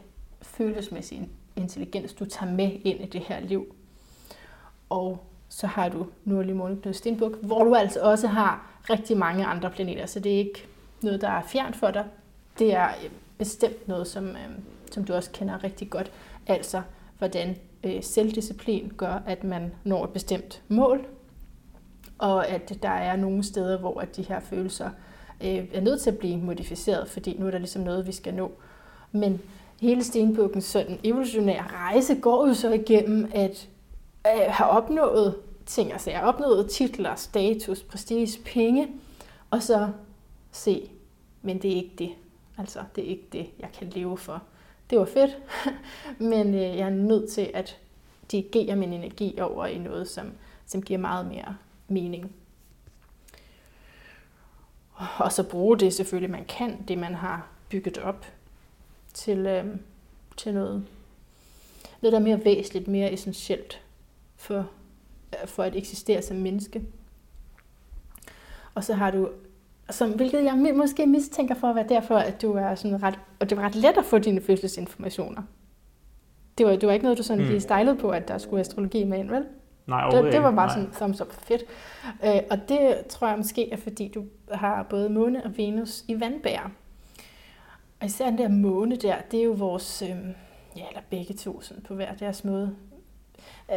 følelsesmæssige intelligens, du tager med ind i det her liv. Og så har du nordlig måneknude Stenbuk, hvor du altså også har rigtig mange andre planeter, så det er ikke noget, der er fjernt for dig. Det er øh, bestemt noget, som, øh, som du også kender rigtig godt. Altså, hvordan øh, selvdisciplin gør, at man når et bestemt mål, og at der er nogle steder, hvor at de her følelser øh, er nødt til at blive modificeret, fordi nu er der ligesom noget, vi skal nå. Men hele Stenbukkens sådan evolutionære rejse går jo så igennem at øh, har opnået ting, altså jeg opnået titler, status, prestige, penge, og så se, men det er ikke det. Altså, det er ikke det, jeg kan leve for. Det var fedt, <laughs> men øh, jeg er nødt til at dirigere min energi over i noget, som, som giver meget mere mening. Og så bruge det selvfølgelig, man kan, det man har bygget op, til, øh, til noget, noget, der er mere væsentligt, mere essentielt for, for at eksistere som menneske. Og så har du, som, hvilket jeg måske mistænker for at være derfor, at du er sådan ret, og det var ret let at få dine fødselsinformationer. Det var, det var ikke noget, du sådan Mm. lige stejlede på, at der skulle astrologi med ind, vel? nej, Det, det var bare Nej. sådan thumbs up fedt. Øh, og det tror jeg måske er, fordi du har både måne og Venus i vandbær. Og især den der måne der, det er jo vores, øh, ja, eller begge to sådan på hver deres måde.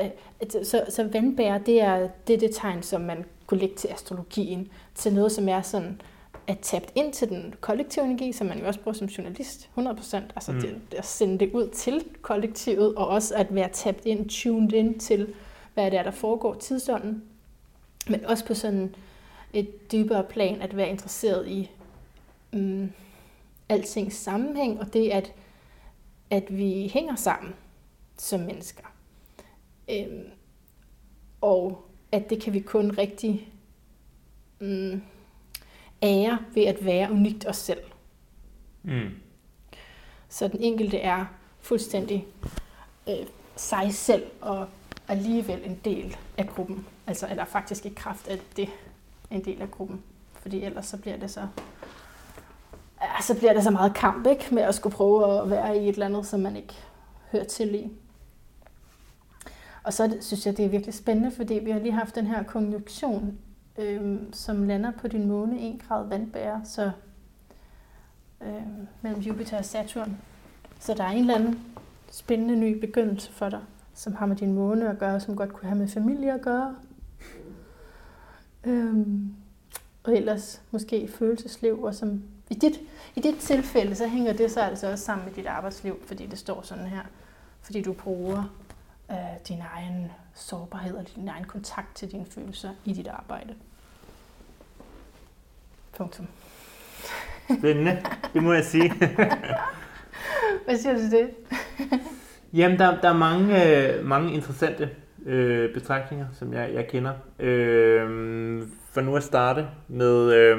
Øh, at- så, så vandbær, det er, det er det tegn, som man kunne lægge til astrologien, til noget, som er sådan at tabt ind til den kollektive energi, som man jo også bruger som journalist, 100%. Altså Mm. det, det at sende det ud til kollektivet, og også at være tabt ind, tuned ind til, hvad det er, der foregår tidsånden. Men også på sådan et dybere plan, at være interesseret i mm, altings sammenhæng, og det at, at vi hænger sammen som mennesker. Øhm, og at det kan vi kun rigtig mm, ære ved at være unikt os selv. Mm. Så den enkelte er fuldstændig øh, sig selv og alligevel en del af gruppen. Altså, eller faktisk i kraft af det en del af gruppen. Fordi ellers så bliver det så, så bliver det så meget kamp, ikke? Med at skulle prøve at være i et eller andet, som man ikke hører til i. Og så synes jeg, det er virkelig spændende, fordi vi har lige haft den her konjunktion, øh, som lander på din måne 1 grad vandbærer, så øh, mellem Jupiter og Saturn. Så der er en eller anden spændende ny begyndelse for dig, som har med din måne at gøre, som godt kunne have med familie at gøre. Øhm, og ellers måske følelsesliv, og som i dit, i dit tilfælde, så hænger det så altså også sammen med dit arbejdsliv, fordi det står sådan her. Fordi du bruger øh, din egen sårbarhed og din egen kontakt til dine følelser i dit arbejde. Punktum. Spændende, det må jeg sige. <laughs> Hvad siger du til det? Jamen, der, der er mange, øh, mange interessante øh, betragtninger, som jeg, jeg kender. Øh, for nu at starte med, øh,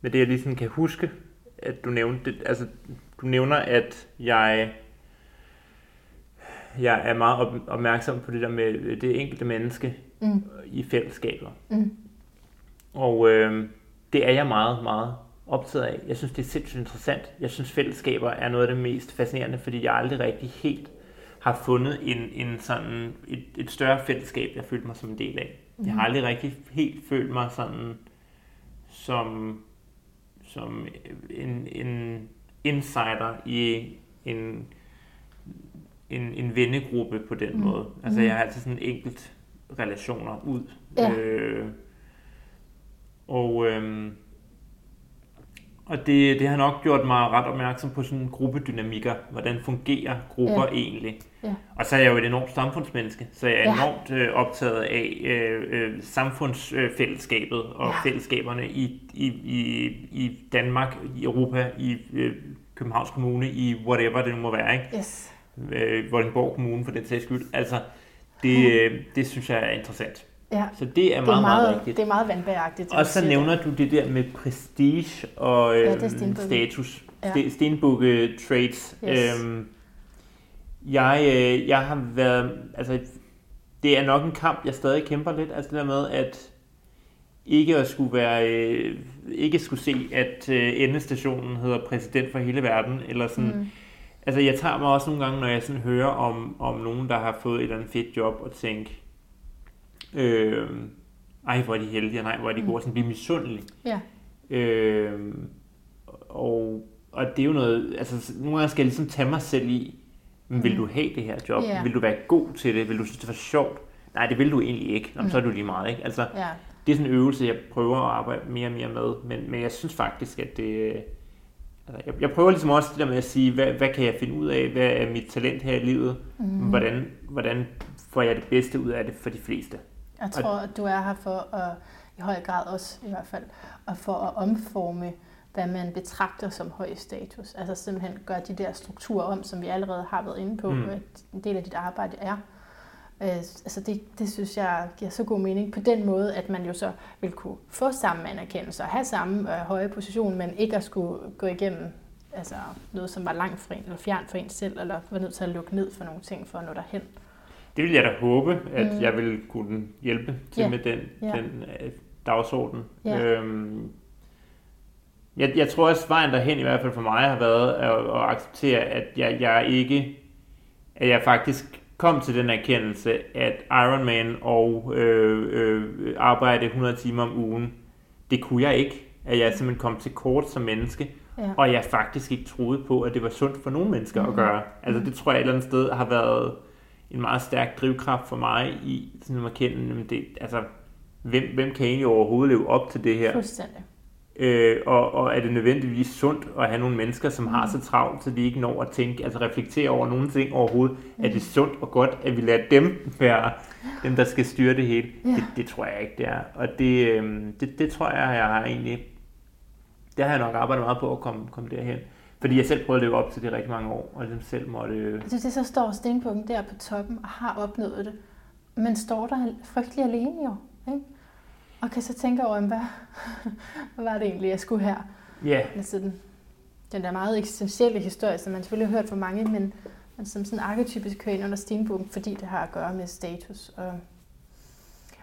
men det jeg lige sådan kan huske, at du nævnte, altså du nævner, at jeg jeg er meget op, opmærksom på det der med det enkelte menneske mm. i fællesskaber. Mm. Og øh, det er jeg meget, meget optaget af. Jeg synes, det er sindssygt interessant. Jeg synes, fællesskaber er noget af det mest fascinerende, fordi jeg aldrig rigtig helt har fundet en, en sådan, et, et større fællesskab, jeg følte mig som en del af. Mm. Jeg har aldrig rigtig helt følt mig sådan som, som en, en insider i en, en, en vennegruppe på den mm. måde. Altså jeg har altid sådan enkelt relationer ud. Ja. Øh, og øh, og det, det har nok gjort mig ret opmærksom på sådan gruppedynamikker. Hvordan fungerer grupper ja. egentlig? Ja. Og så er jeg jo et enormt samfundsmenneske, så jeg er ja. enormt øh, optaget af øh, øh, samfundsfællesskabet og ja. fællesskaberne i, i, i, i Danmark, i Europa, i øh, Københavns Kommune, i whatever det nu må være. Ikke? Yes. Øh, Vordingborg Kommune for den sags skyld. Altså, det, øh, det synes jeg er interessant. Ja. Så det er meget, det er meget, meget rigtigt. Det er meget vandbæragtigt. Og så nævner du det der med prestige og øh, ja, status. Ja. Stenbukke traits. Yes. Øhm, jeg, øh, jeg har været, altså det er nok en kamp, jeg stadig kæmper lidt, altså det der med, at ikke at skulle være, øh, ikke skulle se, at øh, endestationen hedder præsident for hele verden, eller sådan, mm. Altså jeg tager mig også nogle gange, når jeg sådan hører om, om nogen, der har fået et eller andet fedt job, og tænker, Øh, ej, hvor er de heldige, nej, hvor er de gode, mm. sådan blive misundelig. Ja. Øh, og, og det er jo noget, altså nogle gange skal jeg ligesom tage mig selv i, men vil mm. du have det her job? Yeah. Vil du være god til det? Vil du synes, det var sjovt? Nej, det vil du egentlig ikke. Nå, mm. så er du lige meget, ikke? Altså, yeah. det er sådan en øvelse, jeg prøver at arbejde mere og mere med, men, men jeg synes faktisk, at det... Altså, jeg, jeg prøver ligesom også det der med at sige, hvad, hvad kan jeg finde ud af? Hvad er mit talent her i livet? Mm. Hvordan, hvordan får jeg det bedste ud af det for de fleste? Jeg tror, at du er her for at, i høj grad også i hvert fald, og for at omforme, hvad man betragter som høj status. Altså simpelthen gøre de der strukturer om, som vi allerede har været inde på, mm. at en del af dit arbejde er. Øh, altså det, det synes jeg giver så god mening på den måde, at man jo så vil kunne få samme anerkendelse og have samme øh, høje position, men ikke at skulle gå igennem altså noget, som var langt fra en, eller fjern for en selv, eller var nødt til at lukke ned for nogle ting for at nå derhen. Det vil jeg da håbe, at mm. jeg vil kunne hjælpe til yeah. med den, yeah. den uh, dagsorden. Yeah. Øhm, jeg, jeg tror også, vejen derhen i hvert fald for mig har været at, at acceptere, at jeg, jeg ikke, at jeg faktisk kom til den erkendelse, at Ironman og øh, øh, arbejde 100 timer om ugen, det kunne jeg ikke. At jeg simpelthen kom til kort som menneske, ja. og jeg faktisk ikke troede på, at det var sundt for nogle mennesker mm. at gøre. Altså det tror jeg et eller andet sted har været en meget stærk drivkraft for mig i sådan at kende, det, altså, hvem, hvem kan egentlig overhovedet leve op til det her? Fuldstændig. Øh, og, og er det nødvendigvis sundt at have nogle mennesker, som mm. har så travlt, så de ikke når at tænke, altså reflektere over nogle ting overhovedet. Mm. Er det sundt og godt, at vi lader dem være dem, der skal styre det hele? Ja. Det, det tror jeg ikke, det er. Og det, øh, det, det tror jeg, jeg har egentlig, det har jeg nok arbejdet meget på at komme, komme derhen. Fordi jeg selv prøvede at leve op til det rigtig mange år, og ligesom selv måtte... Jeg synes, det så står stenbukken der på toppen og har opnået det, men står der frygtelig alene jo, ikke? Og kan så tænke over, hvad, <laughs> hvad var det egentlig, jeg skulle her? Ja. Yeah. Altså den, den der meget eksistentielle historie, som man selvfølgelig har hørt fra mange, men, men som sådan arketypisk kører ind under stenbukken, fordi det har at gøre med status og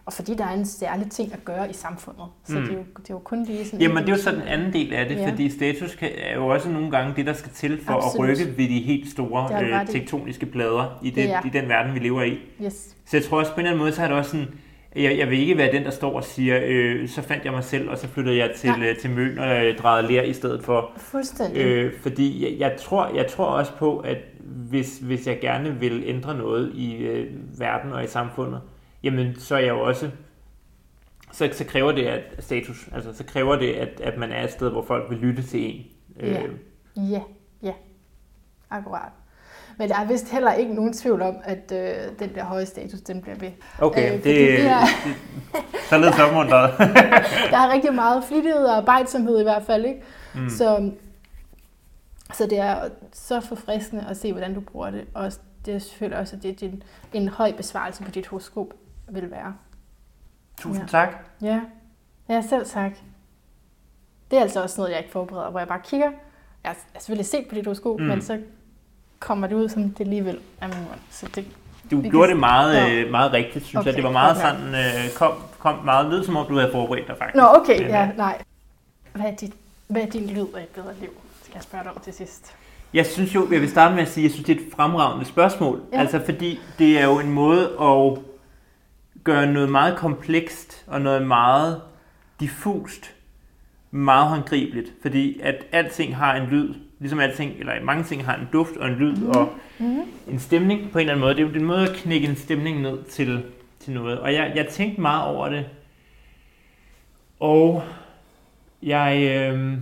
og fordi der er en særlig ting at gøre i samfundet. Så mm. det, er jo, det er jo kun lige sådan... Jamen det er jo så den anden del af det, ja. fordi status kan, er jo også nogle gange det, der skal til for Absolut. at rykke ved de helt store øh, tektoniske plader i, det, i den verden, vi lever i. Yes. Så jeg tror også på en eller anden måde, så er det også sådan, jeg, jeg vil ikke være den, der står og siger, øh, så fandt jeg mig selv, og så flyttede jeg til, ja. øh, til Møn og øh, drejede lær i stedet for. Fuldstændig. Øh, fordi jeg, jeg, tror, jeg tror også på, at hvis, hvis jeg gerne vil ændre noget i øh, verden og i samfundet, jamen så er jeg jo også, så, så kræver det at status, altså så kræver det, at, at man er et sted, hvor folk vil lytte til en. Ja, øh. ja, ja, akkurat. Men der er vist heller ikke nogen tvivl om, at øh, den der høje status, den bliver ved. Okay, øh, det, det er... så lidt opmuntret. <laughs> der er rigtig meget flittighed og arbejdsomhed i hvert fald, ikke? Mm. Så, så det er så forfriskende at se, hvordan du bruger det. Og det er selvfølgelig også, at det er din, en høj besvarelse på dit horoskop vil være. Tusind ja. tak. Ja. ja, selv tak. Det er altså også noget, jeg ikke forbereder, hvor jeg bare kigger. Jeg har selvfølgelig set på dit horoskop, mm. men så kommer det ud, som det alligevel er min mund. Så det, du vi gjorde det meget, øh, meget rigtigt, synes okay, jeg. Det var meget sådan, øh, kom, kom meget lyd, som om du havde forberedt dig faktisk. Nå, okay, Men, ja, øh, nej. Hvad er, dit, hvad er din lyd af et bedre liv? Skal jeg spørge dig om til sidst. Jeg synes jo, jeg vil starte med at sige, at jeg synes, det er et fremragende spørgsmål. Ja. Altså, fordi det er jo en måde at gøre noget meget komplekst og noget meget diffust, meget håndgribeligt. Fordi at alting har en lyd, ligesom alting, eller mange ting har en duft og en lyd mm. og Mm. en stemning på en eller anden måde. Det er jo en måde at knække en stemning ned til, til noget. Og jeg, jeg tænkte meget over det. Og jeg... Øh,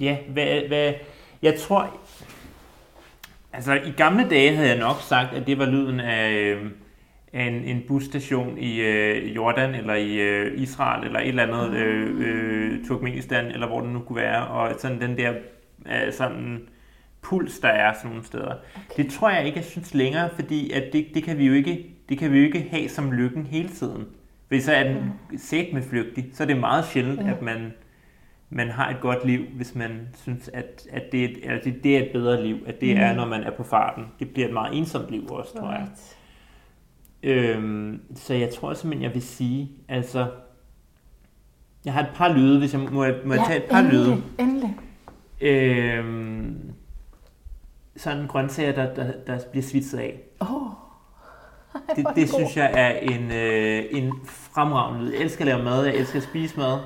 ja, hvad, hvad... Jeg tror... Altså, i gamle dage havde jeg nok sagt, at det var lyden af, øh, af en, en busstation i øh, Jordan, eller i øh, Israel, eller et eller andet øh, øh, Turkmenistan, eller hvor det nu kunne være. Og sådan den der øh, sådan puls, der er sådan nogle steder. Okay. Det tror jeg ikke, jeg synes længere, fordi at det, det, kan vi jo ikke, det kan vi jo ikke have som lykken hele tiden. Hvis så er den set med flygtig, så er det meget sjældent, Ja. at man, man har et godt liv, hvis man synes, at, at det, er et, altså det, det er et bedre liv, at det mm. er, når man er på farten. Det bliver et meget ensomt liv også, tror jeg. Øhm, så jeg tror simpelthen, jeg vil sige, altså, jeg har et par lyde, hvis jeg må, må jeg, må jeg tage et par endelig, lyde. endelig. Øhm, sådan grøntsager, der, der, der bliver svitset af. Oh. <laughs> Det, det synes jeg er en, øh, en fremragende lyd. Jeg elsker at lave mad, jeg elsker at spise mad.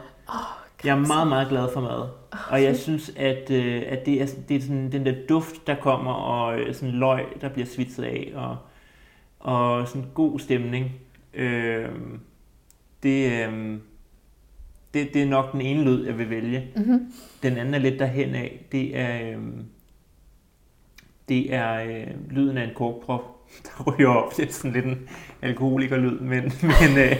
Jeg er meget, meget glad for mad. Og jeg synes, at, øh, at det er, det er sådan, den der duft, der kommer, og øh, sådan løg, der bliver svitset af, og, og sådan god stemning. Øh, det, øh, det, det er nok den ene lyd, jeg vil vælge. Mm-hmm. Den anden er lidt derhen af. Det er, øh, det er øh, lyden af en korkprop, <laughs> der ryger op. Det er sådan lidt en alkoholikerlyd, men, <laughs> men øh,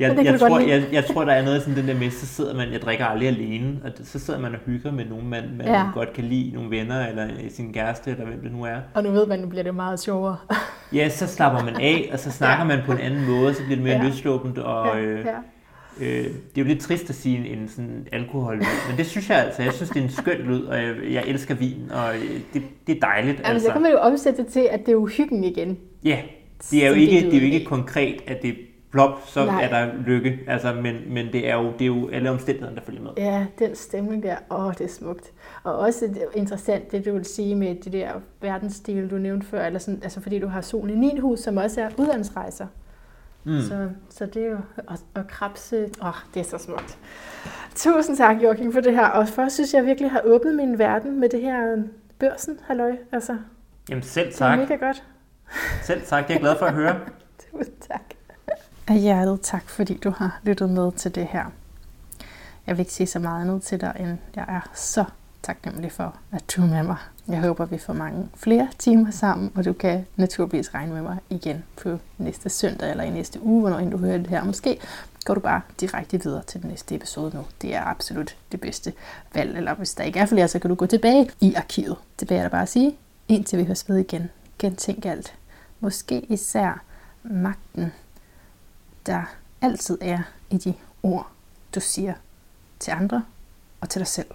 jeg, jeg, tror, jeg, jeg tror, der er noget sådan den der med, så sidder man, jeg drikker aldrig alene, og så sidder man og hygger med nogen, man, man Ja. ja. godt kan lide, nogle venner, eller sin kæreste, eller hvem det nu er. Og nu ved man, nu bliver det meget sjovere. Ja, så slapper man af, og så snakker man på en anden måde, så bliver det mere Ja. løsluppent, og øh, ja. øh, det er jo lidt trist at sige en, en sådan alkohol men det synes jeg altså. Jeg synes, det er en skøn lyd, og jeg, jeg elsker vin, og øh, det, det er dejligt. Jamen, altså. så kan man jo omsætte det til, at det er jo hyggen igen. Ja, det er jo ikke, lyder det er jo ikke konkret, at det plop, så Nej. er der lykke. Altså, men, men det, er jo, det er jo alle omstændighederne, der følger med. Ja, den stemning der, åh, det er smukt. Og også det er interessant, det du vil sige med det der verdensdel, du nævnte før, eller sådan, altså fordi du har solen i 9. hus, som også er udlandsrejser. Mm. Så, så det er jo, og, og krabse, åh, det er så smukt. Tusind tak, Joachim, for det her. Og først synes jeg virkelig har åbnet min verden med det her børsen, halløj. Altså, Jamen selv det er tak. mega godt. Selv tak, det er jeg glad for at høre. <laughs> Tak. Af hjertet tak, fordi du har lyttet med til det her. Jeg vil ikke sige så meget andet til dig, end jeg er så taknemmelig for, at du er med mig. Jeg håber, vi får mange flere timer sammen, og du kan naturligvis regne med mig igen på næste søndag eller i næste uge, hvornår end du hører det her. Måske går du bare direkte videre til den næste episode nu. Det er absolut det bedste valg, eller hvis der ikke er flere, så kan du gå tilbage i arkivet. Tilbage er der bare at sige, indtil vi høres ved igen gentænke alt. Måske især magten, der altid er i de ord, du siger til andre og til dig selv.